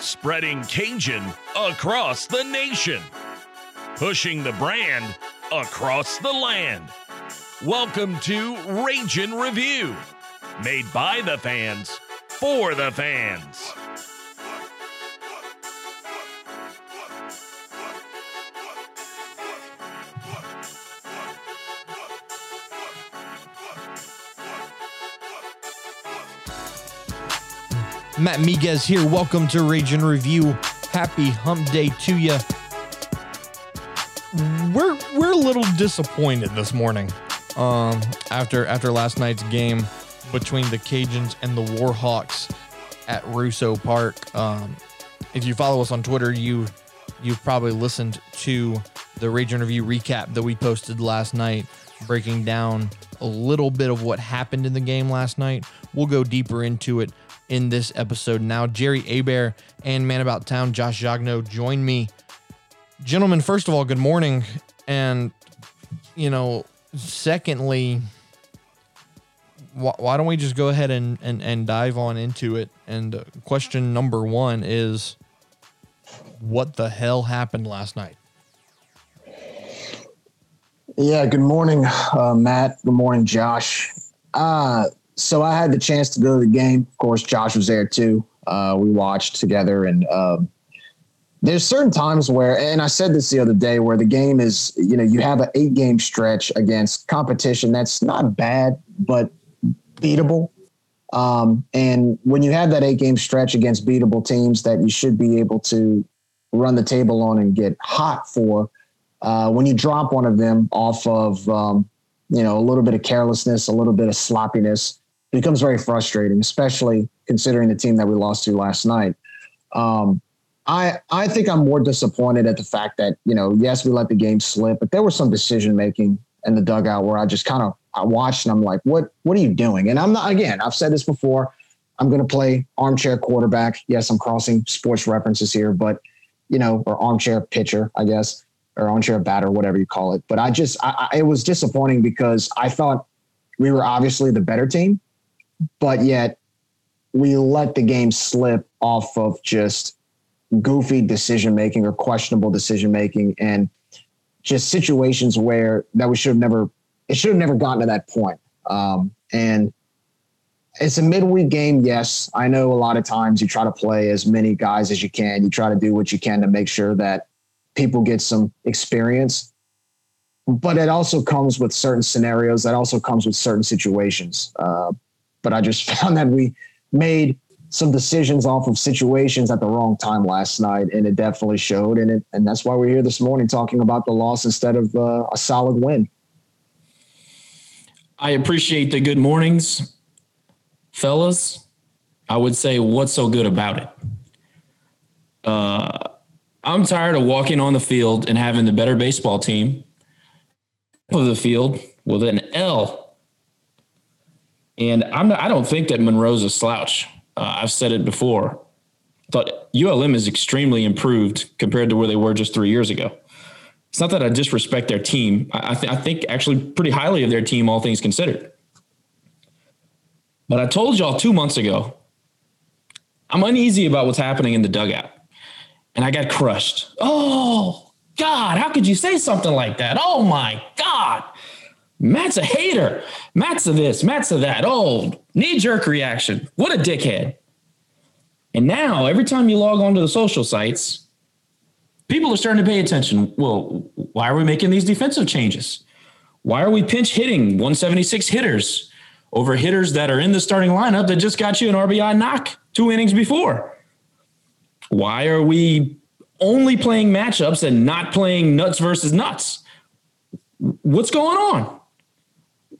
spreading Cajun across the nation, pushing the brand across the land. Welcome to Ragin' Review, made by the fans for the fans. Matt Miguez here. Welcome to Ragin' Review. Happy Hump Day to you. We're we're a little disappointed this morning. Um, after after last night's game between the Cajuns and the Warhawks at Russo Park. Um, if you follow us on Twitter, you you've probably listened to the Ragin' Review recap that we posted last night, breaking down a little bit of what happened in the game last night. We'll go deeper into it in this episode now. Jerry Abear and Man About Town, Josh Jagno, join me. Gentlemen, first of all, good morning. And, you know, secondly, wh- why don't we just go ahead and, and, and dive on into it? And uh, question number one is what the hell happened last night? Yeah, good morning, uh, Matt. Good morning, Josh. Uh, so I had the chance to go to the game. Of course, Josh was there too. Uh, we watched together, and um, there's certain times where, and I said this the other day, where the game is, you know, you have an eight game stretch against competition that's not bad, but beatable. Um, and when you have that eight game stretch against beatable teams that you should be able to run the table on and get hot for, uh, when you drop one of them off of, um, you know, a little bit of carelessness, a little bit of sloppiness, becomes very frustrating, especially considering the team that we lost to last night. Um, I I think I'm more disappointed at the fact that you know yes we let the game slip, but there was some decision making in the dugout where I just kind of I watched and I'm like, what what are you doing? And I'm not again. I've said this before. I'm going to play armchair quarterback. Yes, I'm crossing sports references here, but you know, or armchair pitcher, I guess, or armchair batter, whatever you call it. But I just I, I, it was disappointing because I thought we were obviously the better team but yet we let the game slip off of just goofy decision making or questionable decision making and just situations where that we should have never it should have never gotten to that point. Um, and it's a midweek game. Yes, I know a lot of times you try to play as many guys as you can. You try to do what you can to make sure that people get some experience. But it also comes with certain scenarios. That also comes with certain situations. Uh, but I just found that we made some decisions off of situations at the wrong time last night, and it definitely showed. And it, and that's why we're here this morning talking about the loss instead of uh, a solid win. I appreciate the good mornings, fellas. I would say, what's so good about it? Uh, I'm tired of walking on the field and having the better baseball team of the field with an L and I'm not, I don't think that Monroe's a slouch. Uh, I've said it before. Thought ULM is extremely improved compared to where they were just three years ago. It's not that I disrespect their team. I, th- I think actually pretty highly of their team, all things considered. But I told y'all two months ago, I'm uneasy about what's happening in the dugout. And I got crushed. Oh, God, how could you say something like that? Oh, my God. Matt's a hater. Matt's a this, Matt's a that. Oh, knee jerk reaction. What a dickhead. And now, every time you log onto the social sites, people are starting to pay attention. Well, why are we making these defensive changes? Why are we pinch hitting 176 hitters over hitters that are in the starting lineup that just got you an RBI knock two innings before? Why are we only playing matchups and not playing nuts versus nuts? What's going on?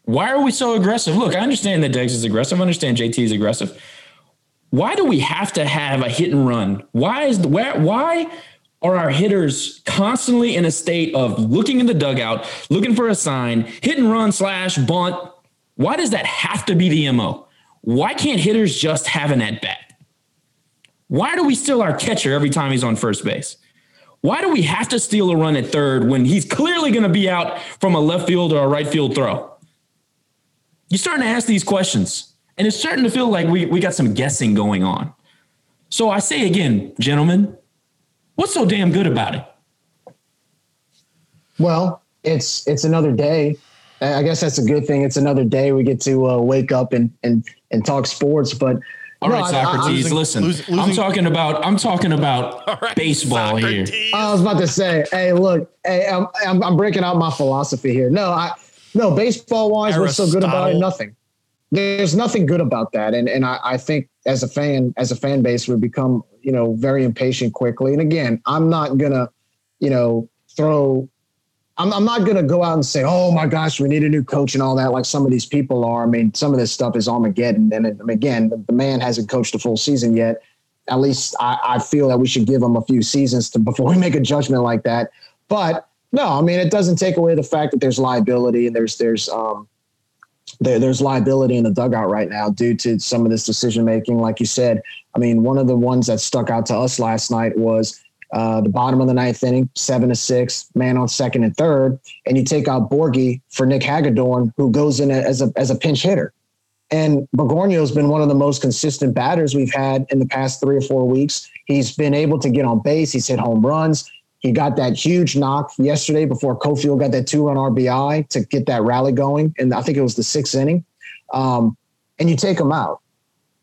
Why are we so aggressive? Look, I understand that Deggs is aggressive. I understand JT is aggressive. Why do we have to have a hit and run? Why is the where, why are our hitters constantly in a state of looking in the dugout, looking for a sign, hit and run slash bunt? Why does that have to be the MO? Why can't hitters just have an at bat? Why do we steal our catcher every time he's on first base? Why do we have to steal a run at third when he's clearly going to be out from a left field or a right field throw? You're starting to ask these questions and it's starting to feel like we, we got some guessing going on. So I say again, gentlemen, what's so damn good about it? Well, it's it's another day. I guess that's a good thing. It's another day we get to uh, wake up and and and talk sports. But all no, right, Socrates, I, I, listen. Losing, I'm talking about I'm talking about right, baseball Socrates. here. I was about to say, hey, look, hey, I'm, I'm, I'm breaking out my philosophy here. No, I no baseball wise, what's so good about it? Nothing. There's nothing good about that, and and I, I think as a fan, as a fan base, we become you know very impatient quickly. And again, I'm not gonna you know throw I'm, I'm not going to go out and say, oh my gosh, we need a new coach and all that, like some of these people are. I mean, some of this stuff is Armageddon. And it, again, the, the, man hasn't coached a full season yet. At least I, I feel that we should give him a few seasons to before we make a judgment like that. But no, I mean, it doesn't take away the fact that there's liability and there's there's um, there, there's liability in the dugout right now due to some of this decision making. Like you said, I mean, one of the ones that stuck out to us last night was uh, the bottom of the ninth inning, seven to six, man on second and third, and you take out Borgie for Nick Hagedorn, who goes in as a as a pinch hitter. And Bergornio has been one of the most consistent batters we've had in the past three or four weeks. He's been able to get on base. He's hit home runs. He got that huge knock yesterday before Cofield got that two run RBI to get that rally going. And I think it was the sixth inning. Um, and you take him out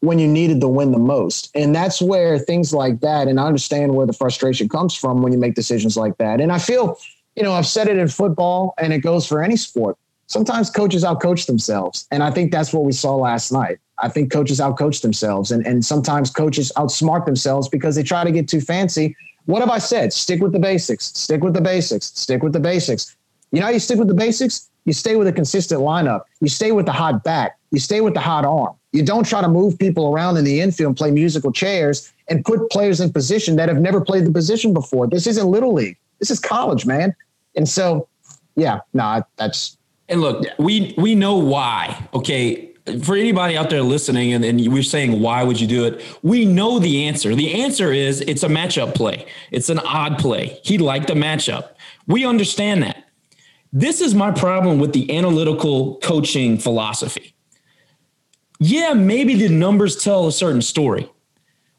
when you needed the win the most. And that's where things like that, and I understand where the frustration comes from when you make decisions like that. And I feel, you know, I've said it in football and it goes for any sport. Sometimes coaches outcoach themselves. And I think that's what we saw last night. I think coaches outcoach themselves. And, and sometimes coaches outsmart themselves because they try to get too fancy. What have I said? Stick with the basics, stick with the basics, stick with the basics. You know you stick with the basics? You stay with a consistent lineup. You stay with the hot back. You stay with the hot arm. You don't try to move people around in the infield and play musical chairs and put players in position that have never played the position before. This isn't little league. This is college, man. And so, yeah, no, nah, that's. And look, we we know why. Okay, for anybody out there listening, and, and we're saying why would you do it? We know the answer. The answer is it's a matchup play. It's an odd play. He liked the matchup. We understand that. This is my problem with the analytical coaching philosophy yeah, maybe the numbers tell a certain story.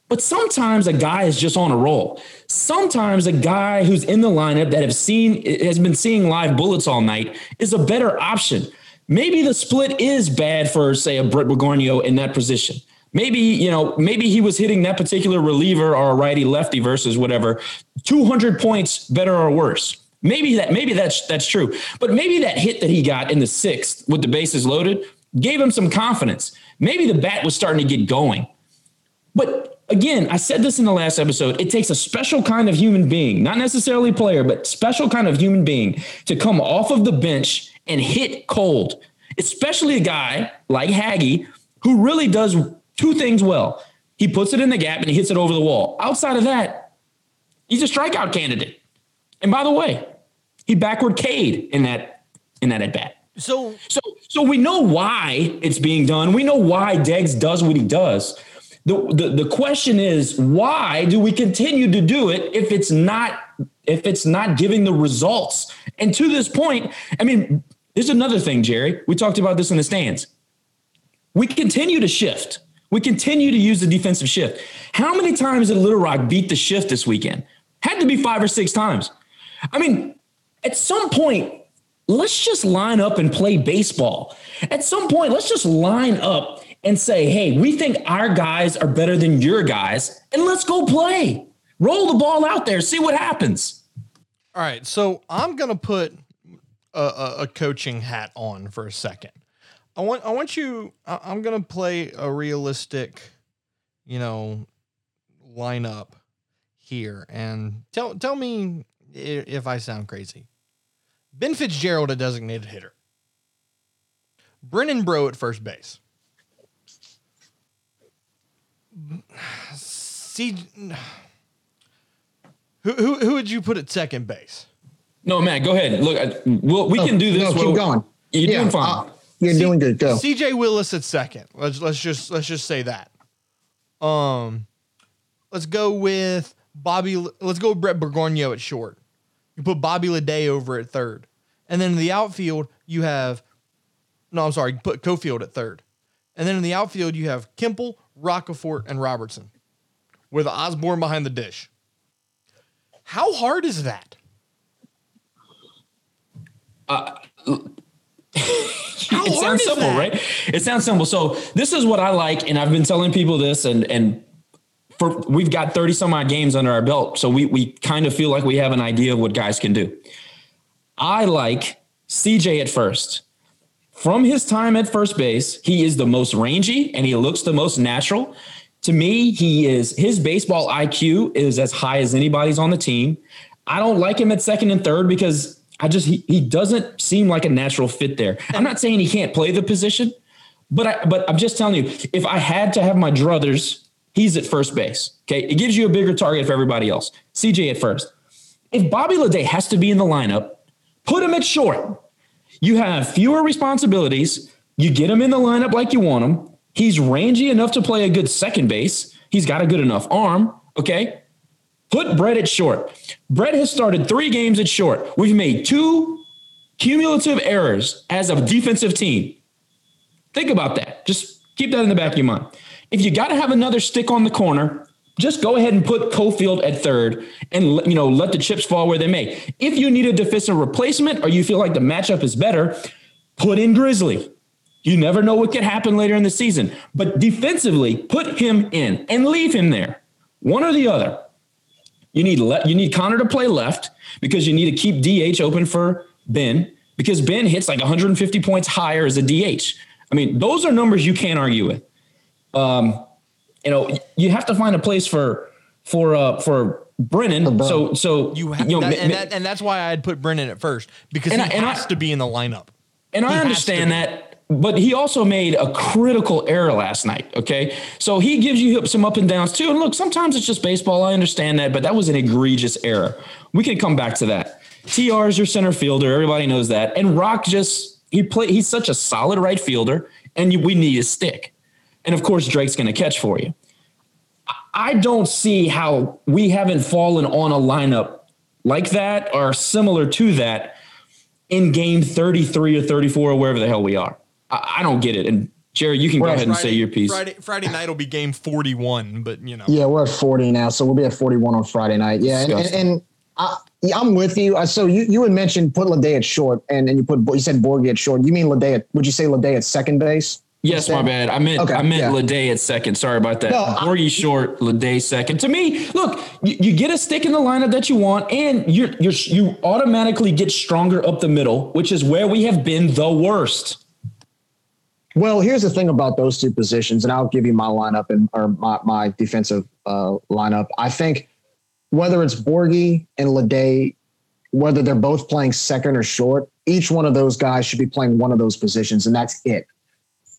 But sometimes a guy is just on a roll. Sometimes a guy who's in the lineup that have seen has been seeing live bullets all night is a better option. Maybe the split is bad for, say, a Brett Bergornio in that position. Maybe, you know, maybe he was hitting that particular reliever or a righty lefty versus whatever, 200 points better or worse. Maybe that maybe that's that's true. But maybe that hit that he got in the sixth with the bases loaded gave him some confidence maybe the bat was starting to get going. But again, I said this in the last episode. It takes a special kind of human being, not necessarily player, but special kind of human being to come off of the bench and hit cold, especially a guy like Haggy who really does two things well. He puts it in the gap and he hits it over the wall. Outside of that, he's a strikeout candidate. And by the way, he backward K'd in that in that at bat. So so so we know why it's being done. We know why Deggs does what he does. The, the the question is why do we continue to do it if it's not if it's not giving the results? And to this point, I mean, there's another thing, Jerry. We talked about this in the stands. We continue to shift. We continue to use the defensive shift. How many times did Little Rock beat the shift this weekend? Had to be five or six times. I mean, at some point, let's just line up and play baseball. At some point, let's just line up and say, hey, we think our guys are better than your guys, and let's go play. Roll the ball out there, see what happens. All right. So I'm going to put a, a, coaching hat on for a second. I want, I want you, I'm going to play a realistic, you know, lineup here and tell, tell me if I sound crazy. Ben Fitzgerald, a designated hitter. Brennan Breaux at first base. See, who, who, who would you put at second base? No, man, go ahead. Look, I, we'll, we oh, can do this. No, keep going. You're yeah, doing fine. Uh, you're C- doing good. Go. CJ Willis at second. Let's let's just let's just say that. Um, let's go with Bobby. Let's go with Brett Bergornio at short. You put Bobby Leday over at third. And then in the outfield, you have, no, I'm sorry, put Cofield at third. And then in the outfield, you have Kimple, Roccaforte, and Robertson. with Osborne behind the dish. How hard is that? Uh, How it sounds simple, that? right? It sounds simple. So this is what I like, and I've been telling people this, and and for we've got thirty some odd games under our belt, so we we kind of feel like we have an idea of what guys can do. I like CJ at first. From his time at first base, he is the most rangy and he looks the most natural. To me, he is his baseball IQ is as high as anybody's on the team. I don't like him at second and third because I just he, he doesn't seem like a natural fit there. I'm not saying he can't play the position, but I but I'm just telling you, if I had to have my druthers, he's at first base. Okay. It gives you a bigger target for everybody else. CJ at first. If Bobby Lede has to be in the lineup, put him at short. You have fewer responsibilities. You get him in the lineup like you want him. He's rangy enough to play a good second base. He's got a good enough arm. Okay. Put Brett at short. Brett has started three games at short. We've made two cumulative errors as a defensive team. Think about that. Just keep that in the back of your mind. If you got to have another stick on the corner, just go ahead and put Cofield at third and you know let the chips fall where they may. If you need a defensive replacement or you feel like the matchup is better, put in Grizzly. You never know what could happen later in the season. But defensively, put him in and leave him there. One or the other. You need le- you need Connor to play left because you need to keep DH open for Ben because Ben hits like 150 points higher as a DH. I mean, those are numbers you can't argue with. Um, you know, you have to find a place for for uh, for Brennan. So so You have, know, that, mi- and, mi- that, and that's why I'd put Brennan at first because And he I- and has I- to be in the lineup. And He I understand to be. that, but he also made a critical error last night. Okay. So he gives you some up and downs too. And look, sometimes it's just baseball. I understand that, but that was an egregious error. We can come back to that. TR is your center fielder. Everybody knows that. And Rock just, he play, he's such a solid right fielder, and you, we need a stick. And of course, Drake's going to catch for you. I- I don't see how we haven't fallen on a lineup like that or similar to that in game 33 or 34 or wherever the hell we are. I, I don't get it. And Jerry, you can go Right. ahead and say your piece. Friday, Friday night will be game 41, but you know. Yeah, we're at 40 now, so we'll be at 41 on Friday night. Yeah, and, and, and I, I'm with you. Uh, So you you had mentioned put Lede at short, and and you put you said Borgie at short. You mean Lede? At, would you say Lede at second base? Yes, my bad. I meant Okay, I meant yeah. Lede at second. Sorry about that. No, I- Borgie short, Lede second. To me, look, you, you get a stick in the lineup that you want, and you're you're you automatically get stronger up the middle, which is where we have been the worst. Well, here's the thing about those two positions, and I'll give you my lineup and or my, my defensive uh, lineup. I think whether it's Borgie and Lede, whether they're both playing second or short, each one of those guys should be playing one of those positions, and that's it.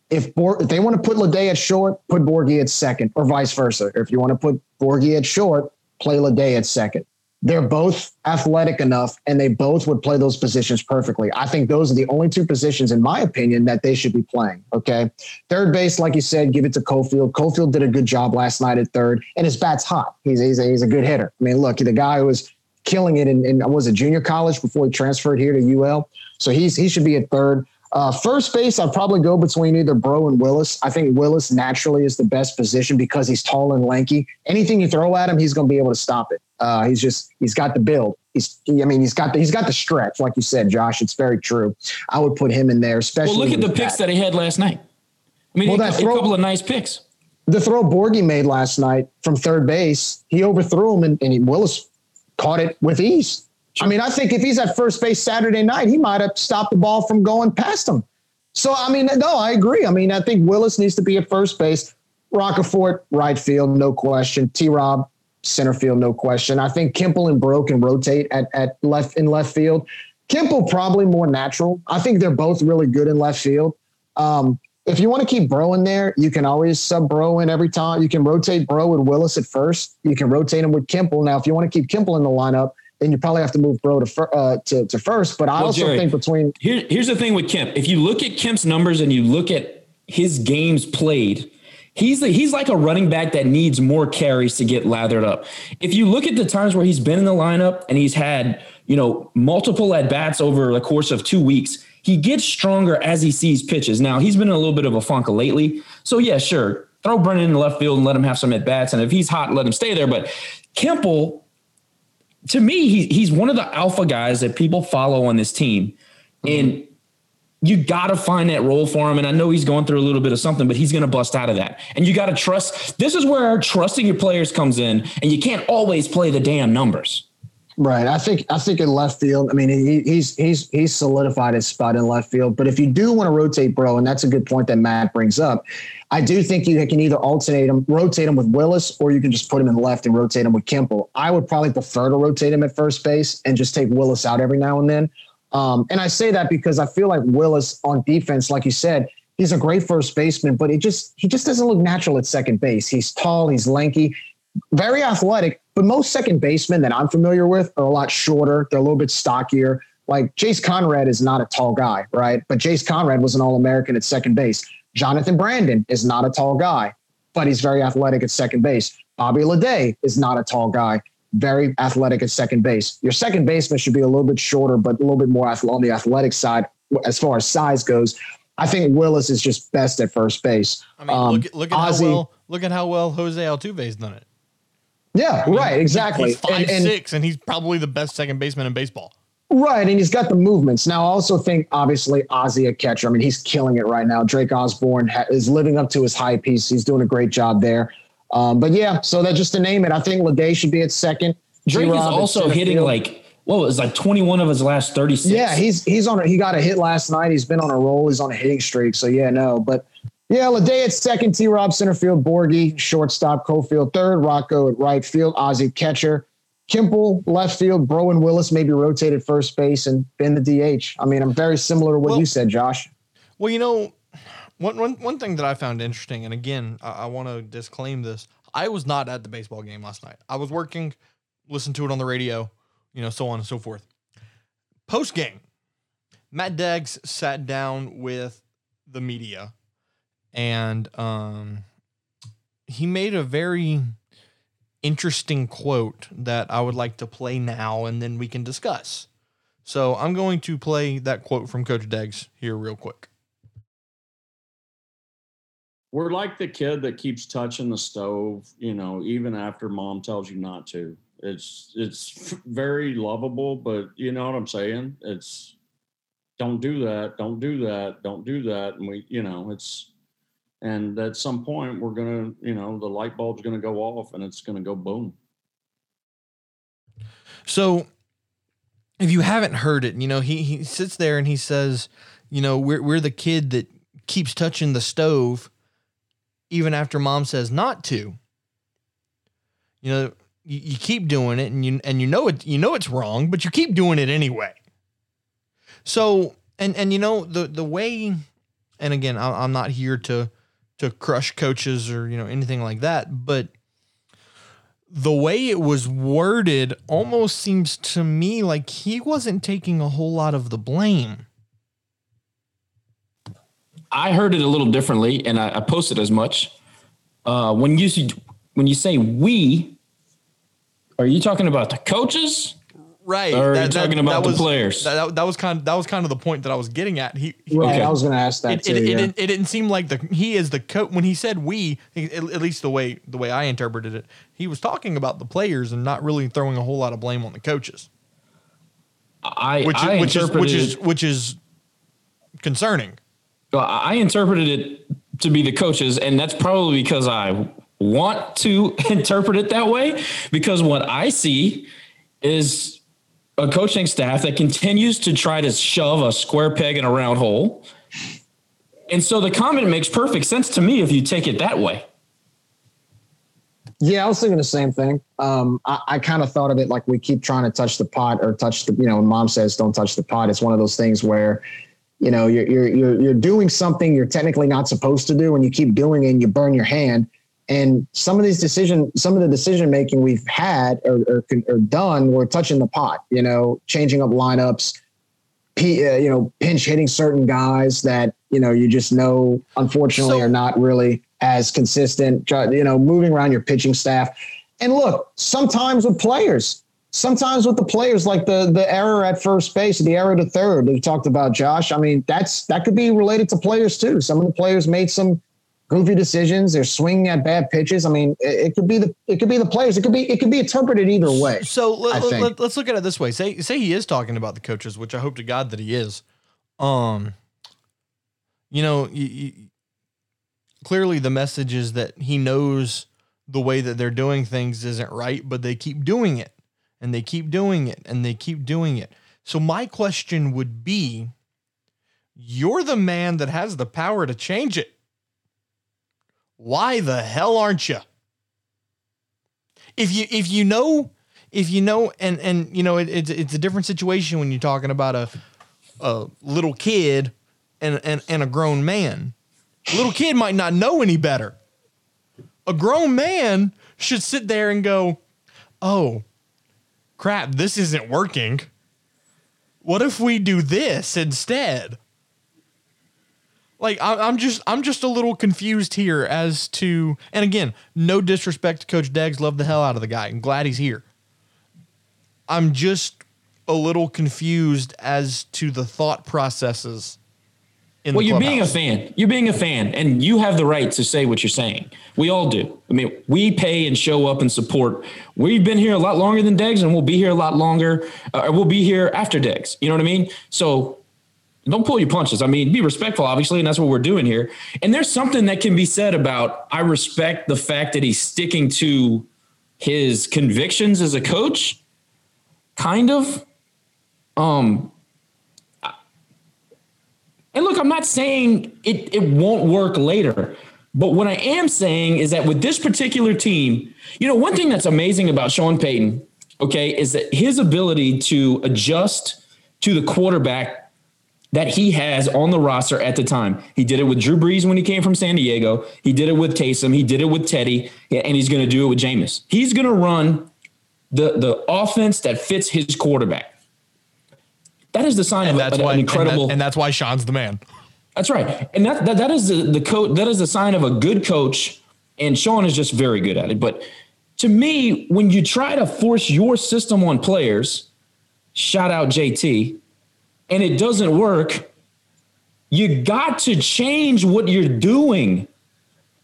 If, Bor- if they want to put Lede at short, put Borgie at second, or vice versa. If you want to put Borgie at short, play Lede at second. They're both athletic enough, and they both would play those positions perfectly. I think those are the only two positions, in my opinion, that they should be playing. Okay, third base, like you said, give it to Cofield. Cofield did a good job last night at third, and his bat's hot. He's he's a, he's a good hitter. I mean, look, the guy who was killing it in, in was it junior college before he transferred here to UL. So he's he should be at third. Uh, first base, I'd probably go between either Breaux and Willis. I think Willis naturally is the best position because he's tall and lanky. Anything you throw at him, he's going to be able to stop it. Uh, he's just he's got the build. He's he, I mean he's got the, he's got the stretch, like you said, Josh. It's very true. I would put him in there, especially. Well, look at the picks that. that he had last night. I mean, Well, a, that a couple of nice picks. the throw Borgie made last night from third base, he overthrew him and, and he, Willis caught it with ease. I mean, I think if he's at first base Saturday night, he might have stopped the ball from going past him. So, I mean, no, I agree. I mean, I think Willis needs to be at first base. Roccaforte, right field, no question. T Rob, center field, no question. I think Kimple and Breaux can rotate at, at left in left field. Kimple probably more natural. I think they're both really good in left field. Um, if you want to keep Breaux in there, you can always sub Breaux in every time. You can rotate Breaux with Willis at first. You can rotate him with Kimple. Now, if you want to keep Kimple in the lineup, then you probably have to move Breaux to fir- uh, to, to first. But I Well, also Jerry, think between Here, here's the thing with Kemp. If you look at Kemp's numbers and you look at his games played, he's the, he's like a running back that needs more carries to get lathered up. If you look at the times where he's been in the lineup and he's had you know multiple at bats over the course of two weeks, he gets stronger as he sees pitches. Now he's been in a little bit of a funk lately, so yeah, sure. throw Brennan in the left field and let him have some at bats. And if he's hot, let him stay there. But Kimple, to me, he, he's one of the alpha guys that people follow on this team. Mm-hmm. And you got to find that role for him. And I know he's going through a little bit of something, but he's going to bust out of that. And you got to trust. This is where trusting your players comes in, and you can't always play the damn numbers. Right. I think I think in left field. I mean, he, he's he's he's solidified his spot in left field. But if you do want to rotate, Breaux, and that's a good point that Matt brings up, I do think you can either alternate him, rotate him with Willis, or you can just put him in left and rotate him with Kimple. I would probably prefer to rotate him at first base and just take Willis out every now and then. Um, and I say that because I feel like Willis on defense, like you said, he's a great first baseman, but it just he just doesn't look natural at second base. He's tall, he's lanky, very athletic, but most second basemen that I'm familiar with are a lot shorter. They're a little bit stockier. Like Jace Conrad is not a tall guy, right? But Jace Conrad was an All American at second base. Jonathan Brandon is not a tall guy, but he's very athletic at second base. Bobby Leday is not a tall guy, very athletic at second base. Your second baseman should be a little bit shorter, but a little bit more on the athletic side as far as size goes. I think Willis is just best at first base. I mean, um, look, at, look at Ozzie, how well look at how well Jose Altuve's done it. Yeah, I mean, right, exactly. He's five and, and, six, and he's probably the best second baseman in baseball. Right, and he's got the movements. Now, I also think, obviously, Ozzy a catcher. I mean, he's killing it right now. Drake Osborne ha- is living up to his high piece. he's doing a great job there. Um, but yeah, so that just to name it, I think Leday should be at second. Drake G-Rob is also hitting field. like what was like 21 of his last 36. Yeah, he's he's on a, he got a hit last night. He's been on a roll. He's on a hitting streak. So yeah, no, but yeah, Leday at second, T. Rob center field, Borgie shortstop, Cofield third, Rocco at right field, Ozzy catcher. Kimple left field, Breaux and Willis maybe rotated first base and Ben the DH. I mean, I'm very similar to what well, you said, Josh. Well, you know, one, one, one thing that I found interesting, and again, I, I want to disclaim this. I was not at the baseball game last night. I was working, listened to it on the radio, you know, so on and so forth. Post game, Matt Deggs sat down with the media and um, he made a very interesting quote that I would like to play now and then we can discuss. So I'm going to play that quote from Coach Deggs here real quick. We're like the kid that keeps touching the stove, you know, even after mom tells you not to. It's it's very lovable, but you know what I'm saying? It's don't do that, don't do that, don't do that. And we, you know, it's and at some point we're gonna you know the light bulb's gonna go off and it's gonna go boom. So if you haven't heard it you know he he sits there and he says you know we're, we're the kid that keeps touching the stove even after mom says not to. You know you, you keep doing it and you and you know it you know it's wrong but you keep doing it anyway. So and and you know the the way and again i'm not here to to crush coaches or you know anything like that but the way it was worded almost seems to me like he wasn't taking a whole lot of the blame. I heard it a little differently and i, I posted as much. Uh, when you when you say we are you talking about the coaches right. Or that, talking that, about that the was, players? That, that was kind. Of, that was kind of the point that I was getting at. He, he right. Okay. I was going to ask that it, too. It, yeah. it, it, it, didn't seem like the he is the coach when he said we. At least the way the way I interpreted it, he was talking about the players and not really throwing a whole lot of blame on the coaches. I which, I which is which is which is concerning. Well, I interpreted it to be the coaches, and that's probably because I want to interpret it that way. Because what I see is a coaching staff that continues to try to shove a square peg in a round hole. And so the comment makes perfect sense to me if you take it that way. Yeah, I was thinking the same thing. Um, I, I kind of thought of it like we keep trying to touch the pot or touch the, you know, mom says don't touch the pot. It's one of those things where, you know, you're, you're, you're, you're doing something you're technically not supposed to do and you keep doing it and you burn your hand. And some of these decision, some of the decision making we've had or, or, or done, we're touching the pot. You know, changing up lineups, p, uh, you know, pinch hitting certain guys that you know you just know, unfortunately, so, are not really as consistent. You know, moving around your pitching staff. And look, sometimes with players, sometimes with the players, like the the error at first base, the error to third that you talked about, Josh. I mean, that's that could be related to players too. Some of the players made some goofy decisions. They're swinging at bad pitches. I mean, it, it, could be the it could be the players. It could be it could be interpreted either way. So let, us let, look at it this way. Say say he is talking about the coaches, which I hope to God that he is. Um, you know, you, you, clearly the message is that he knows the way that they're doing things isn't right, but they keep doing it and they keep doing it and they keep doing it. So my question would be, you're the man that has the power to change it why the hell aren't you? If you if you know if you know and and you know it, it's it's a different situation when you're talking about a a little kid and and, and a grown man. A little kid might not know any better. A grown man should sit there and go, "Oh, crap, this isn't working. What if we do this instead?" Like I, am just I'm just a little confused here as to and again, no disrespect to Coach Deggs, love the hell out of the guy. I'm glad he's here. I'm just a little confused as to the thought processes. In well, you're being a fan. You're being a fan, and you have the right to say what you're saying. We all do. I mean, we pay and show up and support. We've been here a lot longer than Deggs, and we'll be here a lot longer. Uh, we'll be here after Deggs. You know what I mean? So don't pull your punches. I mean, be respectful, obviously, and that's what we're doing here. And there's something that can be said about I respect the fact that he's sticking to his convictions as a coach, kind of. Um, and look, I'm not saying it, it won't work later. But what I am saying is that with this particular team, you know, one thing that's amazing about Sean Payton, okay, is that his ability to adjust to the quarterback that he has on the roster at the time. He did it with Drew Brees when he came from San Diego. He did it with Taysom. He did it with Teddy, and he's going to do it with Jameis. He's going to run the the offense that fits his quarterback. That is the sign and of that's a, why, an incredible, and, that, and, that's why Sean's the man. That's right, and that that, that is the the coach. That is the sign of a good coach, and Sean is just very good at it. But to me, when you try to force your system on players, shout out JT and it doesn't work, you got to change what you're doing.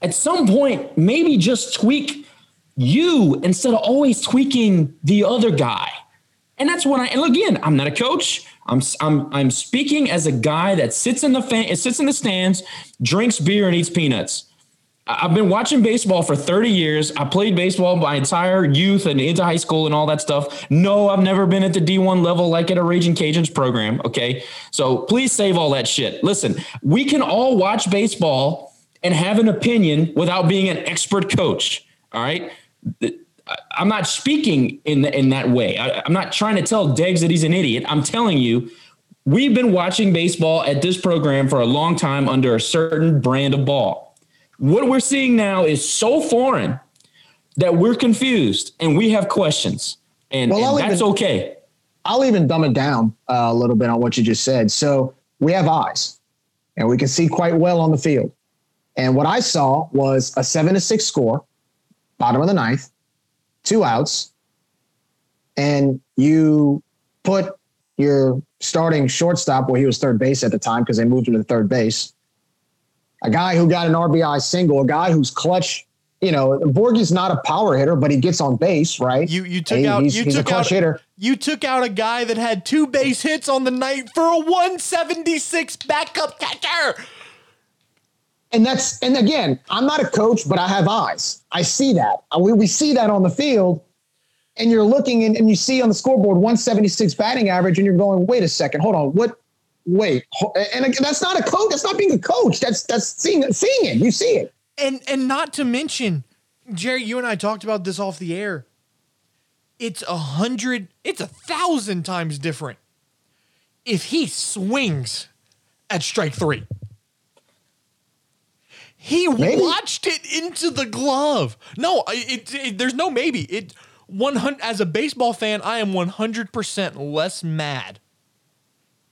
At some point, maybe just tweak you instead of always tweaking the other guy. And that's when I and again, I'm not a coach. I'm I'm I'm speaking as a guy that sits in the fan, sits in the stands, drinks beer and eats peanuts. I've been watching baseball for 30 years. I played baseball my entire youth and into high school and all that stuff. No, I've never been at the D1 level like at a Ragin' Cajuns program. Okay. So please save all that shit. Listen, we can all watch baseball and have an opinion without being an expert coach. All right. I'm not speaking in, in that way. I, I'm not trying to tell Deggs that he's an idiot. I'm telling you, we've been watching baseball at this program for a long time under a certain brand of ball what we're seeing now is so foreign that we're confused and we have questions, and, well, and that's even, okay. I'll even dumb it down uh, a little bit on what you just said. So we have eyes, and we can see quite well on the field. And what I saw was a seven to six score, bottom of the ninth, two outs, and you put your starting shortstop, well, he was third base at the time because they moved him to third base, a guy who got an RBI single, a guy who's clutch. You know, Borgie's not a power hitter, but he gets on base, right? You you took out he's, you he's took out hitter. You took out a guy that had two base hits on the night for a 176 backup catcher. And that's and again, I'm not a coach, but I have eyes. I see that. Uh, we, we see that on the field and you're looking and, and you see on the scoreboard 176 batting average and you're going wait a second hold on what wait, and that's not a coach. That's not being a coach. That's that's seeing seeing it. You see it. And and not to mention, Jerry, you and I talked about this off the air. It's a hundred. It's a thousand times different if he swings at strike three. He maybe. watched it into the glove. No, it, it, there's no maybe. It 100 as a baseball fan, I am 100% less mad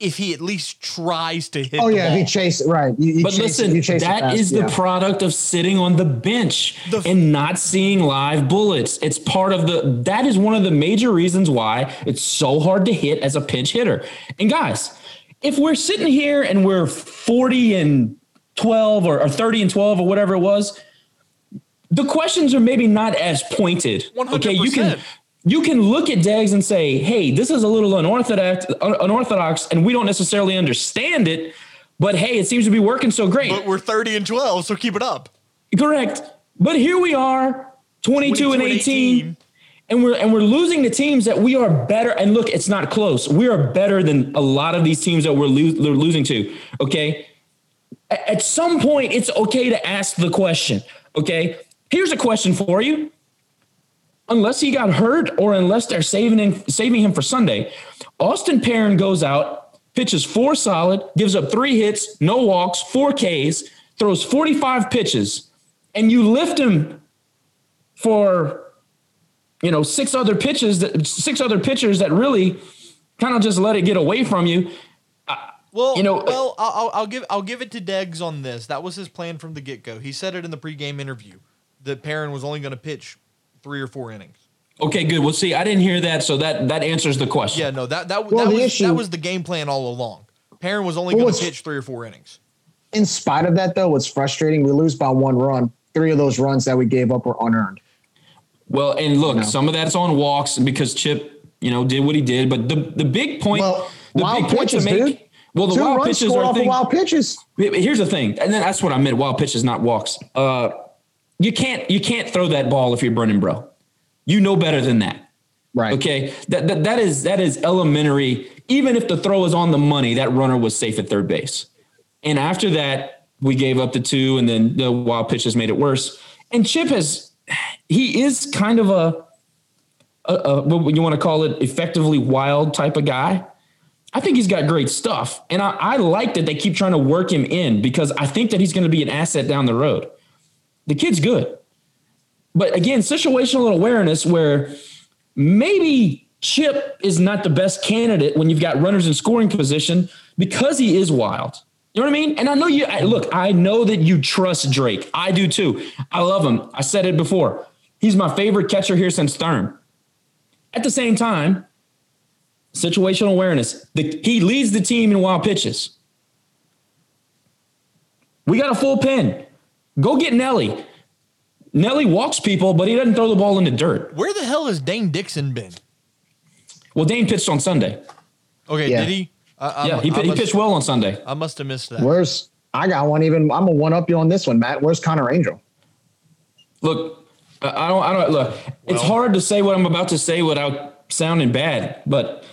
if he at least tries to hit. Oh yeah, ball. he chases right. You, you but chase, listen, that fast, is yeah. the product of sitting on the bench the f- and not seeing live bullets. It's part of the. That is one of the major reasons why it's so hard to hit as a pinch hitter. And guys, if we're sitting here and we're forty and 12 or, or 30 and 12 or whatever it was, the questions are maybe not as pointed. 100%. Okay, you can you can look at Deggs and say, "Hey, this is a little unorthodox, unorthodox, and we don't necessarily understand it, but hey, it seems to be working so great." But we're 30 and 12, so keep it up. Correct. But here we are, 22, and 18, and we're and we're losing to teams that we are better. And look, it's not close. We are better than a lot of these teams that we're, lo- we're losing to. Okay. At some point, it's okay to ask the question. Okay. Here's a question for you. Unless he got hurt or unless they're saving him, saving him for Sunday, Austin Perrin goes out, pitches four solid, gives up three hits, no walks, four Ks, throws 45 pitches, and you lift him for you know six other pitches that six other pitchers that really kind of just let it get away from you. Uh, well, You know- well, I'll, I'll- I'll give I'll give it to Deggs on this. That was his plan from the get go. He said it in the pregame interview that Perrin was only going to pitch three or four innings. Okay, good. Well, see, I didn't hear that, so that that answers the question. Yeah, no, that that, Well, that was issue- that was the game plan all along. Perrin was only Well, going to pitch three or four innings. In spite of that, though, what's frustrating, we lose by one run. Three of those runs that we gave up were unearned. Well, and look, No. some of that's on walks because Chip, you know, did what he did. But the the big point, Well, the wild big point to pitches, make. dude. Well, the Two wild runs pitches are off of thing. wild pitches. Here's the thing, and then that's what I meant: wild pitches, not walks. Uh, you can't you can't throw that ball if you're Brennan Breaux. You know better than that. Right. Okay, that, that that is that is elementary. Even if the throw is on the money, that runner was safe at third base. And after that, we gave up the two, and then the wild pitches made it worse. And Chip has, he is kind of a, a, a what you want to call it, effectively wild type of guy. I think he's got great stuff, and I, I like that they keep trying to work him in because I think that he's going to be an asset down the road. The kid's good, but again, situational awareness where maybe Chip is not the best candidate when you've got runners in scoring position because he is wild. You know what I mean? And I know you I, look, I know that you trust Drake. I do too. I love him. I said it before. He's my favorite catcher here since Thurm. At the same time, situational awareness. The, he leads the team in wild pitches. We got a full pen. Go get Nelly. Nelly walks people, but he doesn't throw the ball in the dirt. Where the hell has Dane Dixon been? Well, Dane pitched on Sunday. Okay, Yeah. did he? I, I, Yeah, he, I pi- he must, pitched well on Sunday. I must have missed that. Where's I got one even I'm gonna one up you on this one, Matt. Where's Connor Angel? Look, I I don't, I don't look. it's hard to say what I'm about to say without sounding bad, but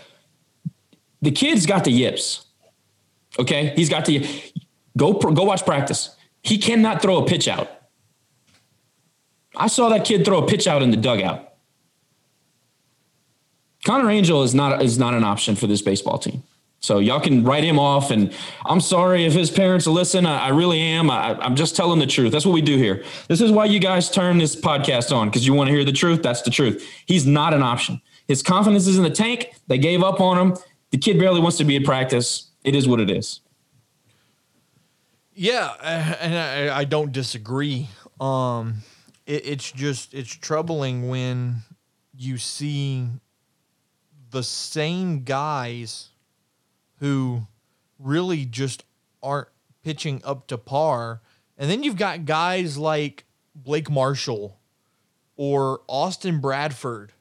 the kid's got the yips. Okay, he's got the go pr- go watch practice. He cannot throw a pitch out. I saw that kid throw a pitch out in the dugout. Connor Angel is not is not an option for this baseball team. So y'all can write him off. And I'm sorry if his parents listen. I, I really am. I, I'm just telling the truth. That's what we do here. This is why you guys turn this podcast on because you want to hear the truth. That's the truth. He's not an option. His confidence is in the tank. They gave up on him. The kid barely wants to be at practice. It is what it is. Yeah, and I, I don't disagree. Um, it, it's just it's troubling when you see the same guys who really just aren't pitching up to par, and then you've got guys like Blake Marshall or Austin Bradford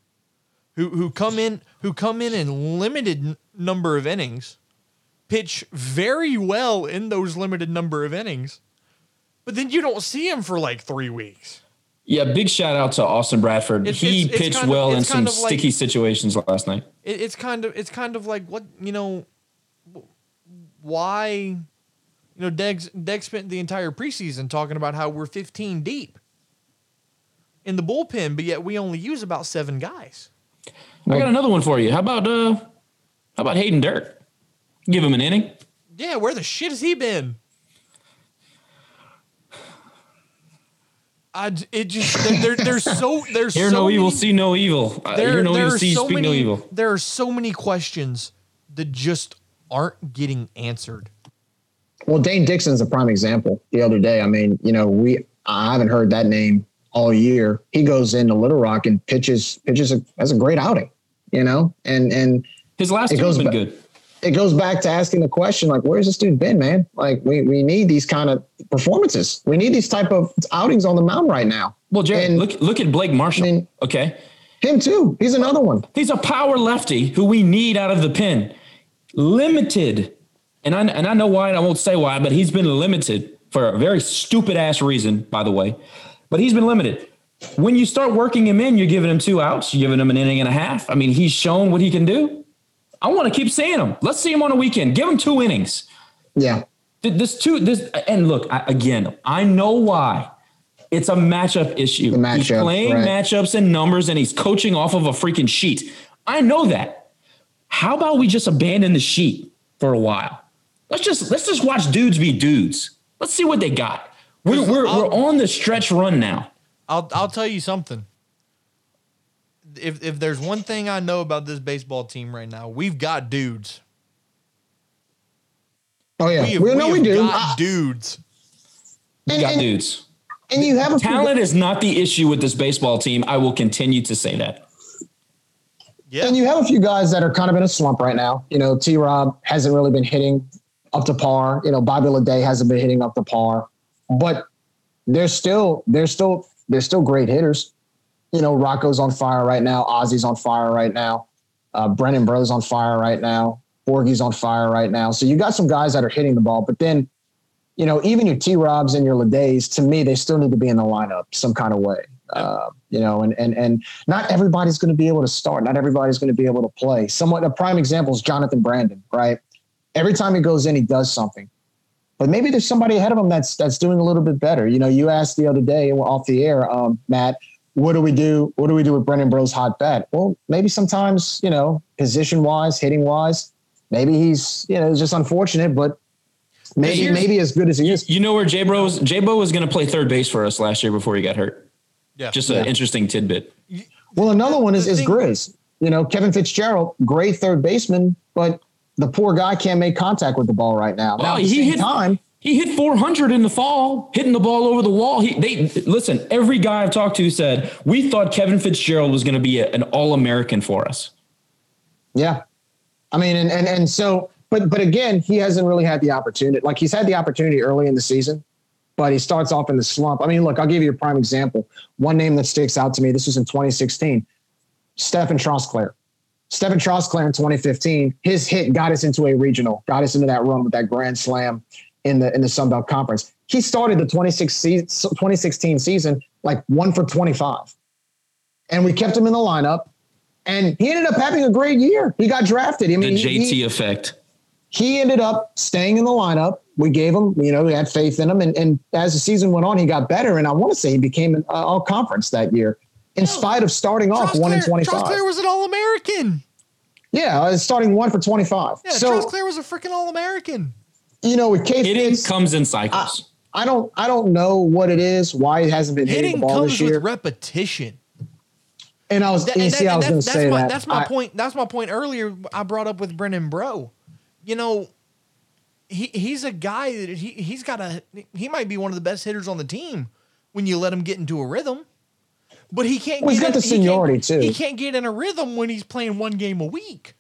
who who come in who come in in limited n- number of innings pitch very well in those limited number of innings, but then you don't see him for like three weeks. Yeah, big shout out to Austin Bradford. It's- he it's- it's pitched kind of- well in some like- sticky situations last night. It, it's kind of it's kind of like what you know, why, you know, Degg Degg spent the entire preseason talking about how we're 15 deep in the bullpen, but yet we only use about seven guys. I got another one for you. How about uh how about Hayden Dirt? Give him an inning. Yeah, where the shit has he been? I, it just there, there, there's so there's Hear so no evil, see no evil. Uh, there, hear no there evil, see so speak many, no evil. There are so many questions that just aren't getting answered. Well, Dane Dixon's a prime example. The other day, I mean, you know, we I haven't heard that name all year. He goes into Little Rock and pitches pitches a, has a great outing, you know, and and His last It two have goes been back- good. It goes back to asking the question like, where's this dude been, man? Like, we we need these kind of performances. We need these type of outings on the mound right now. Well, Jared, And- look look at Blake Marshall. I mean- okay, Him too. He's another one. he's a power lefty who we need out of the pen. Limited, and I and I know why. And I won't say why, but he's been limited for a very stupid ass reason, by the way. But he's been limited. When you start working him in, you're giving him two outs. You're giving him an inning and a half. I mean, he's shown what he can do. I want to keep seeing him. Let's see him on a weekend. Give him two innings. Yeah. This two this and look I, again. I know why. It's a matchup issue. The he's matchup, playing right. matchups and numbers, and he's coaching off of a freaking sheet. I know that. How about we just abandon the sheet for a while? Let's just let's just watch dudes be dudes. Let's see what they got. We're we're, we're on the stretch run now. I'll I'll tell you something. If if there's one thing I know about this baseball team right now, we've got dudes. Oh yeah. We We, have, know we we have do. got Ah, dudes. We And- got and- dudes. and you have a few Talent is not the issue with this baseball team. I will continue to say that. Yeah. And you have a few guys that are kind of in a slump right now. You know, T Rob hasn't really been hitting up to par. You know, Bobby Leday hasn't been hitting up to par. But they're still they're still they're still great hitters. You know, Rocco's on fire right now. Ozzy's on fire right now. Uh, Brennan Breaux's on fire right now. Borgie's on fire right now. So you got some guys that are hitting the ball, but then, you know, even your T Robs and your Ladays, to me, they still need to be in the lineup some kind of way. Uh, you know, and and and not everybody's going to be able to start. Not everybody's going to be able to play. Somewhat a prime example is Jonathan Brandon, right? Every time he goes in, he does something. But maybe there's somebody ahead of him that's that's doing a little bit better. You know, you asked the other day off the air, um, Matt, what do we do? What do we do with Brennan Breaux's hot bat? Well, maybe sometimes, you know, position wise, hitting wise, maybe he's, you know, it's just unfortunate, but maybe Here's- maybe as good as he is. You know where J Bro was? J Bro was going to play third base for us last year before he got hurt. Yeah. Just an Yeah. interesting tidbit. Well, another one is, is thing- Grizz. You know, Kevin Fitzgerald, great third baseman, but the poor guy can't make contact with the ball right now. Now, Oh, at the he same hit- time, He hit 400 in the fall, hitting the ball over the wall. He, they listen. Every guy I've talked to said we thought Kevin Fitzgerald was going to be a- an All American for us. yeah. I mean, and, and and so, but but again, he hasn't really had the opportunity. Like he's had the opportunity early in the season, but he starts off in the slump. I mean, look, I'll give you a prime example. One name that sticks out to me. This was in 2016. Stephen Trosclair. Stephen Trosclair in 2015, his hit got us into a regional, got us into that run with that grand slam in the in the Sun Belt Conference. He started the 26 2016 season like one for 25, and we kept him in the lineup. And he ended up having a great year. He got drafted. I The mean, he- JT effect. he ended up staying in the lineup. We gave him, you know, we had faith in him. And, and as the season went on, he got better. And I want to say he became an uh, all conference that year, in spite of starting off one in 25. Trosclair was an All American. yeah, uh, starting one for 25. Yeah, so, Trosclair was a freaking All American. You know, with K Hitting Fitz, comes in cycles. I don't, I don't know what it is, why it hasn't been hitting, Hitting the ball comes this year. with repetition. and I was, That- you and see, that- I was and going to that's, say my, that. That's my I- point. That's my point earlier. I brought up with Brennan Breaux. You know, he he's a guy that he he's got a he might be one of the best hitters on the team when you let him get into a rhythm. But he can't. Well, he's get got in- the he seniority, too. He can't get in a rhythm when he's playing one game a week.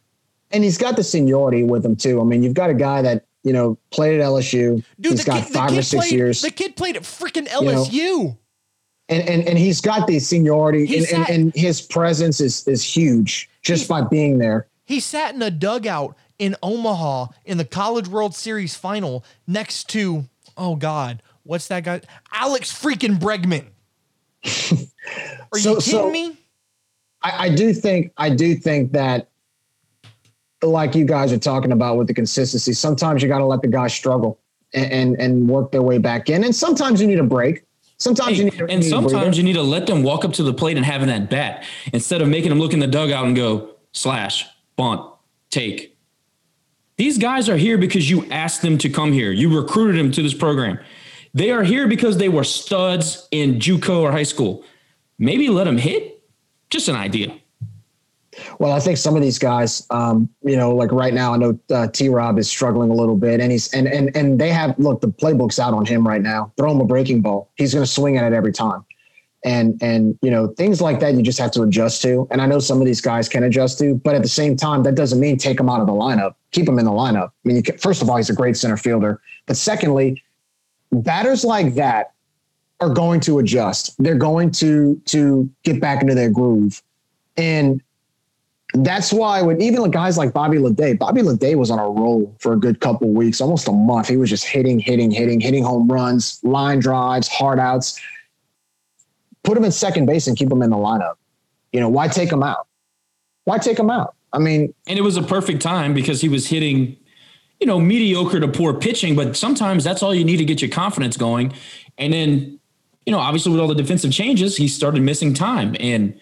and he's got the seniority with him too. I mean, you've got a guy that you know played at LSU. Dude, he's the got kid, five or six played, years. The kid played at freaking know, LSU. and and and he's got the seniority, and, and, and his presence is is huge just He- by being there. He sat in a dugout in Omaha in the College World Series final next to, oh God, what's that guy? Alex freaking Bregman. Are So- you kidding so- me? I, I do think I do think that, like you guys are talking about with the consistency, sometimes you got to let the guys struggle and, and and work their way back in, and sometimes you need a break. Sometimes you need, and need sometimes you need to let them walk up to the plate and having that bat instead of making them look in the dugout and go slash, bunt, take. These guys are here because you asked them to come here. You recruited them to this program. They are here because they were studs in JUCO or high school. Maybe let them hit. Just an idea. Well, I think some of these guys, um, you know, like right now, I know uh, T. Rob is struggling a little bit, and he's and and and they have look the playbook's out on him right now. Throw him a breaking ball, he's going to swing at it every time. And and you know things like that you just have to adjust to. And I know some of these guys can adjust to, but at the same time, that doesn't mean take them out of the lineup. Keep them in the lineup. I mean, can, first of all, he's a great center fielder, but secondly, batters like that are going to adjust. They're going to to get back into their groove, and that's why when even guys like Bobby Leday, Bobby Leday was on a roll for a good couple weeks, almost a month. He was just hitting, hitting, hitting, hitting home runs, line drives, hard outs put him in second base and keep him in the lineup. You know, why take him out? Why take him out? I mean, and it was a perfect time because he was hitting, you know, mediocre to poor pitching, but sometimes that's all you need to get your confidence going. And then, you know, obviously with all the defensive changes, he started missing time. And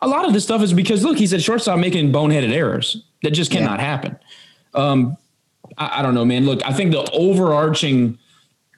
a lot of this stuff is because look, he's at shortstop making boneheaded errors that just cannot yeah. happen. Um, I, I don't know, man. Look, I think the overarching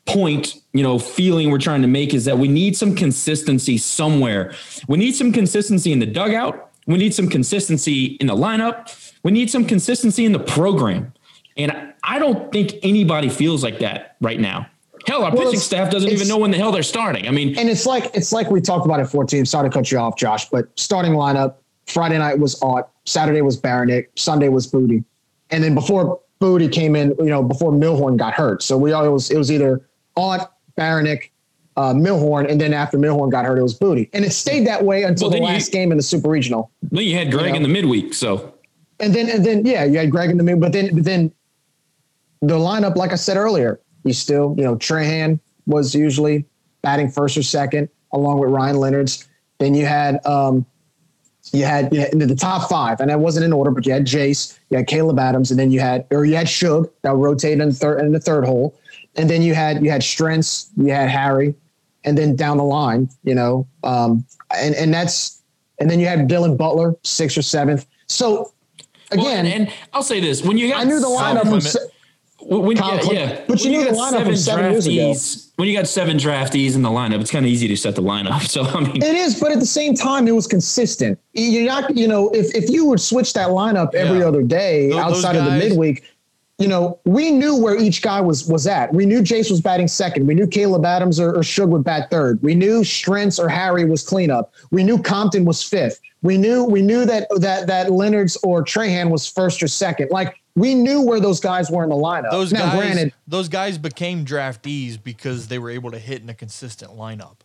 point, you know, feeling we're trying to make is that we need some consistency somewhere. We need some consistency in the dugout. We need some consistency in the lineup. We need some consistency in the program. And I don't think anybody feels like that right now. Hell, our well, pitching staff doesn't even know when the hell they're starting. I mean, and it's like it's like we talked about at 14. Sorry to cut you off, Josh, but starting lineup Friday night was Ott, Saturday was Baranik, Sunday was Booty, and then before Booty came in, you know, before Milhorn got hurt, so we always it was either Ott, Baranik, uh, Milhorn, and then after Milhorn got hurt, it was Booty, and it stayed that way until well, the last you, game in the Super Regional. Then you had Greg you know? in the midweek, so and then and then yeah, you had Greg in the mid, but then but then the lineup, like I said earlier, you still you know Trahan was usually batting first or second, along with Ryan Leonard's. Then you had um, you had, you had the top five, and that wasn't in order, but you had Jace, you had Caleb Adams, and then you had or you had Shug that rotated in the third in the third hole and then you had you had Strentz, you had Harry, and then down the line, you know, um, and and that's and then you had Dylan Butler, sixth or seventh. So again, well, and, and, I'll say this: when you got I knew the lineup from se- when, yeah, yeah, but you knew the lineup from seven years ago. When you got seven draftees in the lineup, it's kind of easy to set the lineup. So I mean, it is, but at the same time, it was consistent. You're not, you know, if if you would switch that lineup every yeah. other day those, outside those of the midweek, you know, we knew where each guy was was at. We knew Jace was batting second. We knew Caleb Adams or, or Shug would bat third. We knew Strentz or Harry was cleanup. We knew Compton was fifth. We knew we knew that that that Leonard's or Trahan was first or second. Like we knew where those guys were in the lineup. Those now, guys, granted, those guys became draftees because they were able to hit in a consistent lineup.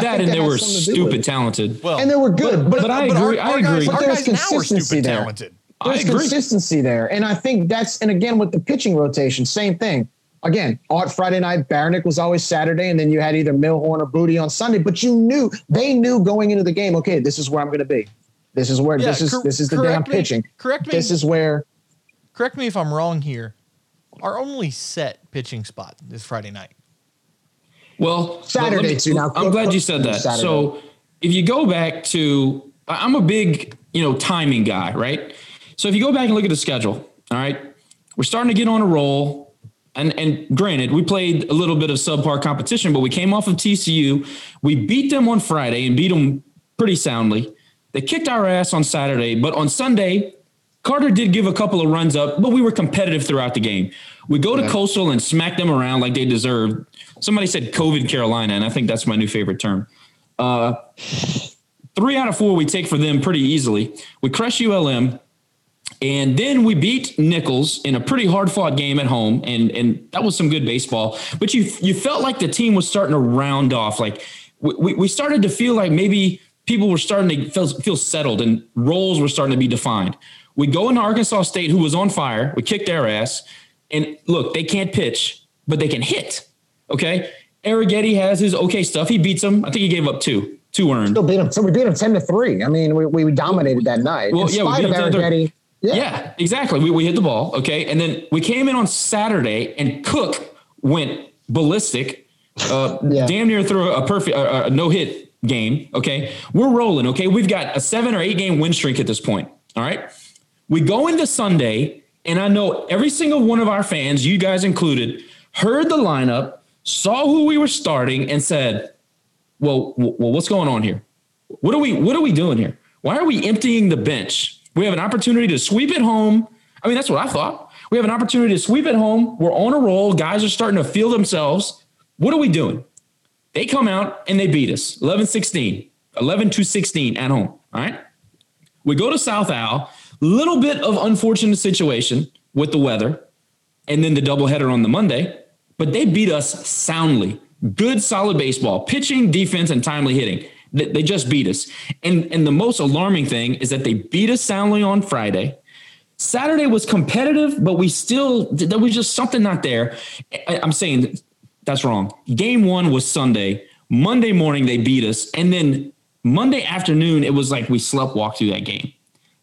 That and they were stupid talented. Well, and they were good, but, but, but I agree. Our, I agree. Guys, our guys now are stupid there. talented. There's consistency there. And I think that's, and again, with the pitching rotation, same thing. Again, Art Friday night, Baranik was always Saturday, and then you had either Millhorn or Booty on Sunday. But you knew they knew going into the game, okay, this is where I'm going to be. This is where yeah, this is cor- this is the damn me, pitching. Correct me. This is where. Correct me if I'm wrong here. Our only set pitching spot is Friday night. Well, Saturday me, too. Now I'm glad you said that. Saturday. So if you go back to, I'm a big you know timing guy, right? So if you go back and look at the schedule, all right, we're starting to get on a roll. And, and granted, we played a little bit of subpar competition, but we came off of TCU. We beat them on Friday and beat them pretty soundly. They kicked our ass on Saturday, but on Sunday, Carter did give a couple of runs up, but we were competitive throughout the game. We go to yeah. Coastal and smack them around like they deserved. Somebody said COVID Carolina, and I think that's my new favorite term. Uh, three out of four we take for them pretty easily. We crush ULM. And then we beat Nicholls in a pretty hard fought game at home, and and that was some good baseball. But you you felt like the team was starting to round off. Like we, we started to feel like maybe people were starting to feel, feel settled and roles were starting to be defined. We go into Arkansas State, who was on fire. We kicked their ass, and look, they can't pitch, but they can hit. Okay, Arrighetti has his okay stuff. He beats them. I think he gave up two, two earned. Still beat them. So we beat them ten to three. I mean, we, we dominated that night. Well, In yeah, spite of Arrighetti. Yeah. yeah, exactly. We, we hit the ball. Okay. And then we came in on Saturday and Cook went ballistic, uh, yeah. damn near through a perfect, uh, a no hit game. Okay. We're rolling. Okay. We've got a seven or eight game win streak at this point. All right. We go into Sunday, and I know every single one of our fans, you guys included, heard the lineup, saw who we were starting, and said, well, well, what's going on here? What are we, what are we doing here? Why are we emptying the bench? We have an opportunity to sweep it home. I mean, that's what I thought. We have an opportunity to sweep it home. We're on a roll. Guys are starting to feel themselves. What are we doing? They come out and they beat us 11 16, 11 to 16 at home. All right. We go to South Al, little bit of unfortunate situation with the weather and then the doubleheader on the Monday, but they beat us soundly. Good, solid baseball, pitching, defense, and timely hitting. They just beat us. And, and the most alarming thing is that they beat us soundly on Friday. Saturday was competitive, but we still, there was just something not there. I'm saying that's wrong. Game one was Sunday. Monday morning, they beat us. And then Monday afternoon, it was like we slept walk through that game.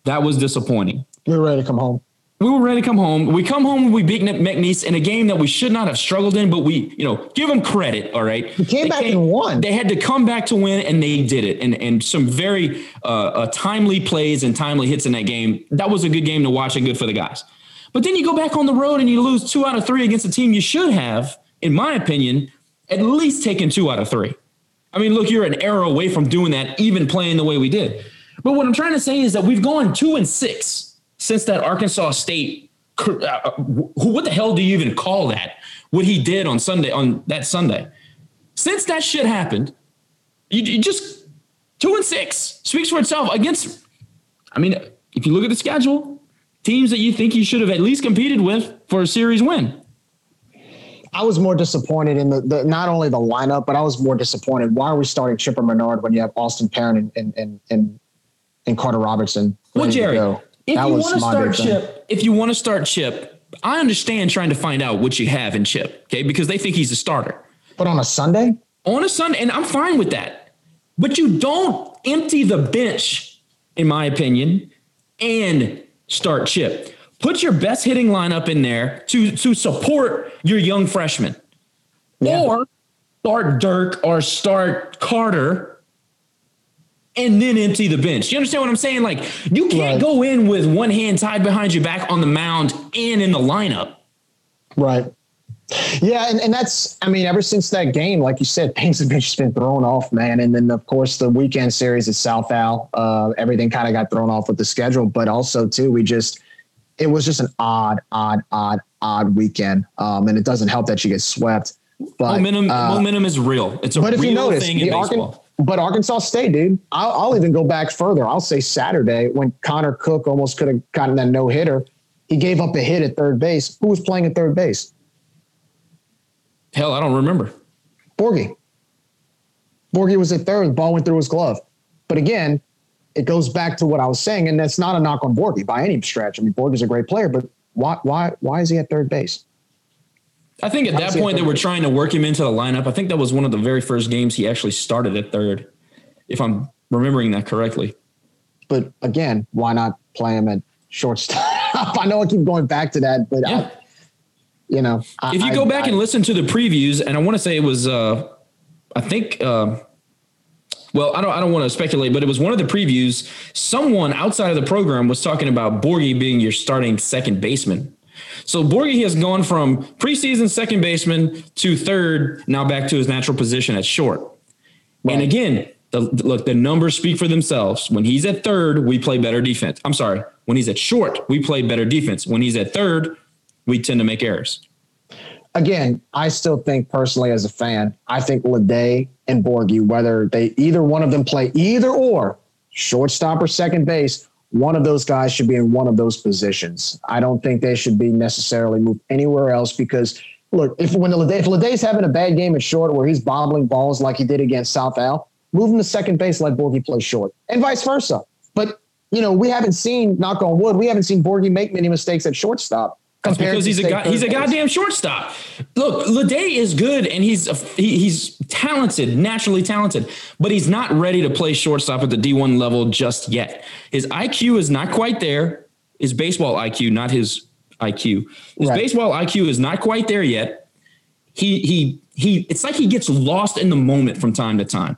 That was disappointing. We were ready to come home we were ready to come home. We come home and we beat McNeese in a game that we should not have struggled in, but we, you know, give them credit. All right, we came they back came, and won. They had to come back to win, and they did it. And and some very uh, uh, timely plays and timely hits in that game. That was a good game to watch and good for the guys. But then you go back on the road and you lose two out of three against a team you should have, in my opinion, at least taken two out of three. I mean, look, you're an arrow away from doing that, even playing the way we did. But what I'm trying to say is that we've gone two and six since that Arkansas State, uh, what the hell do you even call that? What he did on Sunday, on that Sunday. Since that shit happened, you, you just two and six speaks for itself against. I mean, if you look at the schedule, teams that you think you should have at least competed with for a series win. I was more disappointed in the, the, not only the lineup, but I was more disappointed. Why are we starting Chipper Menard when you have Austin Perrin and and and and, and Carter Robertson? Well, Jerry, if that you want to start Chip, if you want to start Chip, I understand trying to find out what you have in Chip, okay? Because they think he's a starter. But on a Sunday? On a Sunday, and I'm fine with that. But you don't empty the bench, in my opinion, and start Chip. Put your best hitting lineup in there to to support your young freshman. Yeah. Or start Dirk or start Carter and then empty the bench. You understand what I'm saying? Like you can't right. go in with one hand tied behind your back on the mound and in the lineup. Right. Yeah, and, and that's I mean, ever since that game, like you said, things have just been thrown off, man. And then of course the weekend series at South Al, uh, everything kind of got thrown off with the schedule, but also too, we just it was just an odd, odd, odd, odd weekend. Um, and it doesn't help that you get swept. But momentum, uh, momentum is real. It's a but if you notice, thing in baseball. But Arkansas State, dude, I'll, I'll, even go back further. I'll say Saturday when Connor Cook almost could have gotten that no hitter. He gave up a hit at third base. Who was playing at third base? Hell, I don't remember. Borgie. Borgie was at third. The ball went through his glove. But again, it goes back to what I was saying, and that's not a knock on Borgie by any stretch. I mean, Borgie's a great player, but why why why is he at third base? I think at that point they were trying to work him into the lineup. I think that was one of the very first games he actually started at third, if I'm remembering that correctly. But again, why not play him at shortstop? I know I keep going back to that, but yeah. I, you know, if you go back I, and listen to the previews, and I want to say it was, uh, I think, uh, well, I don't, I don't want to speculate, but it was one of the previews. Someone outside of the program was talking about Borgie being your starting second baseman so Borgie has gone from preseason second baseman to third, now back to his natural position at short. Right. And again, the, look, the numbers speak for themselves. When he's at third, we play better defense. I'm sorry. When he's at short, we play better defense. When he's at third, we tend to make errors. Again, I still think personally as a fan, I think Lede and Borgi, whether they either one of them play either or shortstop or second base, one of those guys should be in one of those positions. I don't think they should be necessarily moved anywhere else because look, if when if Lede's having a bad game at short where he's bobbling balls like he did against South Al, move him to second base, let Borgie play short, and vice versa. But you know, we haven't seen, knock on wood, we haven't seen Borgie make many mistakes at shortstop. That's because he's a guy, he's a goddamn shortstop. Look, Lede is good and he's a, he, he's talented, naturally talented, but he's not ready to play shortstop at the D1 level just yet. His IQ is not quite there. His baseball IQ, not his IQ. His right. baseball IQ is not quite there yet. He he he. It's like he gets lost in the moment from time to time.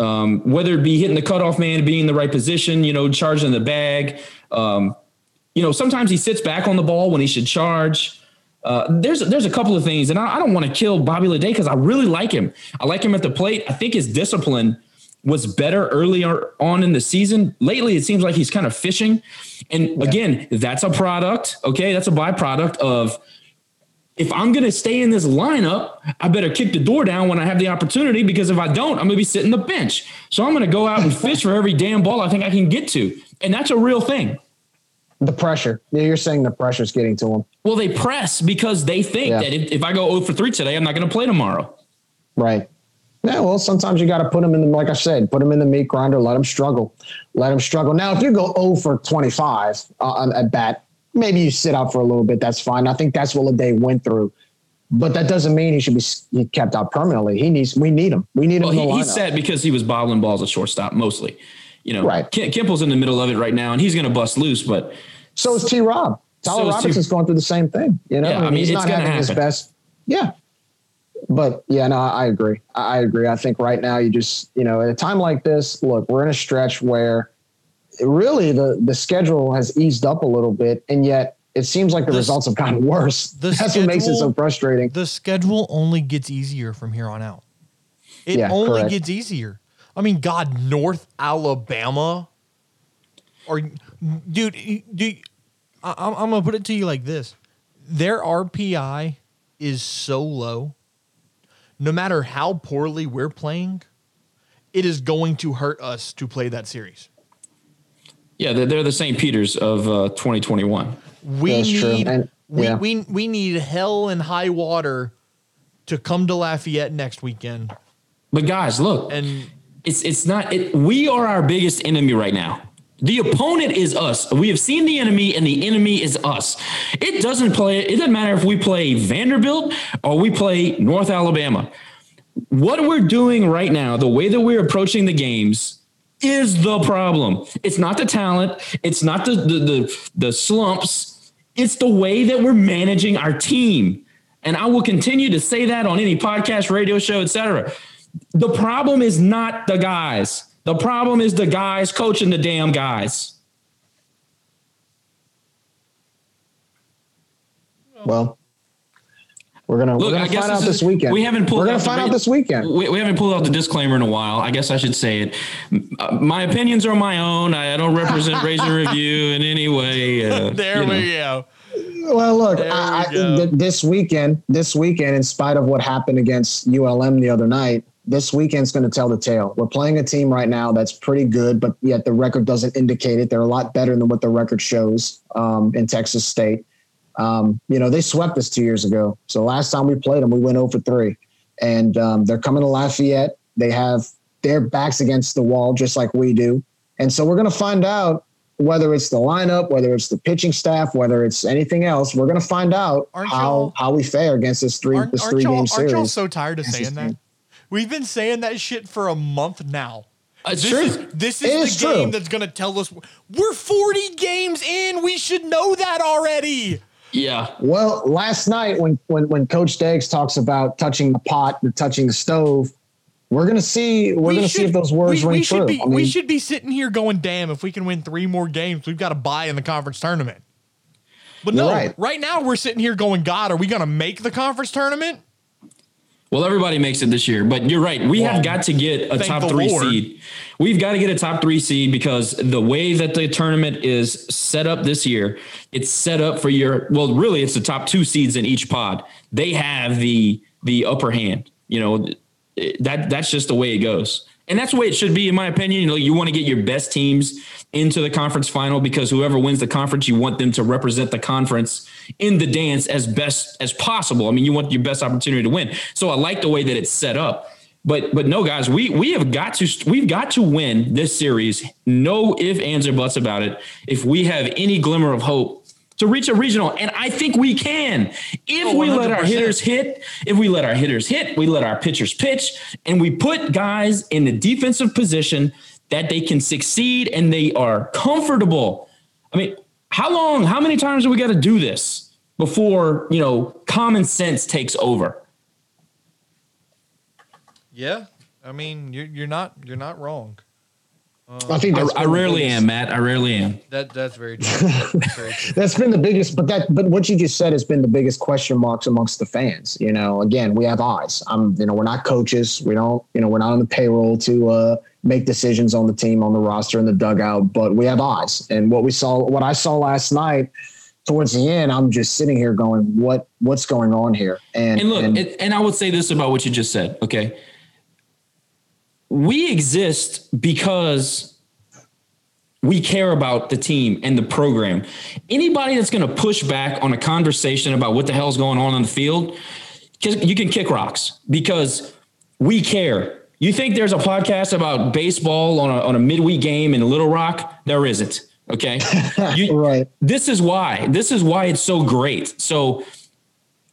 Um, whether it be hitting the cutoff man, being in the right position, you know, charging the bag. Um, you know, sometimes he sits back on the ball when he should charge. Uh, there's there's a couple of things, and I, I don't want to kill Bobby Lede because I really like him. I like him at the plate. I think his discipline was better earlier on in the season. Lately, it seems like he's kind of fishing. And yeah. again, that's a product. Okay, that's a byproduct of if I'm going to stay in this lineup, I better kick the door down when I have the opportunity because if I don't, I'm going to be sitting the bench. So I'm going to go out and fish for every damn ball I think I can get to. And that's a real thing. The pressure. Yeah, you're saying the pressure's getting to them. Well, they press because they think Yeah. that if, if I go 0 for 3 today, I'm not going to play tomorrow. Right. Yeah, well, sometimes you got to put them in the, like I said, put them in the meat grinder, let them struggle, let them struggle. Now, if you go 0 for 25 uh, at bat, maybe you sit out for a little bit. That's fine. I think that's what Lede went through, but that doesn't mean he should be kept out permanently. He needs, we need him. We need him Well, in the he, he's set because he was bobbling balls at shortstop mostly. You know, Right. Kim, Kimple's in the middle of it right now, and he's going to bust loose. But so is T. Rob. Tyler So is T- Robinson's going through the same thing. You know, Yeah, I mean, he's it's not gonna having his best. Yeah. But yeah, no, I agree. I I agree. I think right now you just, you know, at a time like this, look, we're in a stretch where really the the schedule has eased up a little bit, and yet it seems like the The- results have gotten worse. the That's what makes it so frustrating. The schedule only gets easier from here on out. It Yeah, only correct. gets easier. I mean, God, North Alabama, or dude, dude, I, I'm, I'm gonna put it to you like this: their RPI is so low. No matter how poorly we're playing, it is going to hurt us to play that series. yeah, they're, they're the St. Peters of uh, 2021. We That's true. need And- we, we we need hell and high water to come to Lafayette next weekend. But guys, look, And it's it's not. It, we are our biggest enemy right now. The opponent is us. We have seen the enemy, and the enemy is us. It doesn't play. It doesn't matter if we play Vanderbilt or we play North Alabama. What we're doing right now, the way that we're approaching the games, is the problem. It's not the talent. It's not the the the, the slumps. It's the way that we're managing our team. And I will continue to say that on any podcast, radio show, etc. The problem is not the guys. The problem is the guys coaching the damn guys. Well, we're gonna Look, we're I gonna guess find out this this weekend. we haven't pulled We're gonna out the find ra- out this weekend. We, we haven't pulled out the disclaimer in a while. I guess I should say it. Uh, My opinions are my own. I, I don't represent Raise and Review in any way. Uh, there you know. we go. Well, look, I, I, we go. th- this weekend, this weekend, in spite of what happened against ULM the other night, this weekend's going to tell the tale. We're playing a team right now that's pretty good, but yet the record doesn't indicate it. They're a lot better than what the record shows um, in Texas State. Um, you know, they swept us two years ago. So last time we played them, we went 0 for 3. And um, they're coming to Lafayette. They have their backs against the wall, just like we do. And so we're going to find out whether it's the lineup, whether it's the pitching staff, whether it's anything else. We're going to find out Aren't how how we fare against this 3 Aren't, this aren't three game aren't series. y'all so tired of saying that? True. We've been saying that shit for a month now. It's This true. is this It is is the game true. that's gonna tell us we're 40 games in. We should know that already. Yeah. well, last night when when when Coach Deggs talks about touching the pot and touching the stove, we're going to see we're We going to see if those words we, ring we true. Should be, I mean, we should be sitting here going, damn, if we can win three more games, we've got to buy in the conference tournament. But no, right. right now we're sitting here going, God, are we going to make the conference tournament? Well, everybody makes it this year, but you're right. We Well, have got to get a top three Lord. seed. We've got to get a top three seed because the way that the tournament is set up this year, it's set up for your well, really, it's the top two seeds in each pod. They have the the upper hand. You know, that that's just the way it goes. And that's the way it should be, in my opinion. You know, you want to get your best teams into the conference final because whoever wins the conference, you want them to represent the conference in the dance as best as possible. I mean, you want your best opportunity to win. So I like the way that it's set up. But but no, guys, we we have got to we've got to win this series. No if, ands, or buts about it. If we have any glimmer of hope to reach a regional, and I think we can. If Oh, we let our hitters hit, if we let our hitters hit, we let our pitchers pitch, and we put guys in the defensive position that they can succeed and they are comfortable. I mean, how long, how many times do we got to do this before, you know, common sense takes over? Yeah. I mean, you're, you're not you're not wrong. I think I, that's I been rarely biggest- am, Matt. I rarely am. That that's very true. That's very true. That's been the biggest, but that, but what you just said has been the biggest question marks amongst the fans. You know, again, we have eyes. I'm, you know, we're not coaches. We don't, you know, we're not on the payroll to uh, make decisions on the team, on the roster, in the dugout. But we have eyes, and what we saw, what I saw last night, towards the end, I'm just sitting here going, what what's going on here? And, And look, and- and, and I would say this about what you just said. Okay. We exist because we care about the team and the program. Anybody that's going to push back on a conversation about what the hell's going on on the field, you can kick rocks because we care. You think there's a podcast about baseball on a, on a midweek game in Little Rock? There isn't. Okay. You, right. this is why this is why it's so great so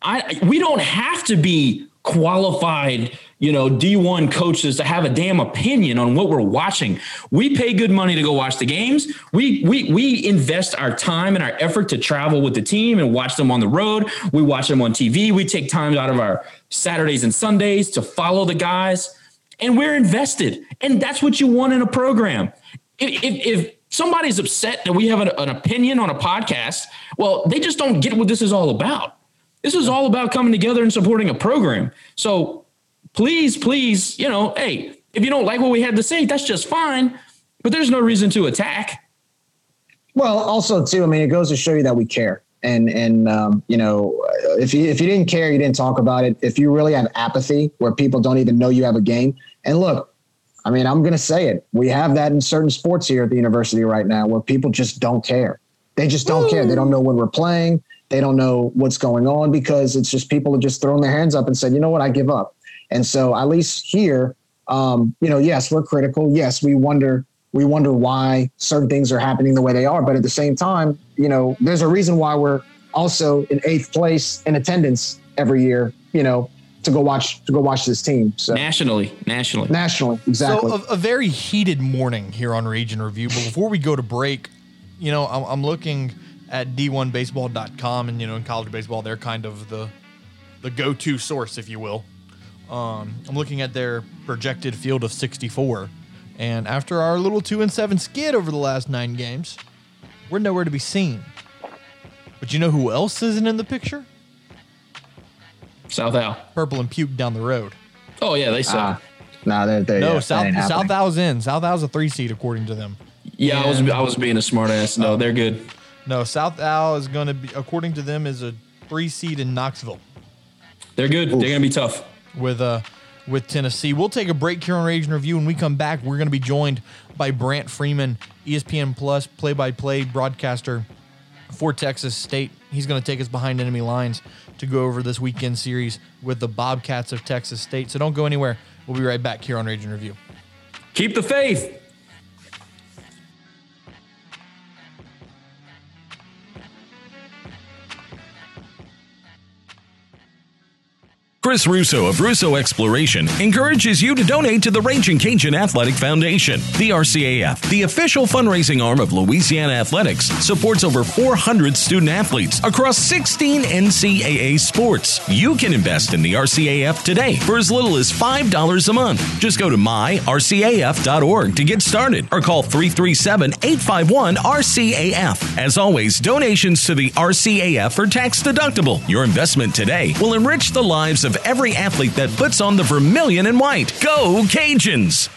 i we don't have to be qualified you know d1 coaches to have a damn opinion on what we're watching. We pay good money to go watch the games. We we we invest our time and our effort to travel with the team and watch them on the road. We watch them on tv we take time out of our saturdays and sundays to follow the guys. And we're invested. And that's what you want in a program. If, if, if somebody's upset that we have an, an opinion on a podcast, well, they just don't get what this is all about. This is all about coming together and supporting a program. So please, please, you know, hey, if you don't like what we had to say, that's just fine. But there's no reason to attack. Well, also too, I mean, it goes to show you that we care. And and um, you know, if you if you didn't care, you didn't talk about it. If you really have apathy, where people don't even know you have a game, and look, I mean, I'm going to say it. We have that in certain sports here at the university right now, where people just don't care. They just don't care. They don't know when we're playing. They don't know what's going on because it's just people have just thrown their hands up and said, you know what, I give up. And so at least here, um, you know, yes, we're critical. Yes, we wonder we wonder why certain things are happening the way they are. But at the same time, you know, there's a reason why we're also in eighth place in attendance every year, you know, to go watch to go watch this team. So Nationally, nationally. nationally, exactly. So a, a very heated morning here on Region Review. But before we go to break, you know, I'm, I'm looking at d1baseball.com and you know in college baseball they're kind of the the go-to source, if you will. Um, I'm looking at their projected field of 64, and after our little two and seven skid over the last nine games, we're nowhere to be seen. But you know who else isn't in the picture? South Al. Purple and Puke down the road. Oh, yeah, they suck. Ah, no, they're, they're, No, yeah, South ain't happening. South Al's in. South Al's a three seed according to them. yeah, I was, I was being a smartass. No, they're good. No, South Al is going to be, according to them, is a three seed in Knoxville They're good. They're going to be tough. With uh with Tennessee. We'll take a break here on Rage and Review. When we come back, we're going to be joined by Brant Freeman, ESPN Plus play-by-play broadcaster for Texas State. He's going to take us behind enemy lines to go over this weekend series with the Bobcats of Texas State. So don't go anywhere. We'll be right back here on Rage and Review. Keep the faith. Chris Russo of Russo Exploration encourages you to donate to the Ragin' Cajun Athletic Foundation. The RCAF, the official fundraising arm of Louisiana Athletics, supports over 400 student athletes across 16 NCAA sports. You can invest in the RCAF today for as little as $5 a month. Just go to myrcaf.org to get started or call 337 851 RCAF. As always, donations to the RCAF are tax deductible. Your investment today will enrich the lives of every athlete that puts on the vermilion and white. Go Cajuns!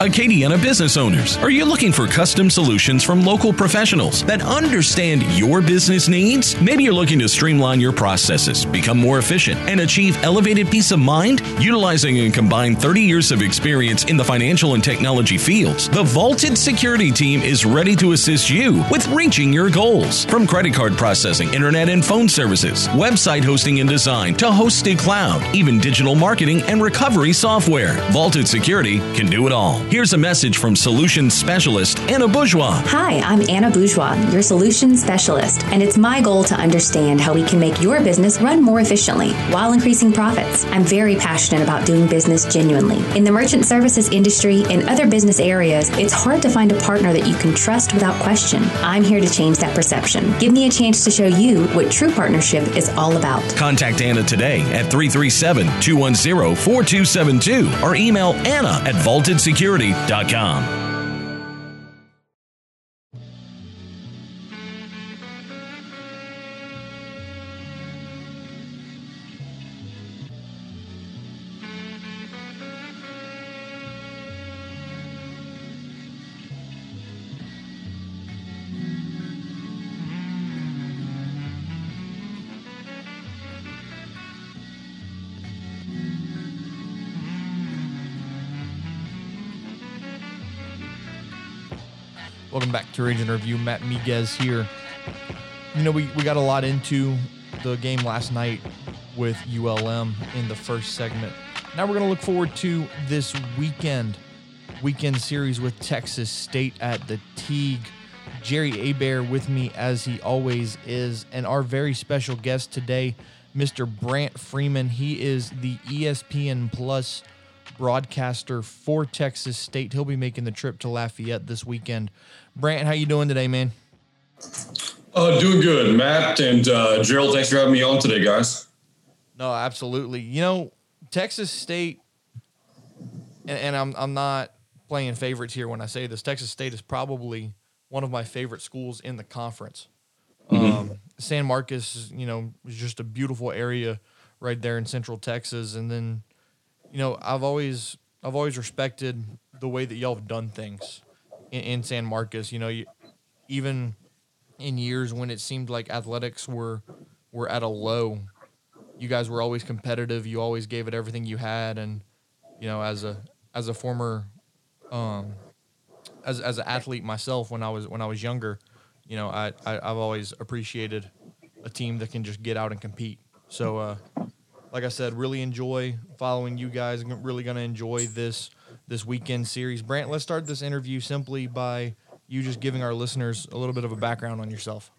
Acadiana business owners, are you looking for custom solutions from local professionals that understand your business needs? Maybe you're looking to streamline your processes, become more efficient, and achieve elevated peace of mind? Utilizing a combined 30 years of experience in the financial and technology fields, the Vaulted Security Team is ready to assist you with reaching your goals. From credit card processing, internet and phone services, website hosting and design, to hosted cloud, even digital marketing and recovery software, Vaulted Security can do it all. Here's a message from solutions specialist Anna Bourgeois. Hi, I'm Anna Bourgeois, your solutions specialist, and it's my goal to understand how we can make your business run more efficiently while increasing profits. I'm very passionate about doing business genuinely. In the merchant services industry and other business areas, it's hard to find a partner that you can trust without question. I'm here to change that perception. Give me a chance to show you what true partnership is all about. Contact Anna today at 337 210 4272 or email Anna at vaultedsecurity.com. Welcome back to Raging Review. Matt Miguez here. You know, we, we got a lot into the game last night with ULM in the first segment. Now we're going to look forward to this weekend, weekend series with Texas State at the Tigue. Jerry Abair with me as he always is, and our very special guest today, Mr. Brant Freeman. He is the ESPN Plus broadcaster for Texas State. He'll be making the trip to Lafayette this weekend. Brant, how you doing today, man? Uh, doing good, Matt and uh, Gerald. Thanks for having me on today, guys. No, absolutely. You know, Texas State, and, and I'm I'm not playing favorites here when I say this. Texas State is probably one of my favorite schools in the conference. Mm-hmm. Um, San Marcos, you know, is just a beautiful area right there in Central Texas, and then, you know, I've always I've always respected the way that y'all have done things in, in San Marcos. You know, you, even in years when it seemed like athletics were were at a low, you guys were always competitive. You always gave it everything you had, and you know, as a as a former, um, as as an athlete myself when I was when I was younger, you know, I, I have always appreciated a team that can just get out and compete. So, uh, like I said, really enjoy following you guys. really gonna enjoy this this weekend series. Brant, let's start this interview simply by you just giving our listeners a little bit of a background on yourself.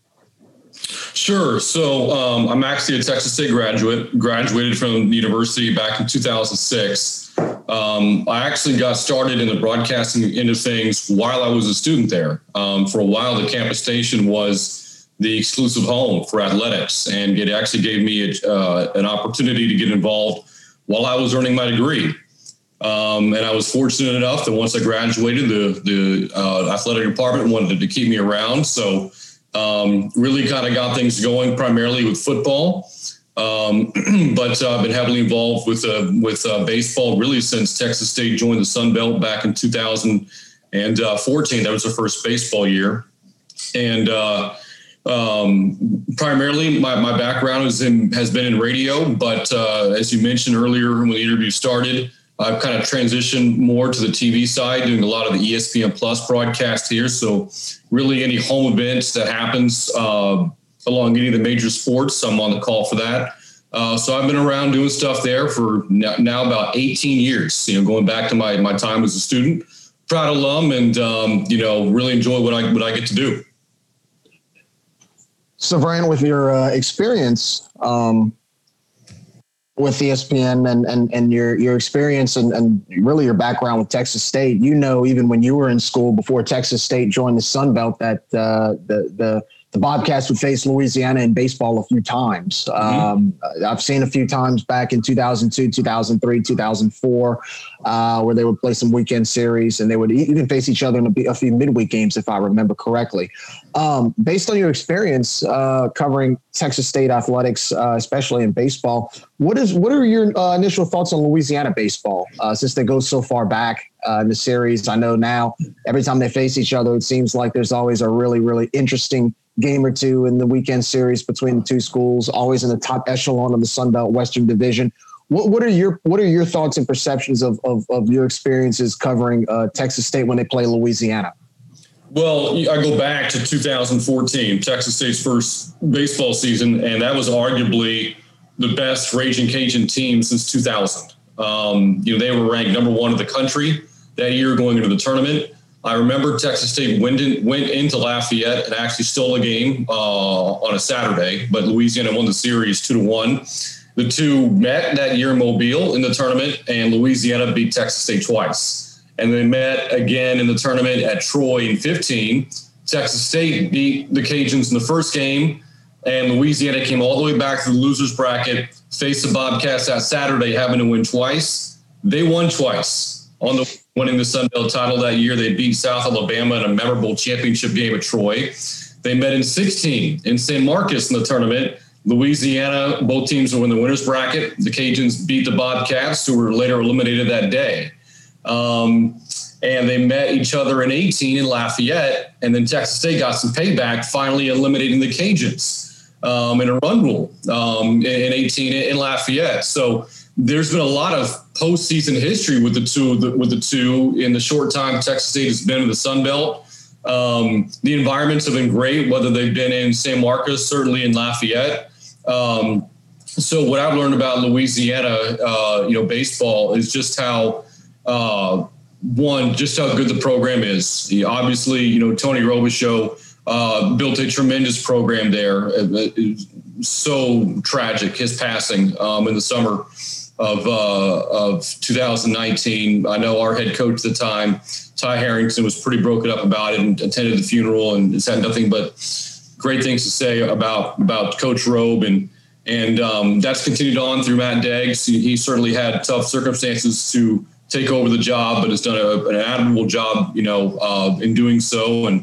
Sure. So um, I'm actually a Texas State graduate, graduated from the university back in 2006. Um, I actually got started in the broadcasting end of things while I was a student there. Um, for a while, the campus station was the exclusive home for athletics, and it actually gave me a, uh, an opportunity to get involved while I was earning my degree. Um, and I was fortunate enough that once I graduated, the the uh, athletic department wanted to keep me around. So um, really kind of got things going primarily with football. Um, but uh, I've been heavily involved with uh, with uh, baseball really since Texas State joined the Sun Belt back in 2014. That was the first baseball year, and uh, um, primarily my, my background is in has been in radio. But uh, as you mentioned earlier when the interview started, I've kind of transitioned more to the TV side, doing a lot of the ESPN Plus broadcast here. So, really, any home events that happens uh, along any of the major sports, I'm on the call for that. Uh, so I've been around doing stuff there for now about 18 years. You know, going back to my my time as a student, proud alum, and um, you know, really enjoy what I what I get to do. So, Brant, with your uh, experience, um, with ESPN and, and, and your, your experience and, and really your background with Texas State, you know, even when you were in school before Texas State joined the Sun Belt, that uh, the, the, the Bobcats would face Louisiana in baseball a few times. Mm-hmm. Um, I've seen a few times back in 2002, 2003, 2004, uh, where they would play some weekend series and they would even face each other in a, a few midweek games, if I remember correctly. Um, based on your experience uh, covering Texas State athletics, uh, especially in baseball, what is what are your uh, initial thoughts on Louisiana baseball uh, since they go so far back uh, in the series? I know now every time they face each other, it seems like there's always a really really interesting game or two in the weekend series between the two schools, always in the top echelon of the Sun Belt Western Division. What, what are your what are your thoughts and perceptions of of, of your experiences covering uh, Texas State when they play Louisiana? Well, I go back to 2014, Texas State's first baseball season, and that was arguably the best Ragin' Cajun team since 2000. Um, you know, they were ranked number one in the country that year going into the tournament. I remember Texas State went, in, went into Lafayette and actually stole a game uh, on a Saturday, but Louisiana won the series two to one. The two met that year in Mobile in the tournament, and Louisiana beat Texas State twice. And they met again in the tournament at Troy in 15. Texas State beat the Cajuns in the first game, and Louisiana came all the way back to the losers bracket, faced the Bobcats that Saturday, having to win twice. They won twice on the winning the Sun Belt title that year. They beat South Alabama in a memorable championship game at Troy. They met in 16 in San Marcos in the tournament. Louisiana, both teams were in the winners bracket. The Cajuns beat the Bobcats, who were later eliminated that day. Um, and they met each other in 18 in Lafayette, and then Texas State got some payback, finally eliminating the Cajuns um, in a run rule um, in 18 in Lafayette. So there's been a lot of postseason history with the two with the two in the short time Texas State has been in the Sun Belt. Um, the environments have been great, whether they've been in San Marcos, certainly in Lafayette. Um, so what I've learned about Louisiana, uh, you know, baseball is just how uh, one, just how good the program is. He, obviously, you know, Tony Robichaux uh, built a tremendous program there. So tragic his passing um, in the summer of uh, of 2019. I know our head coach at the time, Ty Harrington, was pretty broken up about it and attended the funeral and had nothing but great things to say about about Coach Robe and and um, that's continued on through Matt Deggs. He, he, certainly had tough circumstances to take over the job, but has done a, an admirable job, you know, uh, in doing so. And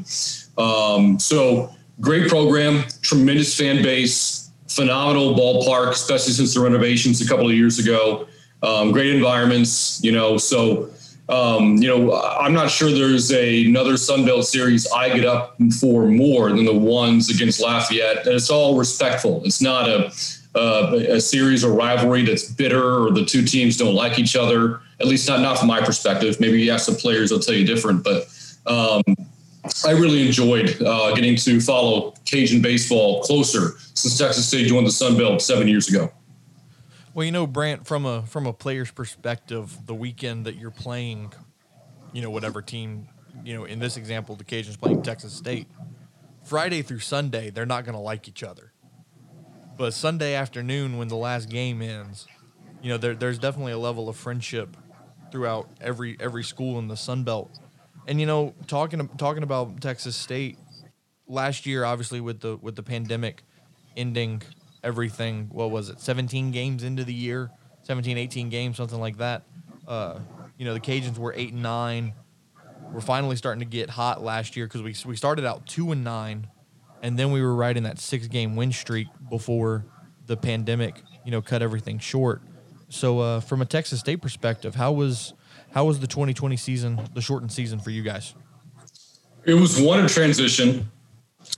um, so, great program, tremendous fan base, phenomenal ballpark, especially since the renovations a couple of years ago. Um, great environments, you know. So, um, you know, I'm not sure there's a, another Sun Belt series I get up for more than the ones against Lafayette, and it's all respectful. It's not a uh, a series or rivalry that's bitter or the two teams don't like each other. At least not not from my perspective. Maybe you ask the players, they'll tell you different. But um, I really enjoyed uh, getting to follow Cajun baseball closer since Texas State joined the Sun Belt seven years ago. Well, you know, Brant, from a from a player's perspective, the weekend that you're playing, you know, whatever team, you know, in this example, the Cajuns playing Texas State. Friday through Sunday, they're not going to like each other. But Sunday afternoon, when the last game ends, you know, there, there's definitely a level of friendship throughout every every school in the Sun Belt. And you know, talking talking about Texas State last year, obviously with the with the pandemic ending everything, what was it, 17 games into the year, 17, 18 games, something like that. Uh, you know, the Cajuns were eight and nine. We're finally starting to get hot last year because we we started out two and nine and then we were riding that six game win streak before the pandemic, you know, cut everything short. So, uh, from a Texas State perspective, how was how was the 2020 season, the shortened season for you guys? It was one in transition.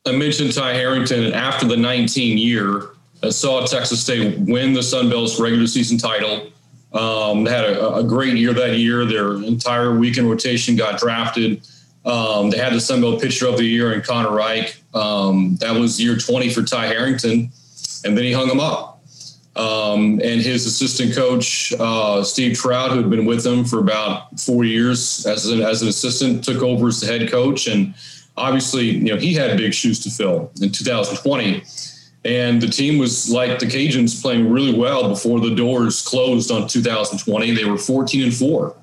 I mentioned Ty Harrington, and after the 19 year, I saw Texas State win the Sun Belt's regular season title. Um, they had a, a, great year that year. Their entire weekend rotation got drafted. Um, they had the Sun Belt Pitcher of the Year in Connor Reich. Um, that was year 20 for Ty Harrington, and then he hung him up. Um, and his assistant coach, uh, Steve Trout, who had been with him for about four years as an, as an assistant, took over as the head coach. And obviously, you know, he had big shoes to fill in 2020. And the team was like the Cajuns playing really well before the doors closed on 2020. They were 14 and four.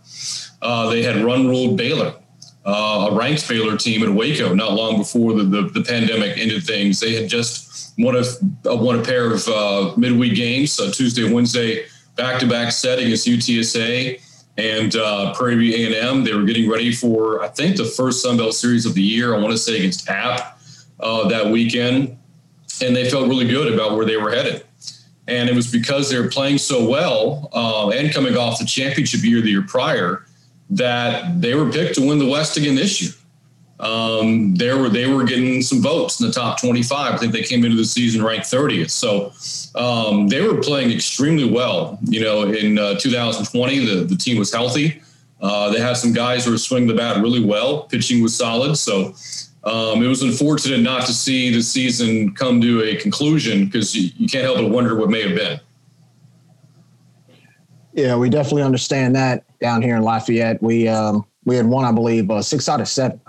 Uh, they had run ruled Baylor uh, a ranked Baylor team in Waco not long before the, the, the pandemic ended things. They had just won a, uh, won a pair of uh, midweek games, so Tuesday, Wednesday, back to back set against UTSA and uh, Prairie View A&M. They were getting ready for, I think, the first Sun Belt series of the year. I want to say against App uh, that weekend. And they felt really good about where they were headed. And it was because they were playing so well uh, and coming off the championship year the year prior that they were picked to win the West again this year. Um, they were they were getting some votes in the top 25. I think they came into the season ranked 30th. So um, they were playing extremely well. You know, in uh, 2020, the, the team was healthy. Uh, they had some guys who were swinging the bat really well. Pitching was solid. So um, it was unfortunate not to see the season come to a conclusion because you, you can't help but wonder what may have been. Yeah, we definitely understand that down here in Lafayette. We um, we had won, I believe, uh, six out of seven.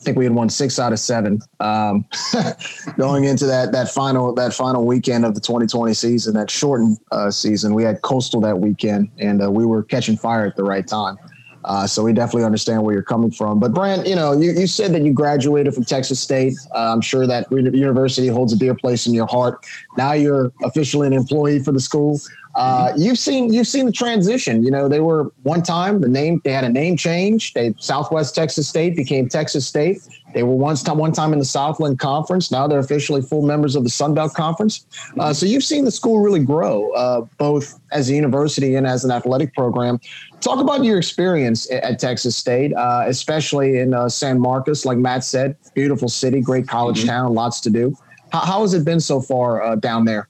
I think we had won six out of seven um, going into that that final that final weekend of the 2020 season, that shortened uh, season. We had Coastal that weekend, and uh, we were catching fire at the right time. Uh, so we definitely understand where you're coming from. But Brant, you know, you, you said that you graduated from Texas State. Uh, I'm sure that university holds a dear place in your heart. Now you're officially an employee for the school. Uh, you've seen you've seen the transition. You know, they were one time the name they had a name change. They Southwest Texas State became Texas State. They were once time one time in the Southland Conference. Now they're officially full members of the Sun Belt Conference. Uh, so you've seen the school really grow, uh, both as a university and as an athletic program. Talk about your experience at, Texas State, uh, especially in uh, San Marcos. Like Matt said, beautiful city, great college mm-hmm. town, lots to do. How, how, has it been so far uh, down there?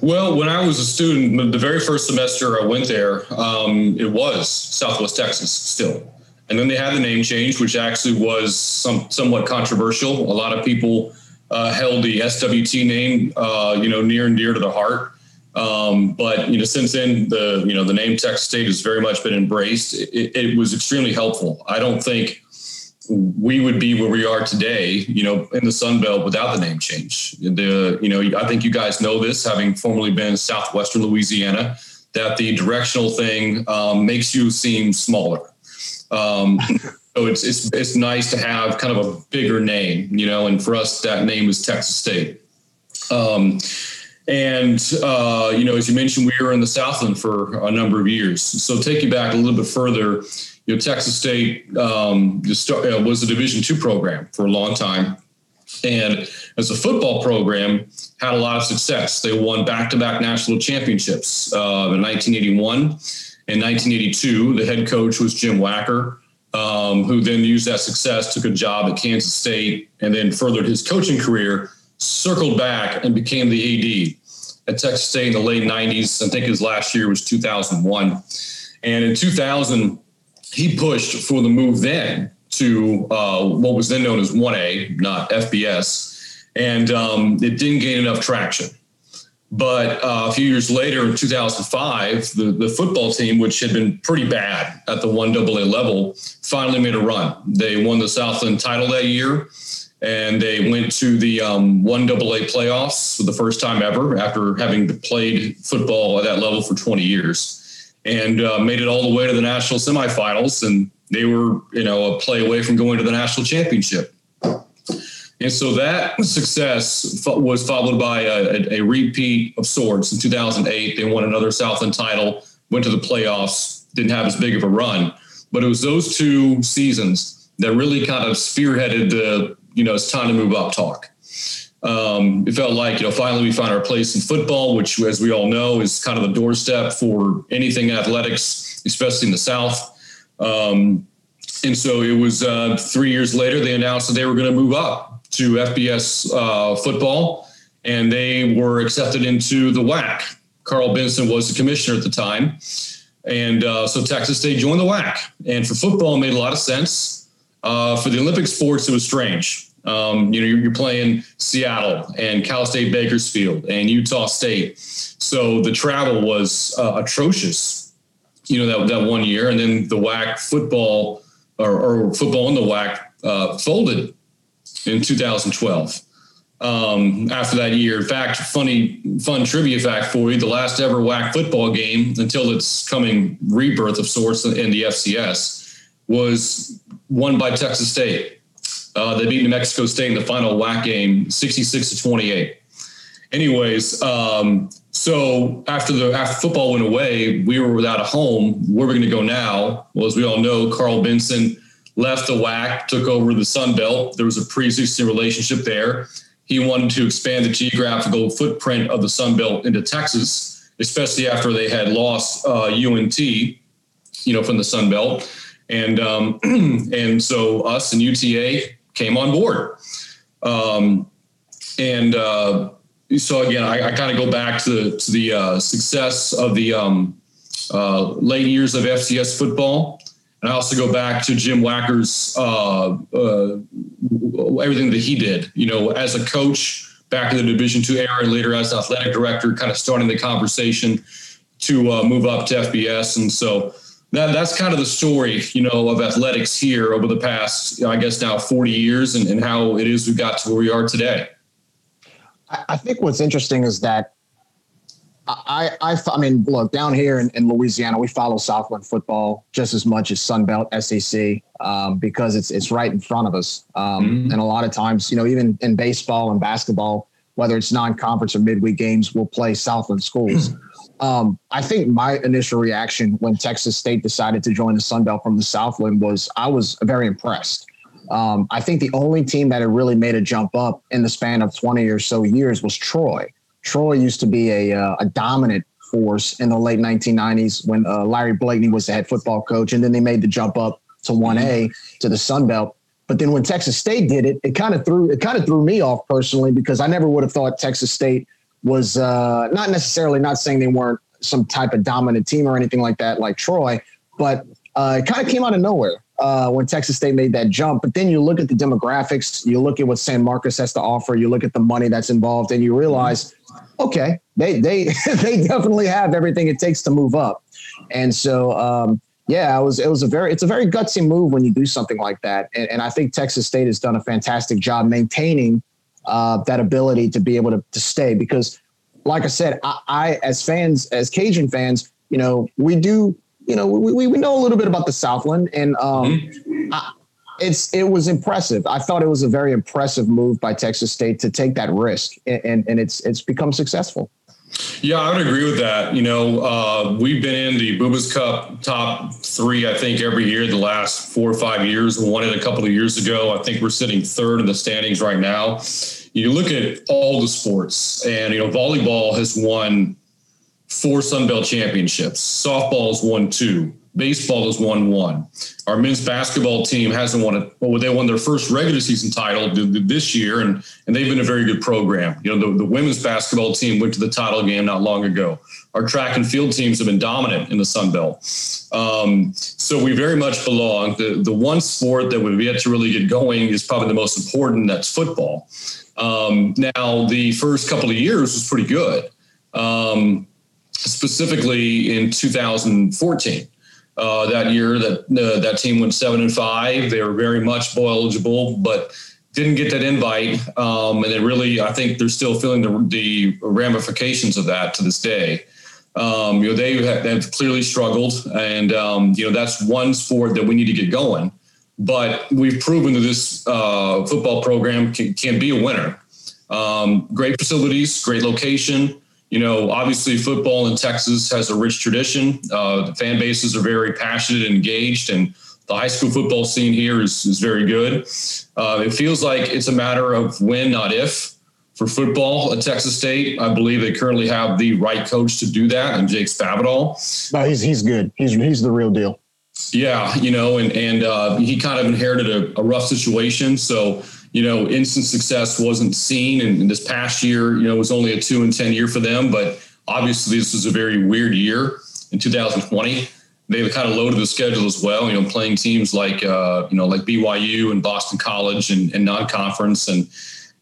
Well, when I was a student, the very first semester I went there, um, it was Southwest Texas still. And then they had the name change, which actually was some somewhat controversial. A lot of people uh, held the SWT name, uh, you know, near and dear to the heart. Um, but you know, since then, the you know the name Texas State has very much been embraced. It, it, was extremely helpful. I don't think we would be where we are today, you know, in the Sun Belt without the name change. The you know, I think you guys know this, having formerly been Southwestern Louisiana, that the directional thing um, makes you seem smaller. Um, so it's it's it's nice to have kind of a bigger name, you know, and for us that name is Texas State. Um, and uh, you know, as you mentioned, we were in the Southland for a number of years. So take you back a little bit further. You know, Texas State um, uh, was a Division two program for a long time, and as a football program, had a lot of success. They won back-to-back national championships uh, in 1981 and 1982. The head coach was Jim Wacker, um, who then used that success, took a job at Kansas State, and then furthered his coaching career circled back and became the AD at Texas State in the late 90s. I think his last year was 2001. And in 2000, he pushed for the move then to uh, what was then known as 1A, not FBS. And um, it didn't gain enough traction. But uh, a few years later, in 2005, the, the football team, which had been pretty bad at the 1AA level, finally made a run. They won the Southland title that year and they went to the um, one AA playoffs for the first time ever after having played football at that level for 20 years, and uh, made it all the way to the national semifinals. And they were, you know, a play away from going to the national championship. And so that success was followed by a, a, repeat of sorts in 2008. They won another Southland title, went to the playoffs, didn't have as big of a run, but it was those two seasons that really kind of spearheaded the you know, it's time to move up talk. Um, it felt like, you know, finally we found our place in football, which, as we all know, is kind of the doorstep for anything athletics, especially in the South. Um, and so it was uh, three years later, they announced that they were going to move up to FBS uh, football, and they were accepted into the WAC. Karl Benson was the commissioner at the time. And uh, so Texas State joined the WAC. And for football, it made a lot of sense. Uh, for the Olympic sports, it was strange. Um, you know, you're, playing Seattle and Cal State Bakersfield and Utah State. So the travel was uh, atrocious, you know, that, that one year. And then the WAC football or, or football in the WAC uh, folded in 2012. Um, after that year, in fact, funny, fun trivia fact for you: the last ever WAC football game until its coming rebirth of sorts in the FCS was won by Texas State. Uh, they beat New Mexico State in the final WAC game, 66 to 28. Anyways, um, so after the after football went away, we were without a home. Where are we going to go now? Well, as we all know, Karl Benson left the WAC, took over the Sun Belt. There was a pre-existing relationship there. He wanted to expand the geographical footprint of the Sun Belt into Texas, especially after they had lost uh, UNT, you know, from the Sun Belt. And um, and so us and UTA came on board. Um, and uh, so again, I, I kind of go back to to the uh, success of the um, uh, late years of FCS football. And I also go back to Jim Wacker's uh, uh, everything that he did, you know, as a coach back in the Division two era and later as athletic director, kind of starting the conversation to uh, move up to FBS. And so that, that's kind of the story, you know, of athletics here over the past, I guess now 40 years and, and how it is we got to where we are today. I think what's interesting is that I, I, I mean, look, down here in, in Louisiana, we follow Southland football just as much as Sunbelt SEC um, because it's it's right in front of us. Um, mm-hmm. And a lot of times, you know, even in baseball and basketball, whether it's non-conference or midweek games, we'll play Southland schools. Um, I think my initial reaction when Texas State decided to join the Sun Belt from the Southland was I was very impressed. Um, I think the only team that had really made a jump up in the span of 20 or so years was Troy. Troy used to be a, uh, a dominant force in the late 1990s when uh, Larry Blakeney was the head football coach, and then they made the jump up to 1A to the Sun Belt. But then when Texas State did it, it kind of threw it kind of threw me off personally because I never would have thought Texas State was uh, not necessarily not saying they weren't some type of dominant team or anything like that, like Troy, but uh, it kind of came out of nowhere uh, when Texas State made that jump. But then you look at the demographics, you look at what San Marcos has to offer, you look at the money that's involved, and you realize, okay, they they they definitely have everything it takes to move up. And so, um, yeah, it was it was a very it's a very gutsy move when you do something like that. And, and I think Texas State has done a fantastic job maintaining uh, that ability to be able to, to stay because, like I said, I, I as fans as Cajun fans, you know, we do you know, we, we know a little bit about the Southland, and um, mm-hmm. I, it's it was impressive. I thought it was a very impressive move by Texas State to take that risk, and and, and it's it's become successful. Yeah, I would agree with that. You know, uh, we've been in the Bubas Cup top three, I think, every year the last four or five years. We won it a couple of years ago. I think we're sitting third in the standings right now. You look at all the sports, and you know, volleyball has won four Sun Belt championships. Softball has won two. Baseball has won one. Our men's basketball team hasn't won it. Well, they won their first regular season title this year, and and they've been a very good program. You know, the, the women's basketball team went to the title game not long ago. Our track and field teams have been dominant in the Sun Belt. Um, so we very much belong. The the one sport that we've yet to really get going is probably the most important. That's football. Um, now, the first couple of years was pretty good. Um, specifically in 2014. Uh, that year, that uh, that team went seven and five. They were very much bowl eligible, but didn't get that invite. Um, and they really, I think, they're still feeling the, the ramifications of that to this day. Um, you know, they have, have, clearly struggled, and um, you know that's one sport that we need to get going. But we've proven that this uh, football program can, can, be a winner. Um, great facilities, great location you know, obviously football in Texas has a rich tradition. Uh, the fan bases are very passionate and engaged, and the high school football scene here is, is very good. Uh, it feels like it's a matter of when, not if. For football at Texas State, I believe they currently have the right coach to do that, and Jake Spavital. No, he's he's good. He's he's the real deal. Yeah, you know, and and uh, he kind of inherited a, a rough situation, so you know, instant success wasn't seen. And this past year, you know, it was only a two and 10 year for them. But obviously, this was a very weird year in 2020. They've kind of loaded the schedule as well, you know, playing teams like, uh, you know, like BYU and Boston College and, and non conference and,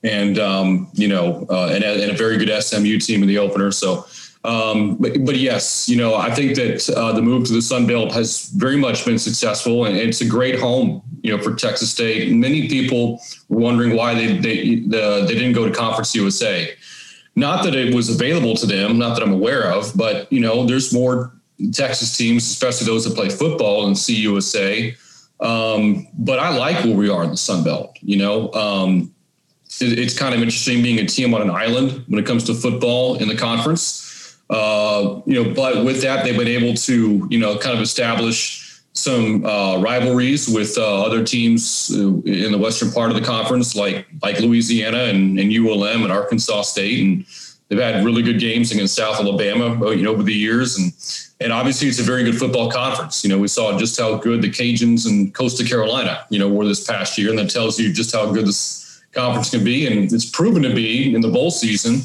and, um, you know, uh, and, and a very good SMU team in the opener. So, um, but, but yes, you know, I think that uh, the move to the Sun Belt has very much been successful, and it's a great home, you know, for Texas State. Many people were wondering why they they the, they didn't go to Conference USA. Not that it was available to them, not that I'm aware of, but you know, there's more Texas teams, especially those that play football in CUSA. Um, but I like where we are in the Sun Belt. You know, um, it, it's kind of interesting being a team on an island when it comes to football in the conference. Uh, you know, but with that, they've been able to, you know, kind of establish some uh, rivalries with uh, other teams in the western part of the conference, like like Louisiana and, and ULM and Arkansas State, and they've had really good games against South Alabama, uh, you know, over the years, and and obviously it's a very good football conference. You know, we saw just how good the Cajuns and Coastal Carolina, you know, were this past year, and that tells you just how good this conference can be, and it's proven to be in the bowl season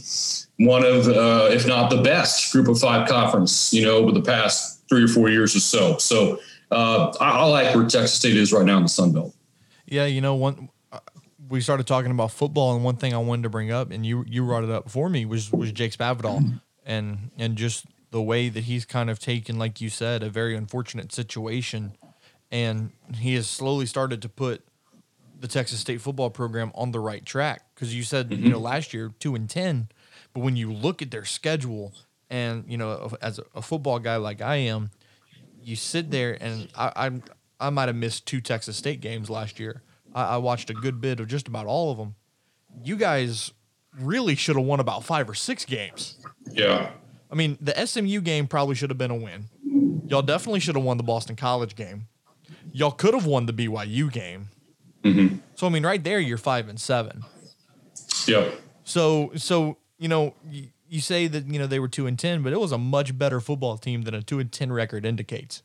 one of, uh, if not the best, Group of Five conference. You know, over the past three or four years or so. So uh, I, I, like where Texas State is right now in the Sun Belt. Yeah, you know, one uh, we started talking about football, and one thing I wanted to bring up, and you you brought it up for me, was was Jake Spavital, and and just the way that he's kind of taken, like you said, a very unfortunate situation, and he has slowly started to put the Texas State football program on the right track. Because you said, mm-hmm. you know, last year two and ten but when you look at their schedule, and you know, as a, football guy like I am, you sit there and I I, I might have missed two Texas State games last year. I, I watched a good bit of just about all of them. You guys really should have won about five or six games. Yeah. I mean, the SMU game probably should have been a win. Y'all definitely should have won the Boston College game. Y'all could have won the BYU game. Mm-hmm. So I mean, right there, you're five and seven. Yeah. So so you know, you, you say that you know they were two and ten, but it was a much better football team than a two and ten record indicates.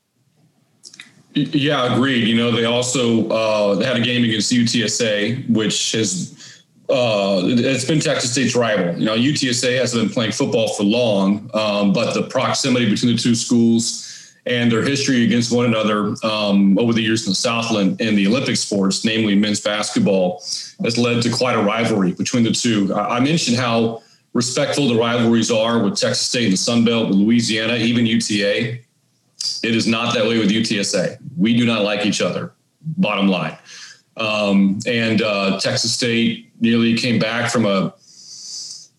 Yeah, agreed. You know, they also uh, had a game against UTSA, which has uh, it's been Texas State's rival. You know, UTSA hasn't been playing football for long, um, but the proximity between the two schools and their history against one another um, over the years in the Southland and the Olympic sports, namely men's basketball, has led to quite a rivalry between the two. I mentioned how respectful the rivalries are with Texas State and the Sun Belt, with Louisiana, even UTA. It is not that way with UTSA. We do not like each other, bottom line. Um, and uh, Texas State nearly came back from a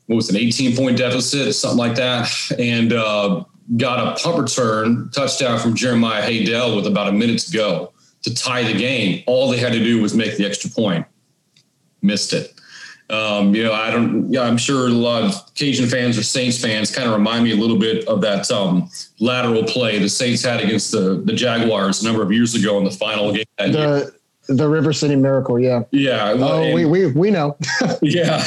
what was an 18 point deficit, something like that, and uh, got a punt return touchdown from Jeremiah Haydel with about a minute to go to tie the game. All they had to do was make the extra point. Missed it. Um, you know, I don't. Yeah, I'm sure a lot of Cajun fans or Saints fans kind of remind me a little bit of that um, lateral play the Saints had against the the Jaguars a number of years ago in the final game. the year. The River City Miracle, yeah, yeah. Well, oh, we we we know. yeah,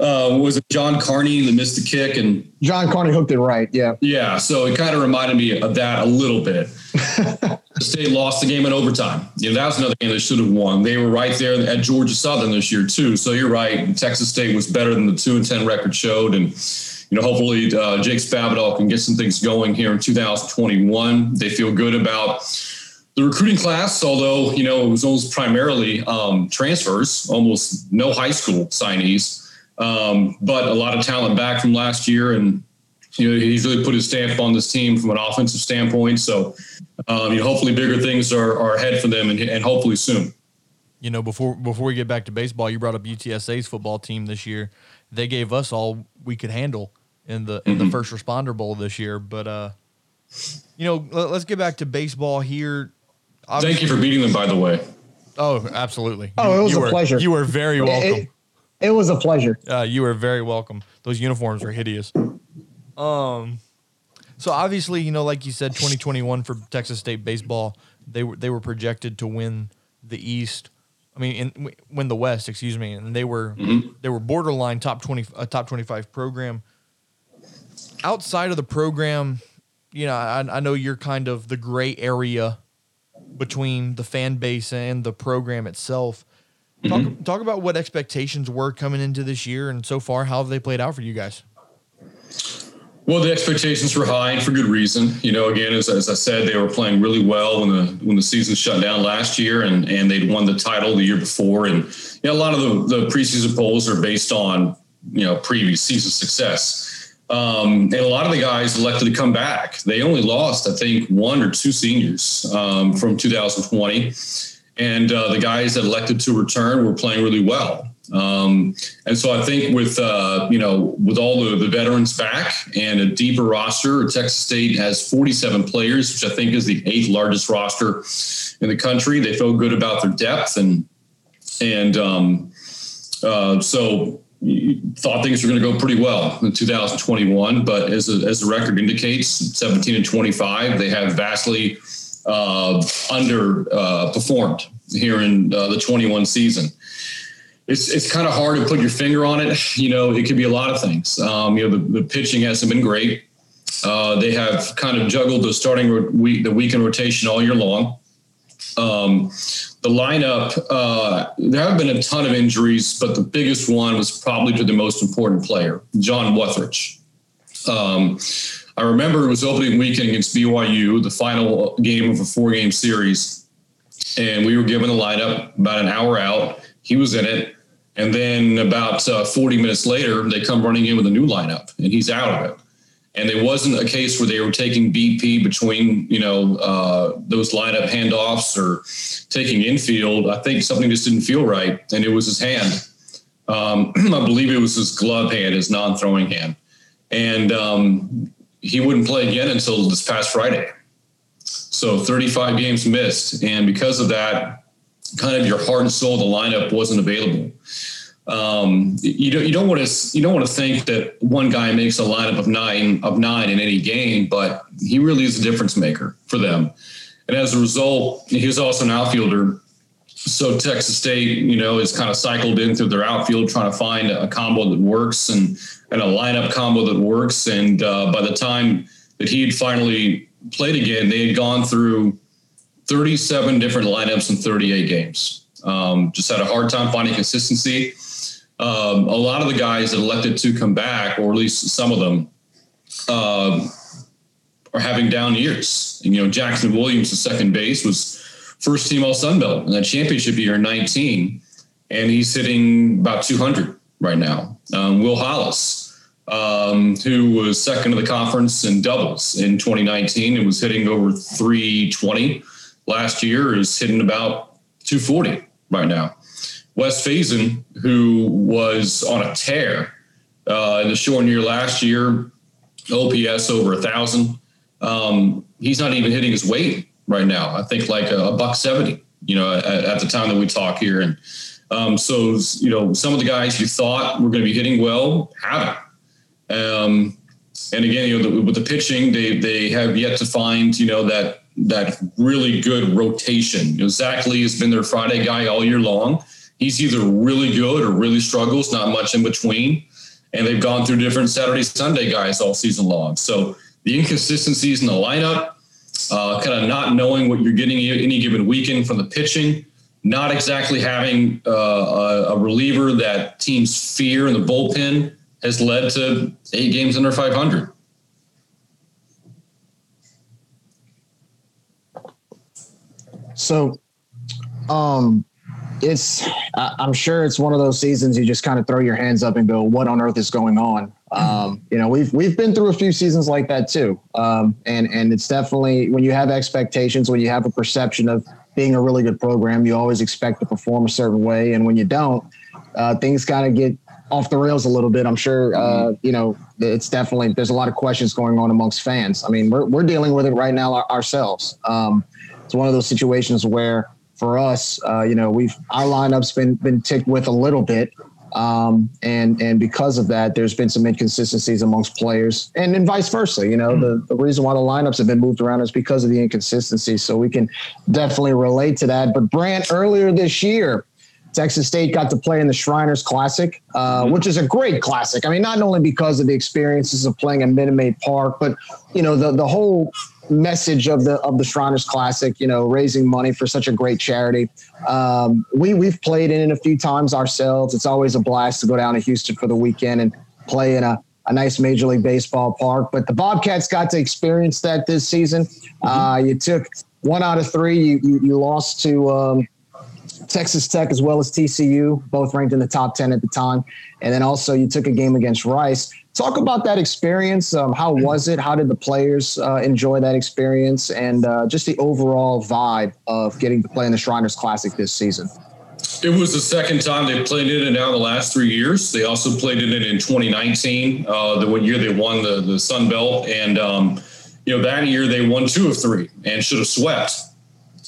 uh, was it John Carney that missed the kick and John Carney hooked it right? Yeah, yeah. So it kind of reminded me of that a little bit. State lost the game in overtime. You know, that was another game they should have won. They were right there at Georgia Southern this year too. So you're right. Texas State was better than the two and ten record showed, and you know, hopefully uh, Jake Spavital can get some things going here in 2021. They feel good about the recruiting class, although you know it was almost primarily um, transfers, almost no high school signees, um, but a lot of talent back from last year, and you know he's really put his stamp on this team from an offensive standpoint. So, um, you know, hopefully bigger things are, are ahead for them, and, and hopefully soon. You know, before before we get back to baseball, you brought up UTSA's football team this year. They gave us all we could handle in the in mm-hmm. the first responder bowl this year, but uh, you know, let, us get back to baseball here Thank you for beating them, by the way. Oh, absolutely. Oh, it was you a were, pleasure. You were very welcome. It, it, was a pleasure. Uh, you were very welcome. Those uniforms were hideous. Um, so obviously, you know, like you said, 2021 for Texas State baseball, they were they were projected to win the East. I mean, in, win the West, excuse me, and they were mm-hmm. they were borderline top 20 a top 25 program. Outside of the program, you know, I, I know you're kind of the gray area between the fan base and the program itself. Talk, mm-hmm. talk about what expectations were coming into this year and so far, how have they played out for you guys? Well, the expectations were high and for good reason. You know, again, as, as I said, they were playing really well when the when the season shut down last year, and and they'd won the title the year before. And you know, a lot of the, the preseason polls are based on you know previous season success. Um, and a lot of the guys elected to come back. They only lost, I think, one or two seniors um, from 2020. And uh, the guys that elected to return were playing really well. Um, and so I think with uh, you know with all the, the veterans back and a deeper roster, Texas State has 47 players, which I think is the eighth largest roster in the country. They feel good about their depth and and um, uh, so thought things were going to go pretty well in 2021, but as, a, as the record indicates, 17 and 25, they have vastly uh, underperformed uh, here in uh, the 21 season. It's, it's kind of hard to put your finger on it. You know, it could be a lot of things. Um, you know, the, the pitching hasn't been great. Uh, they have kind of juggled the starting week, the weekend rotation all year long. Um, the lineup, uh, there have been a ton of injuries, but the biggest one was probably to the most important player, John Wuthrich. Um, I remember it was opening weekend against BYU, the final game of a four game series. And we were given the lineup about an hour out. He was in it. And then about uh, 40 minutes later, they come running in with a new lineup, and he's out of it and it wasn't a case where they were taking BP between you know uh, those lineup handoffs or taking infield. I think something just didn't feel right, and it was his hand. Um, I believe it was his glove hand, his non-throwing hand, and um, he wouldn't play again until this past Friday. So 35 games missed, and because of that, kind of your heart and soul, the lineup wasn't available um, you don't you don't want to you don't want to think that one guy makes a lineup of nine of nine in any game, but he really is a difference maker for them. And as a result, he was also an outfielder. So Texas State, you know, is kind of cycled in through their outfield trying to find a combo that works and and a lineup combo that works. And uh, by the time that he had finally played again, they had gone through 37 different lineups in 38 games. Um, just had a hard time finding consistency um, a lot of the guys that elected to come back, or at least some of them, uh, are having down years. And, you know, Jackson Williams, the second base, was first team All Sun Belt in that championship year in 19, and he's hitting about 200 right now. Um, Will Hollis, um, who was second of the conference in doubles in 2019 and was hitting over 320 last year, is hitting about 240 right now. Wes Faison, who was on a tear uh, in the short year last year, OPS over a thousand. Um, he's not even hitting his weight right now. I think like a, a buck seventy. You know, at, at, the time that we talk here, and um, so you know, some of the guys you thought were going to be hitting well haven't. Um, and again, you know, the, with the pitching, they they have yet to find you know that that really good rotation. You know, Zach Lee has been their Friday guy all year long. He's either really good or really struggles, not much in between. And they've gone through different Saturday, Sunday guys all season long. So the inconsistencies in the lineup, uh, kind of not knowing what you're getting any given weekend from the pitching, not exactly having uh, a, reliever that teams fear in the bullpen has led to eight games under 500. So, um, it's i'm sure it's one of those seasons you just kind of throw your hands up and go what on earth is going on? Um, you know we've we've been through a few seasons like that too. Um, and and it's definitely when you have expectations when you have a perception of being a really good program you always expect to perform a certain way. And when you don't uh, things kind of get off the rails a little bit. I'm sure uh, you know it's definitely there's a lot of questions going on amongst fans. I mean we're, we're dealing with it right now ourselves. Um, it's one of those situations where for us, uh, you know, we've our lineup's been been ticked with a little bit, um, and and because of that, there's been some inconsistencies amongst players, and and vice versa. You know, mm-hmm. the, the reason why the lineups have been moved around is because of the inconsistencies. So we can definitely relate to that. But Brant, earlier this year, Texas State got to play in the Shriners Classic, uh, mm-hmm. which is a great classic. I mean, not only because of the experiences of playing at Minute Maid Park, but you know the the whole message of the of the Shriners Classic, you know, raising money for such a great charity. Um, we we've played in it a few times ourselves. It's always a blast to go down to Houston for the weekend and play in a, a nice Major League Baseball park. But the Bobcats got to experience that this season. Mm-hmm. Uh, you took one out of three. You you, you lost to. Um, Texas Tech as well as TCU, both ranked in the top 10 at the time. And then also you took a game against Rice. Talk about that experience. Um, how was it? How did the players uh, enjoy that experience, and uh, just the overall vibe of getting to play in the Shriners Classic this season? It was the second time they played it in now the last three years. They also played it in 2019, uh, the one year they won the the Sun Belt, and um, you know that year they won two of three and should have swept.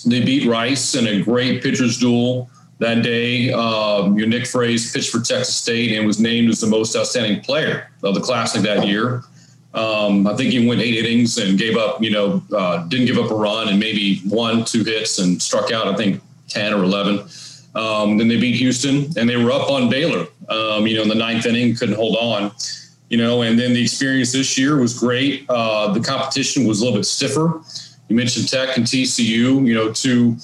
They beat Rice in a great pitchers duel that day. Um, your Nick Fraze pitched for Texas State and was named as the most outstanding player of the Classic that year. Um, I think he went eight innings and gave up, you know, uh, didn't give up a run and maybe one, two hits and struck out, I think, 10 or 11. Um, then they beat Houston and they were up on Baylor, um, you know, in the ninth inning, couldn't hold on, you know, and then the experience this year was great. Uh, the competition was a little bit stiffer. You mentioned Tech and TCU, you know, two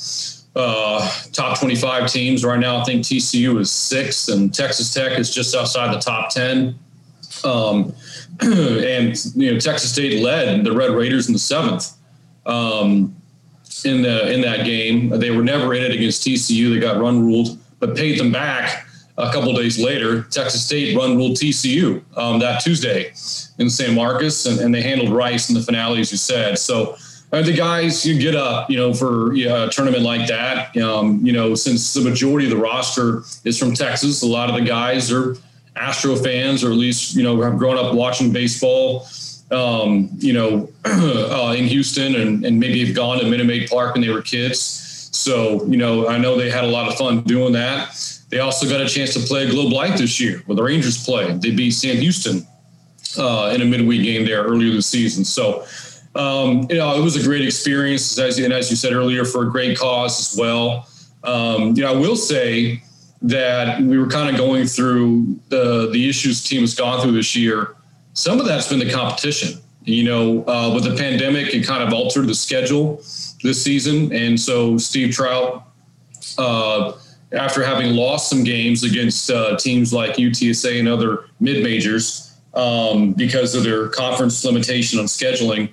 uh, top 25 teams right now. I think TCU is sixth, and Texas Tech is just outside the top 10. Um, and you know, Texas State led the Red Raiders in the seventh um, in the in that game. They were never in it against TCU. They got run ruled, but paid them back a couple days later. Texas State run ruled TCU um, that Tuesday in San Marcos, and, and they handled Rice in the finale, as you said. So the guys you get up, you know, for a tournament like that. Um, you know, since the majority of the roster is from Texas, a lot of the guys are Astro fans, or at least you know have grown up watching baseball. Um, you know, uh, in Houston, and, and maybe have gone to Minute Maid Park when they were kids. So you know, I know they had a lot of fun doing that. They also got a chance to play Globe Life this year, where the Rangers played. They beat Sam Houston uh, in a midweek game there earlier this season. So um, you know, it was a great experience, as, and as you said earlier, for a great cause as well. Um, you know, I will say that we were kind of going through the the issues the team has gone through this year. Some of that's been the competition. You know, uh, with the pandemic, it kind of altered the schedule this season, and so Steve Trout, uh, after having lost some games against uh, teams like UTSA and other mid majors um, because of their conference limitation on scheduling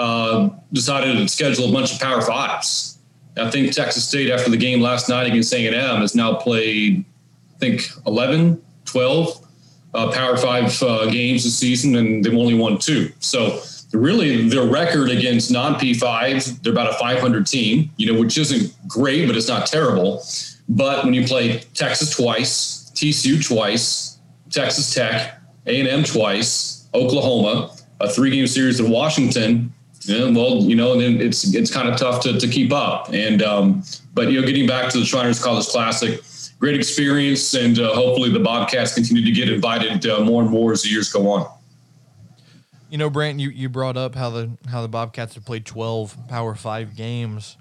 uh, decided to schedule a bunch of Power Fives. I think Texas State, after the game last night against A&M, has now played, I think, 11, 12 uh, Power Five uh, games this season, and they've only won two. So really, their record against non P5s, they're about a 500 team, you know, which isn't great, but it's not terrible. But when you play Texas twice, TCU twice, Texas Tech, A&M twice, Oklahoma, a three-game series in Washington, yeah, well, you know, then it's it's kind of tough to, to keep up. And um, but you know, getting back to the Shriners College Classic, great experience, and uh, hopefully the Bobcats continue to get invited uh, more and more as the years go on. You know, Brant, you, you brought up how the how the Bobcats have played twelve Power Five games.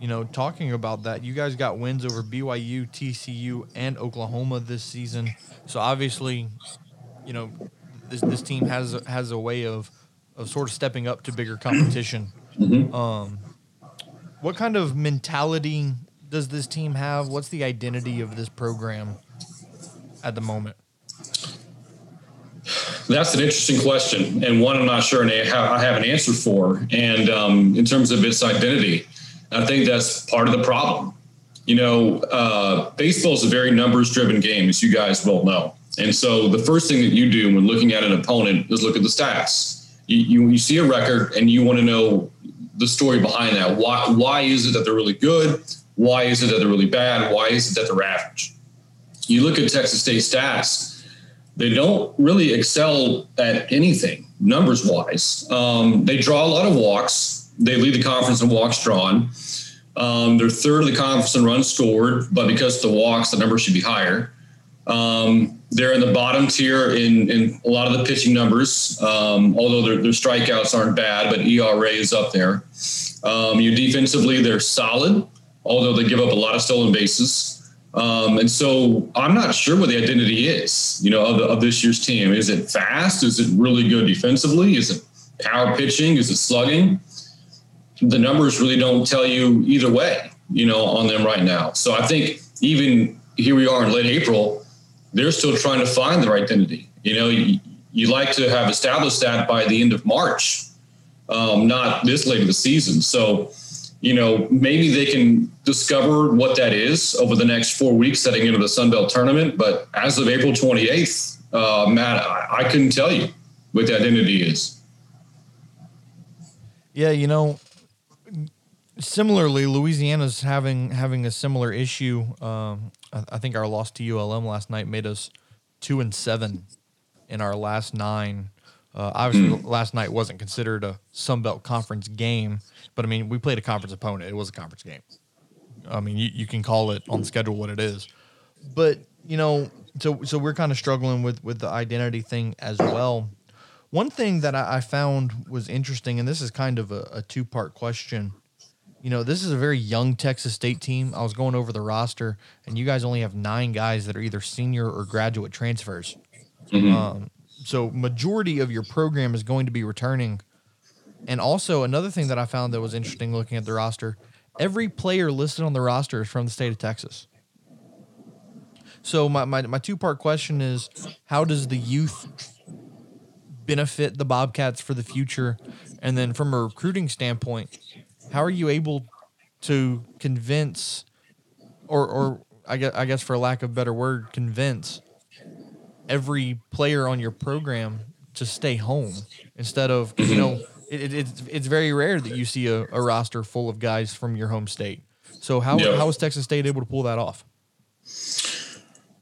You know, talking about that, you guys got wins over BYU, TCU, and Oklahoma this season. So obviously, you know, this this team has has a way of of sort of stepping up to bigger competition. Mm-hmm. Um, what kind of mentality does this team have? What's the identity of this program at the moment? That's an interesting question, and one I'm not sure I have an answer for. And um, in terms of its identity, I think that's part of the problem. You know, uh, baseball is a very numbers driven game, as you guys well know. And so the first thing that you do when looking at an opponent is look at the stats. You, you, you see a record and you want to know the story behind that. Why, why is it that they're really good? Why is it that they're really bad? Why is it that they're average? You look at Texas State stats, they don't really excel at anything numbers wise. Um, they draw a lot of walks. They lead the conference in walks drawn. Um, they're third in the conference in runs scored, but because of the walks, the number should be higher. Um, they're in the bottom tier in, in a lot of the pitching numbers, um, although their, their, strikeouts aren't bad, but ERA is up there. Um, you defensively, they're solid, although they give up a lot of stolen bases. Um, and so I'm not sure what the identity is, you know, of, of, this year's team. Is it fast? Is it really good defensively? Is it power pitching? Is it slugging? The numbers really don't tell you either way, you know, on them right now. So I think even here we are in late April, they're still trying to find their identity. You know, you, you like to have established that by the end of March, um, not this late in the season. So, you know, maybe they can discover what that is over the next four weeks heading into the Sun Belt tournament. But as of April 28th, uh, Matt, I, I couldn't tell you what the identity is. Yeah, you know, similarly, Louisiana's having having a similar issue. Um, I, think our loss to ULM last night made us two and seven in our last nine. Uh, obviously, mm. last night wasn't considered a Sun Belt Conference game, but I mean, we played a conference opponent. It was a conference game. I mean, you, you can call it on the schedule what it is, but you know, so so we're kind of struggling with with the identity thing as well. One thing that I, I found was interesting, and this is kind of a, a two part question you know, this is a very young Texas State team. I was going over the roster, and you guys only have nine guys that are either senior or graduate transfers. Mm-hmm. Um, so, majority of your program is going to be returning. And also, another thing that I found that was interesting looking at the roster every player listed on the roster is from the state of Texas. So, my, my, my two part question is how does the youth benefit the Bobcats for the future? And then, from a recruiting standpoint, how are you able to convince, or or I guess I guess for lack of a better word, convince every player on your program to stay home instead of you know it, it, it's it's very rare that you see a, a, roster full of guys from your home state. So how yep. how is Texas State able to pull that off?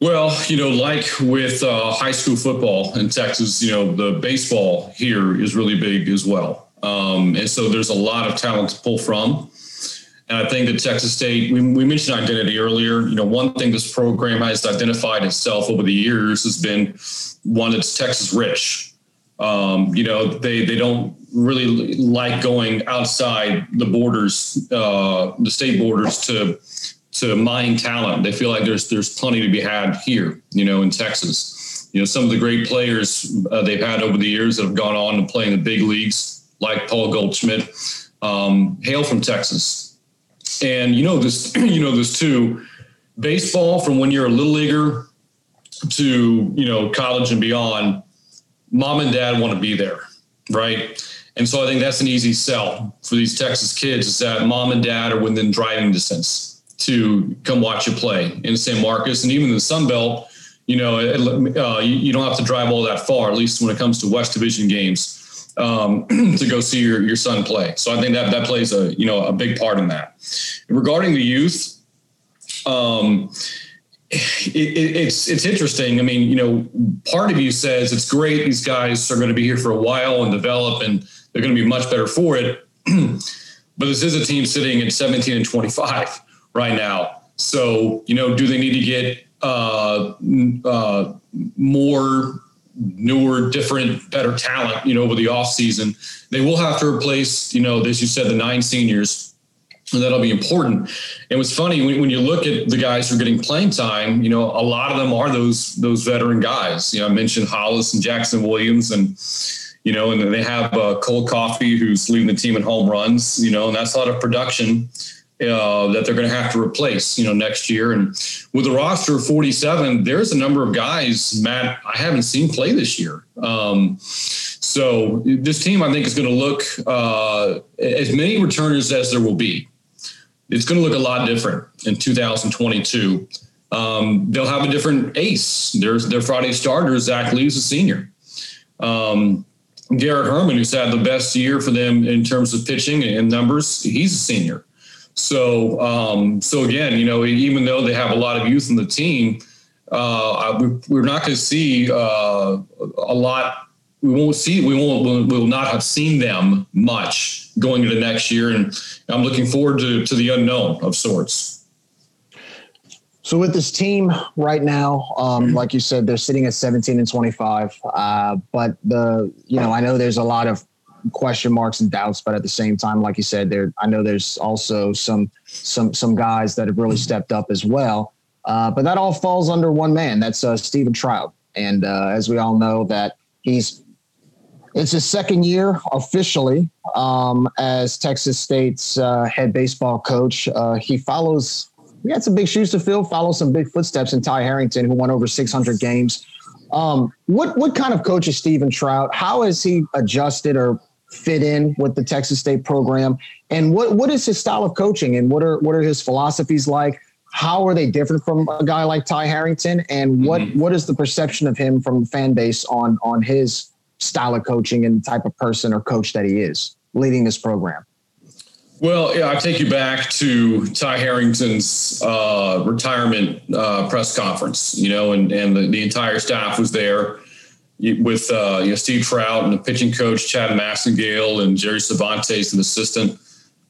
Well, you know, like with uh, high school football in Texas, you know, the baseball here is really big as well. Um, and so there's a lot of talent to pull from. And I think that Texas State, we, we mentioned identity earlier. You know, one thing this program has identified itself over the years has been one that's Texas rich. Um, you know, they they don't really like going outside the borders, uh, the state borders to to mine talent. They feel like there's there's plenty to be had here. You know, in Texas. You know, some of the great players uh, they've had over the years that have gone on to play in the big leagues like Paul Goldschmidt, um, hail from Texas. And you know this, you know this too. Baseball from when you're a little leaguer to you know college and beyond, mom and dad want to be there, right? And so I think that's an easy sell for these Texas kids is that mom and dad are within driving distance to come watch you play in San Marcos and even in the Sun Belt. You know, uh, you, you, don't have to drive all that far, at least when it comes to West Division games, um, to go see your, your son play. So I think that that plays a you know a big part in that. Regarding the youth, um, it, it, it's it's interesting. I mean, you know, part of you says it's great. These guys are going to be here for a while and develop, and they're going to be much better for it. but this is a team sitting at 17 and 25 right now. So, you know, do they need to get uh, uh, more newer, different, better talent, you know, over the offseason? They will have to replace, you know, as you said, the nine seniors and that'll be important. And what's funny when, when you look at the guys who are getting playing time, you know, a lot of them are those those veteran guys. You know, I mentioned Hollis and Jackson Williams, and you know, and they have uh, Cole Coffey who's leading the team in home runs. You know, and that's a lot of production uh, that they're going to have to replace. You know, next year. And with a roster of 47, there's a number of guys, Matt, I haven't seen play this year. Um, so this team, I think, is going to look uh, as many returners as there will be it's going to look a lot different in 2022. Um, they'll have a different ace. There's their Friday starter, Zach Lee's a senior. Um, Garrett Herman, who's had the best year for them in terms of pitching and numbers, he's a senior. So, um, so again, you know, even though they have a lot of youth in the team, uh, we're not going to see uh, a lot we won't see we won't we will not have seen them much going into next year and i'm looking forward to, to the unknown of sorts. So with this team right now um, like you said they're sitting at 17 and 25 uh, but the you know i know there's a lot of question marks and doubts but at the same time like you said there i know there's also some some some guys that have really stepped up as well uh, but that all falls under one man that's uh, Stephen Trout and uh, as we all know that he's it's his second year officially um, as Texas State's uh, head baseball coach. Uh, he follows, he had some big shoes to fill, follows some big footsteps in Ty Harrington, who won over 600 games. Um, what what kind of coach is Stephen Trout? How has he adjusted or fit in with the Texas State program? And what what is his style of coaching? And what are what are his philosophies like? How are they different from a guy like Ty Harrington? And what mm-hmm. what is the perception of him from the fan base on on his style of coaching and the type of person or coach that he is leading this program? Well, yeah, I take you back to Ty Harrington's uh, retirement uh, press conference, you know, and, and the, the entire staff was there with uh, you know Steve Trout and the pitching coach Chad Massengale and Jerry Cervantes, an assistant,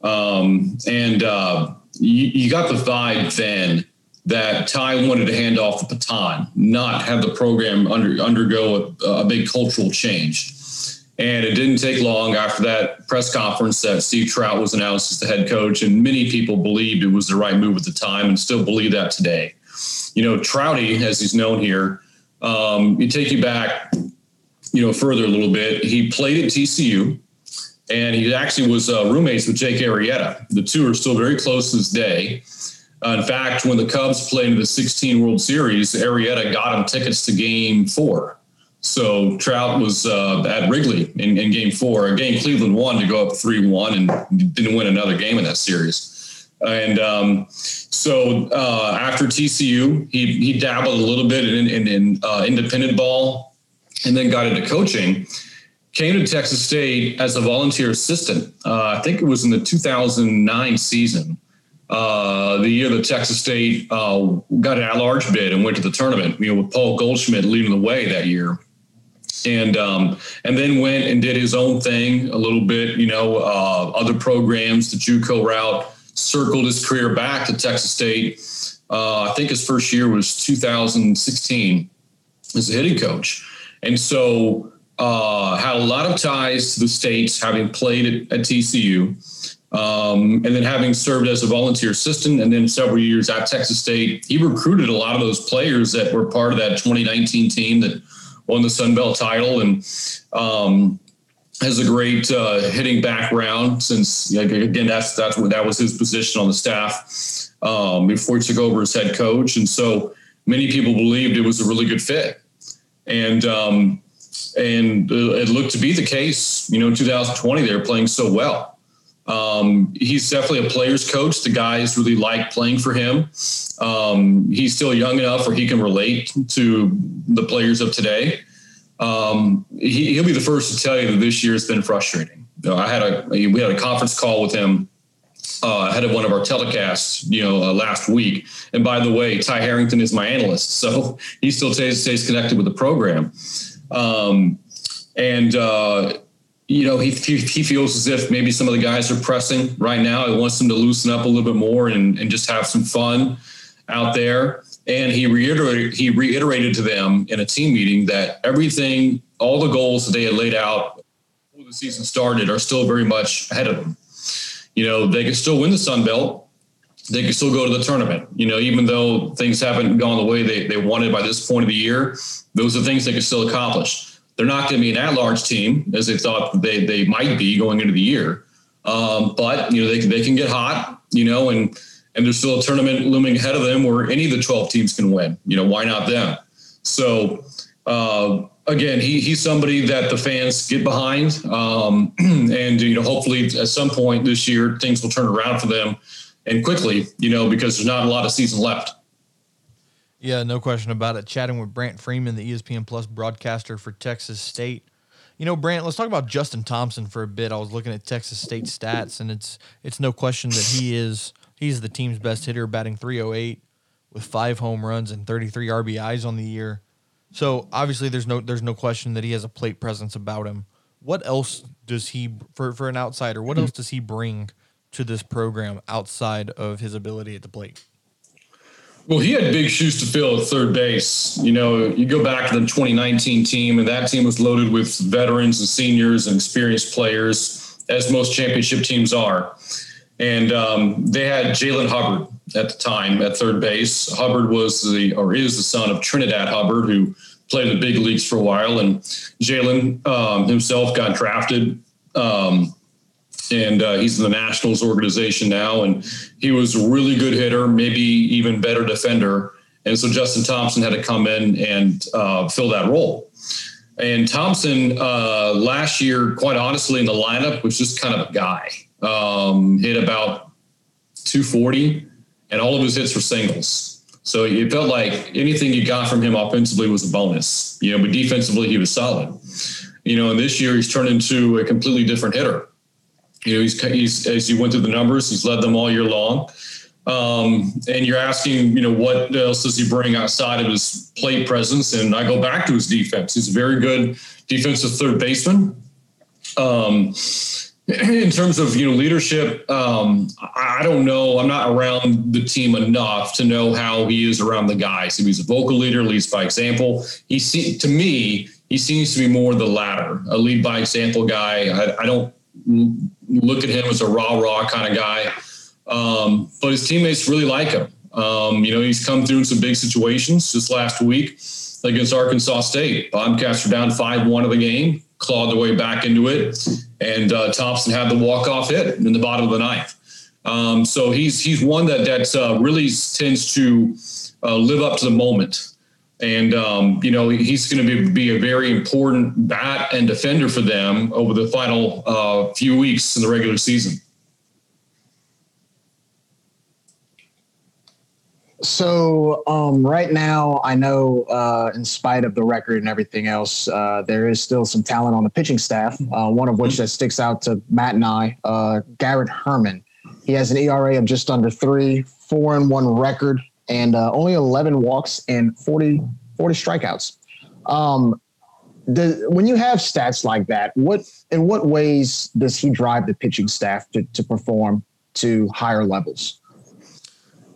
um, and uh, you, you, got the vibe then that Ty wanted to hand off the baton, not have the program under, undergo a, a, big cultural change. And it didn't take long after that press conference that Steve Trout was announced as the head coach, and many people believed it was the right move at the time, and still believe that today. You know, Trouty, as he's known here, um, you take you back, you know, further a little bit. He played at TCU, and he actually was uh, roommates with Jake Arrieta. The two are still very close to this day. Uh, in fact, when the Cubs played in the 16 World Series, Arrieta got him tickets to Game Four. So Trout was uh, at Wrigley in, in, Game Four, a game Cleveland won to go up three one and didn't win another game in that series. And um, so uh, after TCU, he he dabbled a little bit in, in, in uh, independent ball, and then got into coaching. Came to Texas State as a volunteer assistant. Uh, I think it was in the 2009 season uh, the year that Texas State uh, got an at-large bid and went to the tournament, you know, with Paul Goldschmidt leading the way that year, and um, and then went and did his own thing a little bit, you know, uh, other programs, the JUCO route, circled his career back to Texas State. Uh, I think his first year was 2016 as a hitting coach, and so uh, had a lot of ties to the states, having played at, at TCU. Um, and then having served as a volunteer assistant and then several years at Texas State, he recruited a lot of those players that were part of that 2019 team that won the Sun Belt title and um, has a great uh, hitting background since again that's that's what that was his position on the staff um, before he took over as head coach and so many people believed it was a really good fit and um, and uh, it looked to be the case. You know, in 2020, they were playing so well. Um, he's definitely a player's coach. The guys really like playing for him. Um, he's still young enough where he can relate to the players of today. Um, he, will be the first to tell you that this year has been frustrating. You know, I had a we had a conference call with him uh, ahead of one of our telecasts, you know, uh, last week. And by the way, Ty Harrington is my analyst, so he still stays, stays connected with the program. Um, and uh, you know, he, he, feels as if maybe some of the guys are pressing right now. He wants them to loosen up a little bit more and, and just have some fun out there. And he reiterated he reiterated to them in a team meeting that everything, all the goals that they had laid out before the season started, are still very much ahead of them. You know, they can still win the Sun Belt. They can still go to the tournament. You know, even though things haven't gone the way they, they wanted by this point of the year, those are things they can still accomplish. They're not going to be an at-large team as they thought they they might be going into the year. Um, but you know, they they can get hot. You know, and and there's still a tournament looming ahead of them where any of the 12 teams can win. You know, why not them? So uh, again, he, he's somebody that the fans get behind, um, and you know, hopefully at some point this year things will turn around for them and quickly. You know, because there's not a lot of season left. Yeah, no question about it. Chatting with Brant Freeman, the ESPN Plus broadcaster for Texas State. You know, Brant, let's talk about Justin Thompson for a bit. I was looking at Texas State stats, and it's it's no question that he is He's the team's best hitter, batting 308 with five home runs and 33 RBIs on the year. So obviously, there's no there's no question that he has a plate presence about him. What else does he for for an outsider? What else does he bring to this program outside of his ability at the plate? Well, he had big shoes to fill at third base. You know, you go back to the 2019 team, and that team was loaded with veterans and seniors and experienced players, as most championship teams are. And um, they had Jalen Hubbard at the time at third base. Hubbard was the, or is the son of Trenidad Hubbard, who played in the big leagues for a while. And Jalen um, himself got drafted. Um, and uh, he's in the Nationals organization now. And he was a really good hitter, maybe even better defender. And so Justin Thompson had to come in and uh, fill that role. And Thompson uh, last year, quite honestly, in the lineup was just kind of a guy um, hit about 240, and all of his hits were singles. So it felt like anything you got from him offensively was a bonus. You know, but defensively he was solid. You know, and this year he's turned into a completely different hitter. You know, he's, he's as you went through the numbers, he's led them all year long. Um, and you're asking, you know, what else does he bring outside of his plate presence? And I go back to his defense. He's a very good defensive third baseman. Um, in terms of you know leadership, um, I don't know. I'm not around the team enough to know how he is around the guys. If he's a vocal leader, leads by example. He see, to me, he seems to be more the latter, a lead by example guy. I, I don't look at him as a rah rah kind of guy, um, but his teammates really like him. Um, you know, he's come through in some big situations. Just last week against Arkansas State, Bobcats were down five one of the game clawed their way back into it. And uh, Thompson had the walk off hit in the bottom of the ninth. Um, so he's he's one that that uh, really tends to uh, live up to the moment. And um, you know he's going to be, be a very important bat and defender for them over the final uh, few weeks in the regular season. So um, right now, I know, uh, in spite of the record and everything else, uh, there is still some talent on the pitching staff. Uh, one of which that sticks out to Matt and I, uh, Garrett Herman. He has an ERA of just under three, four and one record, and uh, only 11 walks and 40, 40 strikeouts. Um, the, when you have stats like that, what in what ways does he drive the pitching staff to, to perform to higher levels?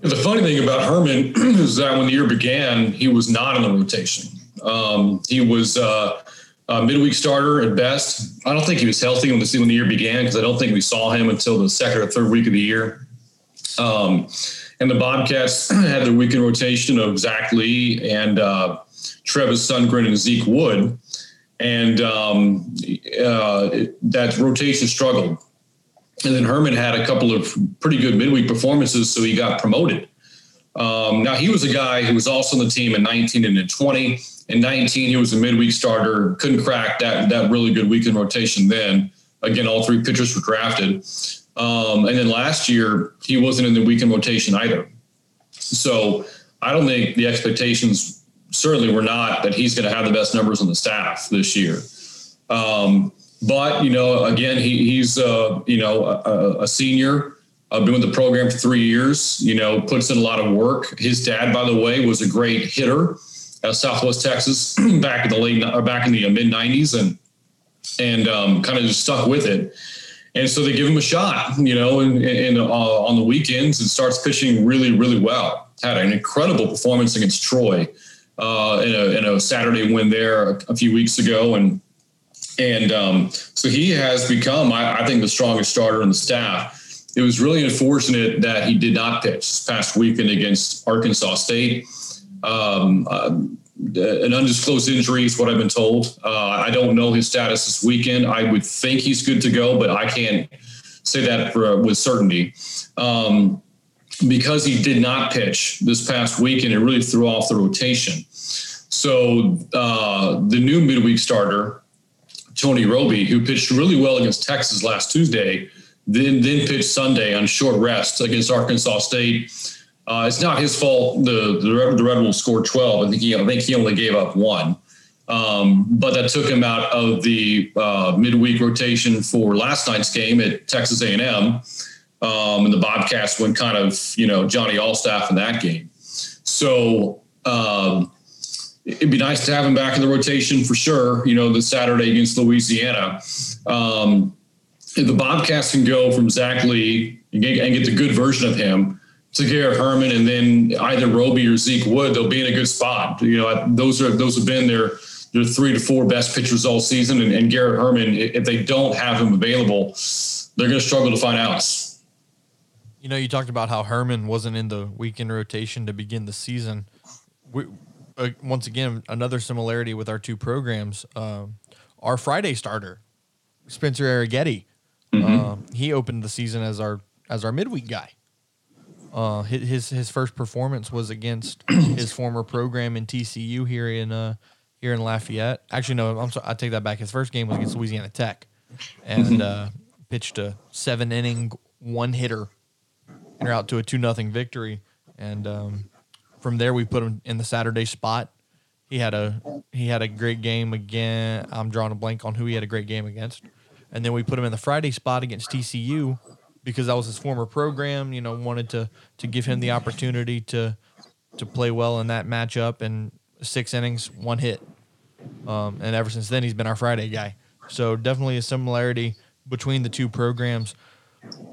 The funny thing about Herman is that when the year began, he was not in the rotation. Um, he was uh, a midweek starter at best. I don't think he was healthy when the, when the year began because I don't think we saw him until the second or third week of the year. Um, and the Bobcats had their weekend rotation of Zach Lee and uh, Travis Sundgren and Zeke Wood. And um, uh, that rotation struggled. And then Herman had a couple of pretty good midweek performances, so he got promoted. Um, now he was a guy who was also on the team in 19 and in 20. In 19, he was a midweek starter, couldn't crack that that really good weekend rotation then. Again, all three pitchers were drafted. Um, and then last year, he wasn't in the weekend rotation either. So I don't think the expectations certainly were not that he's going to have the best numbers on the staff this year. Um, but you know, again, he, he's uh, you know a, a senior. I've been with the program for three years. You know, puts in a lot of work. His dad, by the way, was a great hitter at Southwest Texas back in the late uh, back in the mid '90s, and and um, kind of just stuck with it. And so they give him a shot, you know, and, and uh, on the weekends and starts pitching really, really well. Had an incredible performance against Troy uh, in, a, in a Saturday win there a, a few weeks ago, and and um, so he has become, I, I, think, the strongest starter on the staff. It was really unfortunate that he did not pitch this past weekend against Arkansas State. Um, uh, an undisclosed injury is what I've been told. Uh, I don't know his status this weekend. I would think he's good to go, but I can't say that for, uh, with certainty. Um, because he did not pitch this past weekend, it really threw off the rotation. So uh, the new midweek starter, Tony Roby, who pitched really well against Texas last Tuesday, then then pitched Sunday on short rest against Arkansas State. Uh, it's not his fault. The the the Red Wolves scored 12. I think he I think he only gave up one. Um, but that took him out of the uh, midweek rotation for last night's game at Texas A&M. Um, and the Bobcats went kind of, you know, Johnny Allstaff in that game. So um, it'd be nice to have him back in the rotation for sure. You know, the Saturday against Louisiana. Um, if the Bobcats can go from Zach Lee and get, and get the good version of him to Garrett Herman, and then either Roby or Zeke Wood, they'll be in a good spot. You know, those are those have been their their three to four best pitchers all season, and, and Garrett Herman, if they don't have him available, they're going to struggle to find outs. You know, you talked about how Herman wasn't in the weekend rotation to begin the season. We, uh, once again, another similarity with our two programs. Uh, our Friday starter, Spencer Arrighetti, mm-hmm. uh, he opened the season as our as our midweek guy. Uh, his his first performance was against his former program in TCU here in uh, here in Lafayette. Actually, no, I'm sorry, I take that back. His first game was against Louisiana Tech, and mm-hmm. uh, pitched a seven inning one hitter, and out to a two nothing victory. And um, from there, we put him in the Saturday spot. He had a he had a great game again. I'm drawing a blank on who he had a great game against, and then we put him in the Friday spot against TCU because that was his former program. You know, wanted to to give him the opportunity to to play well in that matchup and six innings, one hit. Um, and ever since then, he's been our Friday guy. So definitely a similarity between the two programs.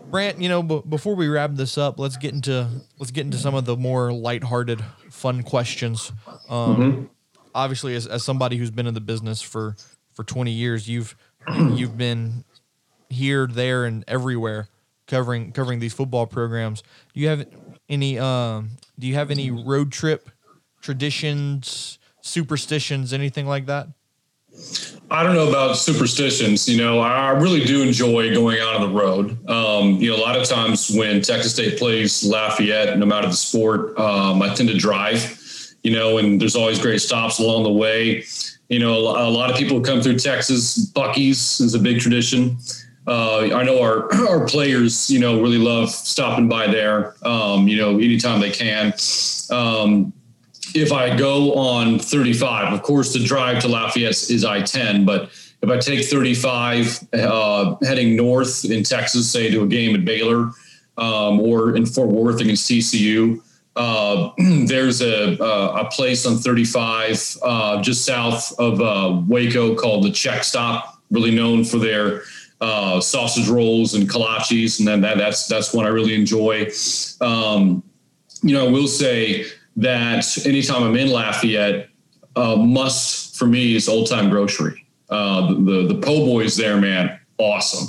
Brant, you know, b- before we wrap this up, let's get into let's get into some of the more lighthearted, fun questions. Um, mm-hmm. Obviously, as, as somebody who's been in the business for for 20 years, you've you've been here, there, and everywhere covering covering these football programs. Do you have any um, Do you have any road trip traditions, superstitions, anything like that? I don't know about superstitions. You know, I really do enjoy going out on the road. Um, you know, a lot of times when Texas State plays Lafayette, no matter the sport, um, I tend to drive. You know, and there's always great stops along the way. You know, a lot of people come through Texas. Buc-ee's is a big tradition. Uh, I know our our players, you know, really love stopping by there. Um, you know, anytime they can. Um, if I go on 35, of course, the drive to Lafayette is I 10, but if I take 35 uh, heading north in Texas, say to a game at Baylor um, or in Fort Worth against TCU, uh, there's a, a, place on 35 uh, just south of uh, Waco called the Czech Stop, really known for their uh, sausage rolls and kolaches, and then that, that's that's one I really enjoy. Um, you know, I will say that anytime I'm in Lafayette, uh, must for me is Old Time Grocery. Uh, the, the, the po' boys there, man, awesome.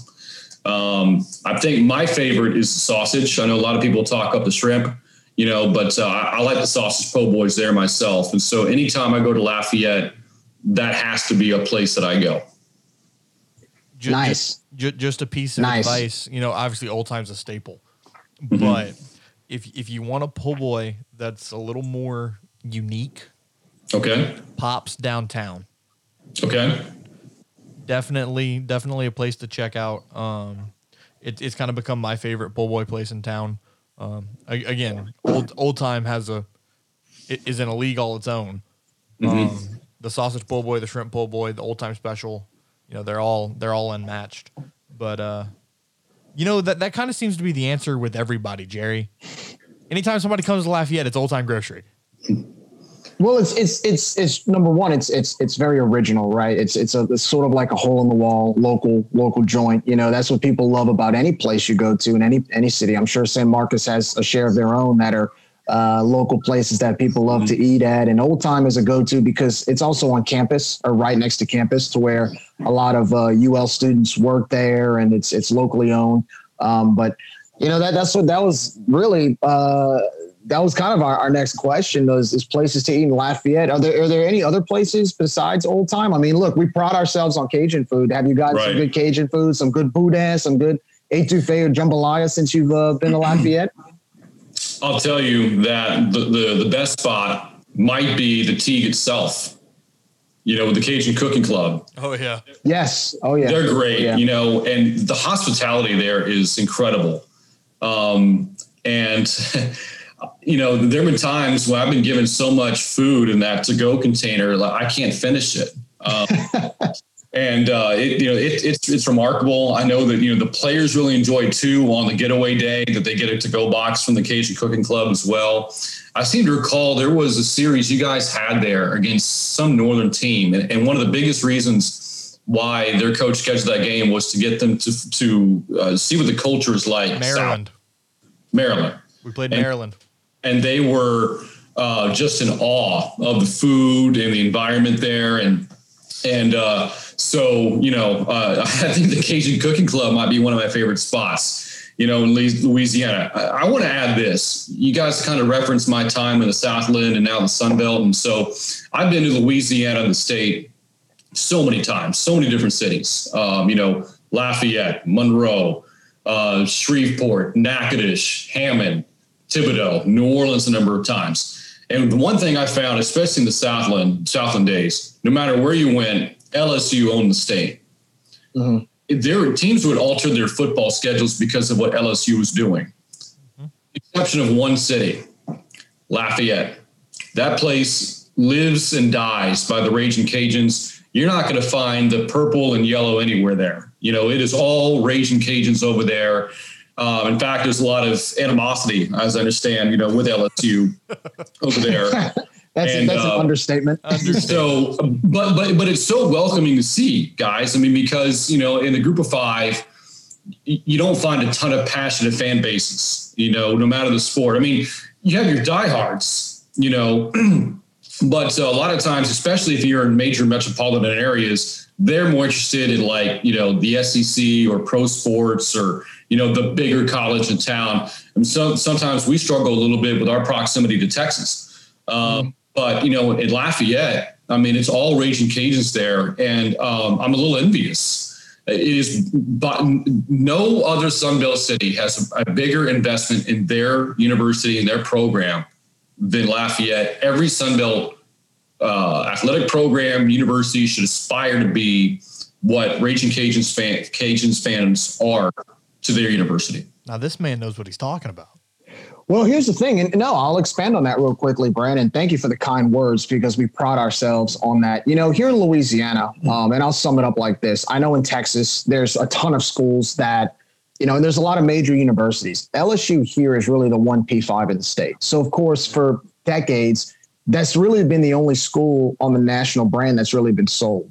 Um, I think my favorite is the sausage. I know a lot of people talk up the shrimp, you know, but uh, I, I like the sausage po' boys there myself. And so anytime I go to Lafayette, that has to be a place that I go. Just, nice. Just, just a piece of nice. advice. You know, obviously, old time's a staple, mm-hmm. but if if you want a po' boy that's a little more unique. Okay. Pops downtown. Okay. Definitely, definitely a place to check out. Um, it, it's kind of become my favorite po' boy place in town. Um, again, old old time has a it is in a league all its own. Um, the sausage po' boy, the shrimp po' boy, the old time special, you know, they're all they're all unmatched. But uh, you know that that kind of seems to be the answer with everybody, Jerry. Anytime somebody comes to Lafayette, it's old time grocery. Well, it's it's it's it's number one. It's it's it's very original, right? It's it's a it's sort of like a hole in the wall local local joint. You know, that's what people love about any place you go to in any any city. I'm sure San Marcos has a share of their own that are uh, local places that people love to eat at. And Old Time is a go to because it's also on campus or right next to campus, to where a lot of uh, UL students work there, and it's it's locally owned. Um, but you know that that's what that was really. Uh, that was kind of our, our next question is, is places to eat in Lafayette. Are there are there any other places besides Old Time? I mean, look, we pride ourselves on Cajun food. Have you gotten some good Cajun food, some good boudin, some good etouffee or jambalaya since you've uh, been to Lafayette? I'll tell you that the, the, the best spot might be the Tigue itself, you know, with the Cajun Cooking Club. Oh yeah, Yes. Oh yeah. They're great, Yeah. you know, and the hospitality there is incredible. Um, and, you know, there have been times when I've been given so much food in that to go container, like I can't finish it. Um, and uh, it, you know, it, it's it's remarkable. I know that you know the players really enjoy too on the getaway day that they get a to go box from the Cajun Cooking Club as well. I seem to recall there was a series you guys had there against some northern team, and, and one of the biggest reasons why their coach scheduled that game was to get them to to uh, see what the culture is like. Maryland. South Maryland We played And- Maryland. and they were uh, just in awe of the food and the environment there, and and uh, so you know, uh, I think the Cajun Cooking Club might be one of my favorite spots. You know, in Louisiana. I, I want to add this. You guys kind of referenced my time in the Southland and now the Sun Belt, and so I've been to Louisiana, the state, so many times, so many different cities. Um, you know, Lafayette, Monroe, uh, Shreveport, Natchitoches, Hammond, Thibodaux, New Orleans a number of times. And the one thing I found, especially in the Southland, Southland days, no matter where you went, LSU owned the state. Mhm. Their teams would alter their football schedules because of what LSU was doing. Exception of one city, Lafayette. That place lives and dies by the Ragin' Cajuns. You're not going to find the purple and yellow anywhere there. You know, it is all Ragin' Cajuns over there. Um, in fact, there's a lot of animosity, as I understand, you know, with LSU over there. That's And, that's uh, an understatement. So, but but but it's so welcoming to see, guys. I mean, because you know, in the group of five, you don't find a ton of passionate fan bases. You know, no matter the sport. I mean, you have your diehards. You know, but uh, a lot of times, especially if you're in major metropolitan areas, they're more interested in like you know the SEC or pro sports or you know the bigger college in town. And so sometimes we struggle a little bit with our proximity to Texas. Um, but you know, in Lafayette, I mean, it's all Ragin' Cajuns there, and um, I'm a little envious. It is, but no other Sunbelt city has a, bigger investment in their university and their program than Lafayette. Every Sunbelt uh, athletic program, university should aspire to be what Ragin' Cajuns, fan, Cajuns fans are to their university. Now this man knows what he's talking about. Well, here's the thing, and no, I'll expand on that real quickly, Brandon. Thank you for the kind words because we pride ourselves on that. You know, here in Louisiana, um, and I'll sum it up like this: I know in Texas, there's a ton of schools that, you know, and there's a lot of major universities. LSU here is really the one P5 in the state. So, of course, for decades, that's really been the only school on the national brand that's really been sold.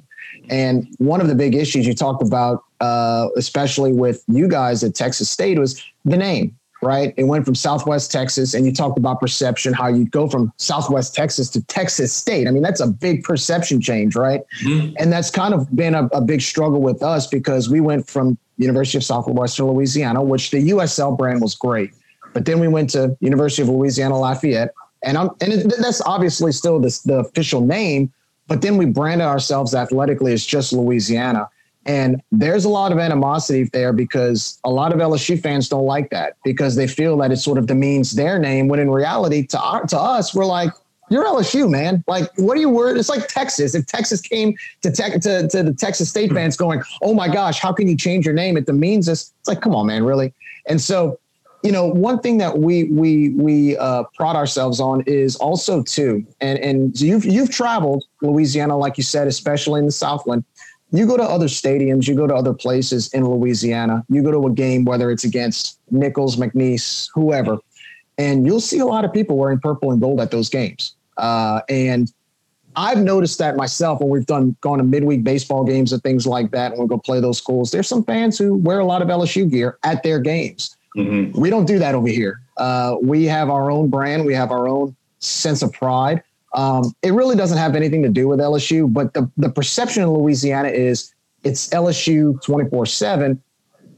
And one of the big issues you talked about, uh, especially with you guys at Texas State, was the name right? It went from Southwest Texas, and you talked about perception, how you go from Southwest Texas to Texas State. I mean, that's a big perception change, right? Mhm. And that's kind of been a, a big struggle with us because we went from University of Southwestern Louisiana, which the USL brand was great, but then we went to University of Louisiana Lafayette, and I'm and it, that's obviously still the, the official name, but then we branded ourselves athletically as just Louisiana. And there's a lot of animosity there because a lot of LSU fans don't like that because they feel that it sort of demeans their name. When in reality, to our, to us, we're like, you're LSU, man. Like, what are you worried? It's like Texas. If Texas came to, te- to to the Texas State fans going, "Oh my gosh, how can you change your name?" It demeans us. It's like, come on, man, really. And so, you know, one thing that we we we uh, pride ourselves on is also too, and and you've you've traveled Louisiana, like you said, especially in the Southland. You go to other stadiums, you go to other places in Louisiana. You go to a game, whether it's against Nicholls, McNeese, whoever and you'll see a lot of people wearing purple and gold at those games. Uh, and I've noticed that myself when we've done gone to midweek baseball games and things like that, and we go play those schools. There's some fans who wear a lot of LSU gear at their games. Mm-hmm. We don't do that over here. Uh, we have our own brand. We have our own sense of pride. Um, it really doesn't have anything to do with LSU, but the, the perception in Louisiana is it's LSU 24 seven.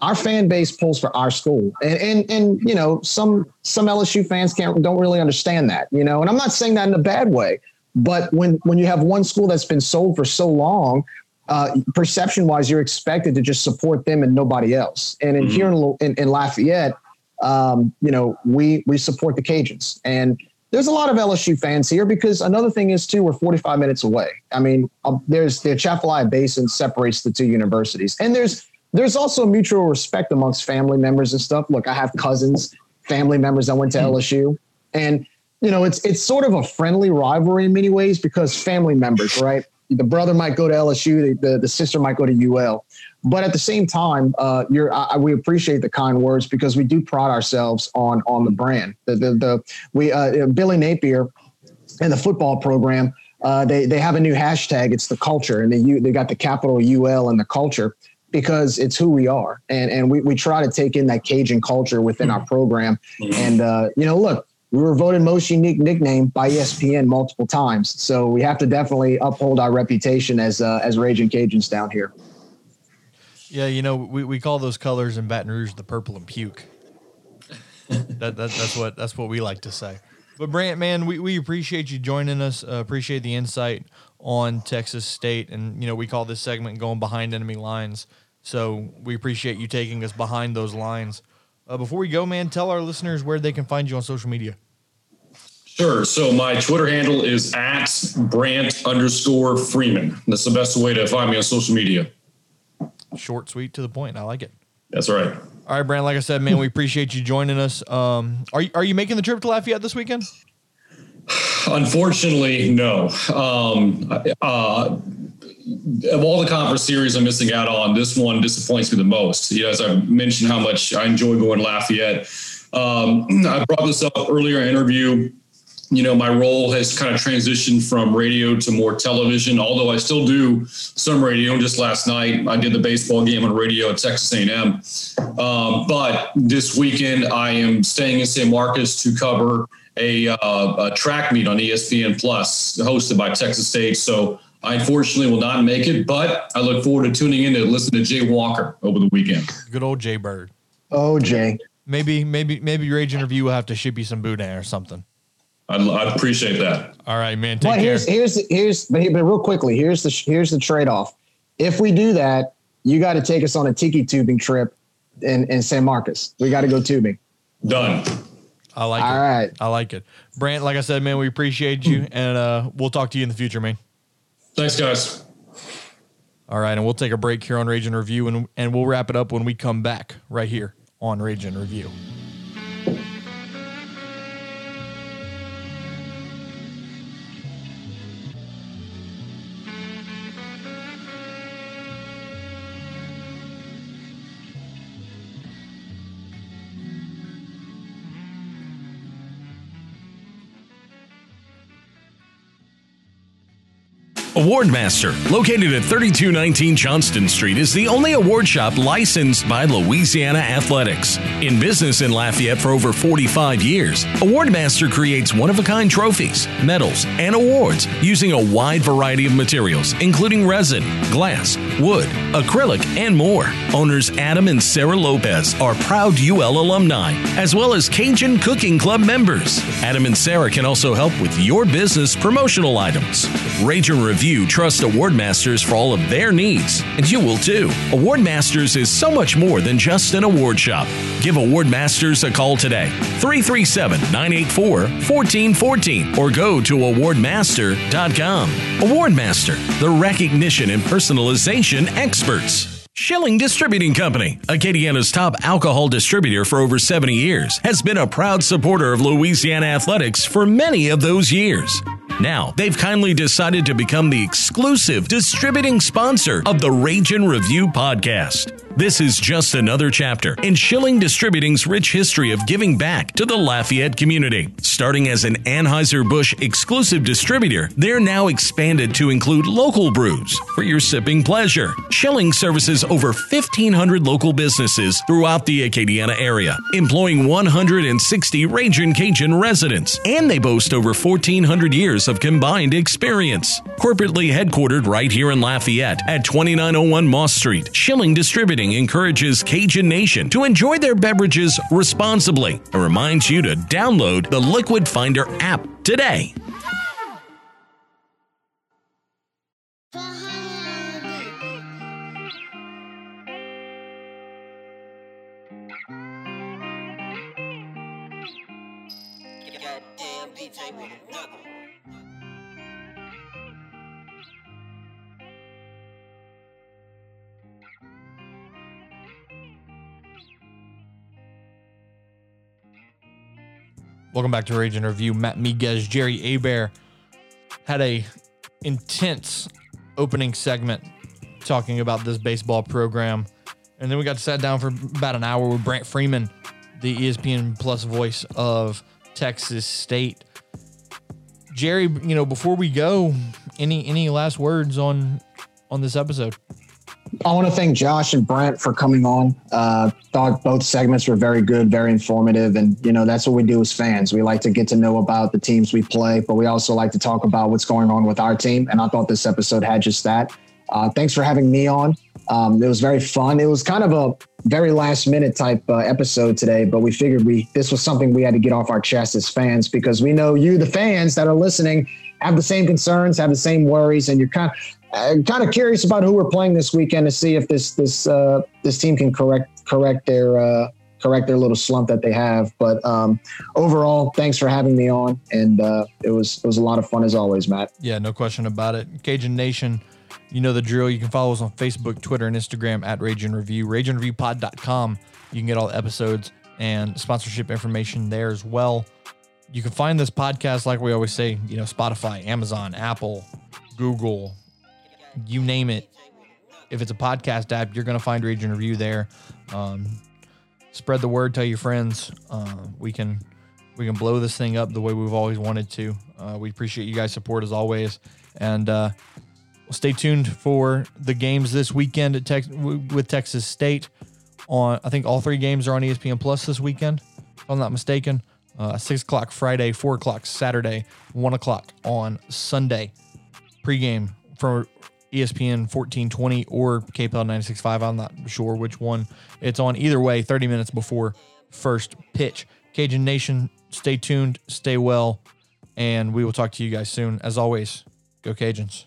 Our fan base pulls for our school. And and and you know some some LSU fans can't don't really understand that you know? And I'm not saying that in a bad way but when when you have one school that's been sold for so long uh, perception wise you're expected to just support them and nobody else. And in mm-hmm. here in, in, in Lafayette um, you know we we support the Cajuns. And there's a lot of LSU fans here because another thing is too we're 45 minutes away I mean uh, there's the Atchafalaya Basin separates the two universities and there's there's also mutual respect amongst family members and stuff. Look, I have cousins, family members that went to hmm. LSU, and you know, it's it's sort of a friendly rivalry in many ways because family members, right? The brother might go to LSU, the, the, the sister might go to UL, but at the same time, uh, you're I, we appreciate the kind words because we do pride ourselves on on the brand. The the, the we uh, Billy Napier and the football program. Uh, they they have a new hashtag. It's the culture, and they they got the capital UL and the culture because it's who we are. And, and we, we try to take in that Cajun culture within our program. And, uh, you know, look, we were voted most unique nickname by ESPN multiple times. So we have to definitely uphold our reputation as, uh, as Ragin' Cajuns down here. Yeah. You know, we, we call those colors in Baton Rouge the purple and puke. that, that, that's what, that's what we like to say. But Brant, man, we, we appreciate you joining us. Uh, appreciate the insight on Texas State, and you know we call this segment "Going Behind Enemy Lines." So we appreciate you taking us behind those lines. Uh, before we go, man, tell our listeners where they can find you on social media. Sure. So my Twitter handle is at Brant underscore Freeman. That's the best way to find me on social media. Short, sweet, to the point. I like it. That's right. All right, Brant. Like I said, man, we appreciate you joining us. Um, are you, are you making the trip to Lafayette this weekend? Unfortunately, no. Um, uh, of all the conference series I'm missing out on, this one disappoints me the most. You know, as I mentioned, how much I enjoy going to Lafayette. Um, I brought this up earlier in interview. You know, my role has kind of transitioned from radio to more television. Although I still do some radio. Just last night, I did the baseball game on radio at Texas A&M. Um, but this weekend, I am staying in San Marcos to cover a, uh, a track meet on ESPN Plus, hosted by Texas State. So I unfortunately will not make it, but I look forward to tuning in to listen to Jay Walker over the weekend. Good old Jay Bird. Oh, Jay. Maybe, maybe, maybe your Rage and Review will have to ship you some boudin or something. I'd, I'd appreciate that. All right, man. Take well, here's, care. Here's here's but, but real quickly, here's the here's the trade off. If we do that, you got to take us on a tiki tubing trip in in San Marcos. We got to go tubing. Done. I like All it. All right. I like it. Brant, like I said, man, we appreciate you and uh, we'll talk to you in the future, man. Thanks, guys. All right, and we'll take a break here on Rage and Review and, and we'll wrap it up when we come back right here on Rage and Review. Awardmaster, located at 3219 Johnston Street, is the only award shop licensed by Louisiana Athletics. In business in Lafayette for over 45 years, Awardmaster creates one of a kind trophies, medals, and awards using a wide variety of materials, including resin, glass, wood, acrylic, and more. Owners Adam and Sarah Lopez are proud UL alumni, as well as Cajun Cooking Club members. Adam and Sarah can also help with your business promotional items. Rage and Review Review trust Award Masters for all of their needs, and you will too. Award Masters is so much more than just an award shop. Give Award Masters a call today, 337 984 1414, or go to awardmaster.com. Award Master, the recognition and personalization experts. Schilling Distributing Company, Acadiana's top alcohol distributor for over 70 years, has been a proud supporter of Louisiana athletics for many of those years. Now, they've kindly decided to become the exclusive distributing sponsor of the Rage and Review podcast. This is just another chapter in Schilling Distributing's rich history of giving back to the Lafayette community. Starting as an Anheuser-Busch exclusive distributor, they're now expanded to include local brews for your sipping pleasure. Schilling services over 1,500 local businesses throughout the Acadiana area, employing 160 Ragin Cajun residents, and they boast over 1,400 years of combined experience. Corporately headquartered right here in Lafayette at 2901 Moss Street, Schilling Distributing encourages Cajun Nation to enjoy their beverages responsibly and reminds you to download the Liquid Finder app today. Welcome back to Rage and Review. Matt Miguez, Jerry Aber had a intense opening segment talking about this baseball program. And then we got sat down for about an hour with Brant Freeman, the ESPN Plus voice of Texas State. Jerry, you know, before we go, any any last words on on this episode? I want to thank Josh and Brent for coming on. Uh, thought both segments were very good, very informative, and you know that's what we do as fans. We like to get to know about the teams we play, but we also like to talk about what's going on with our team. And I thought this episode had just that. Uh, thanks for having me on. Um, it was very fun. It was kind of a very last minute type uh, episode today, but we figured we this was something we had to get off our chest as fans because we know you, the fans that are listening, have the same concerns, have the same worries, and you're kind of kind of curious about who we're playing this weekend to see if this this uh, this team can correct correct their uh, correct their little slump that they have. But um, overall, thanks for having me on, and uh, it was it was a lot of fun as always, Matt. Yeah, no question about it. Cajun Nation, you know the drill. You can follow us on Facebook, Twitter, and Instagram at Rage and Review, rageandreviewpod.com. You can get all the episodes and sponsorship information there as well. You can find this podcast, like we always say, you know, Spotify, Amazon, Apple, Google, you name it. If it's a podcast app, you're going to find and Review there. Um, spread the word, tell your friends. Uh, we can we can blow this thing up the way we've always wanted to. Uh, we appreciate you guys' support as always, and uh, stay tuned for the games this weekend at Tex- with Texas State. On I think all three games are on ESPN Plus this weekend, if I'm not mistaken. Uh, six o'clock Friday, four o'clock Saturday, one o'clock on Sunday. Pregame for ESPN 1420 or KPEL 965. I'm not sure which one it's on. Either way, 30 minutes before first pitch. Cajun Nation, stay tuned, stay well, and we will talk to you guys soon. As always, go Cajuns.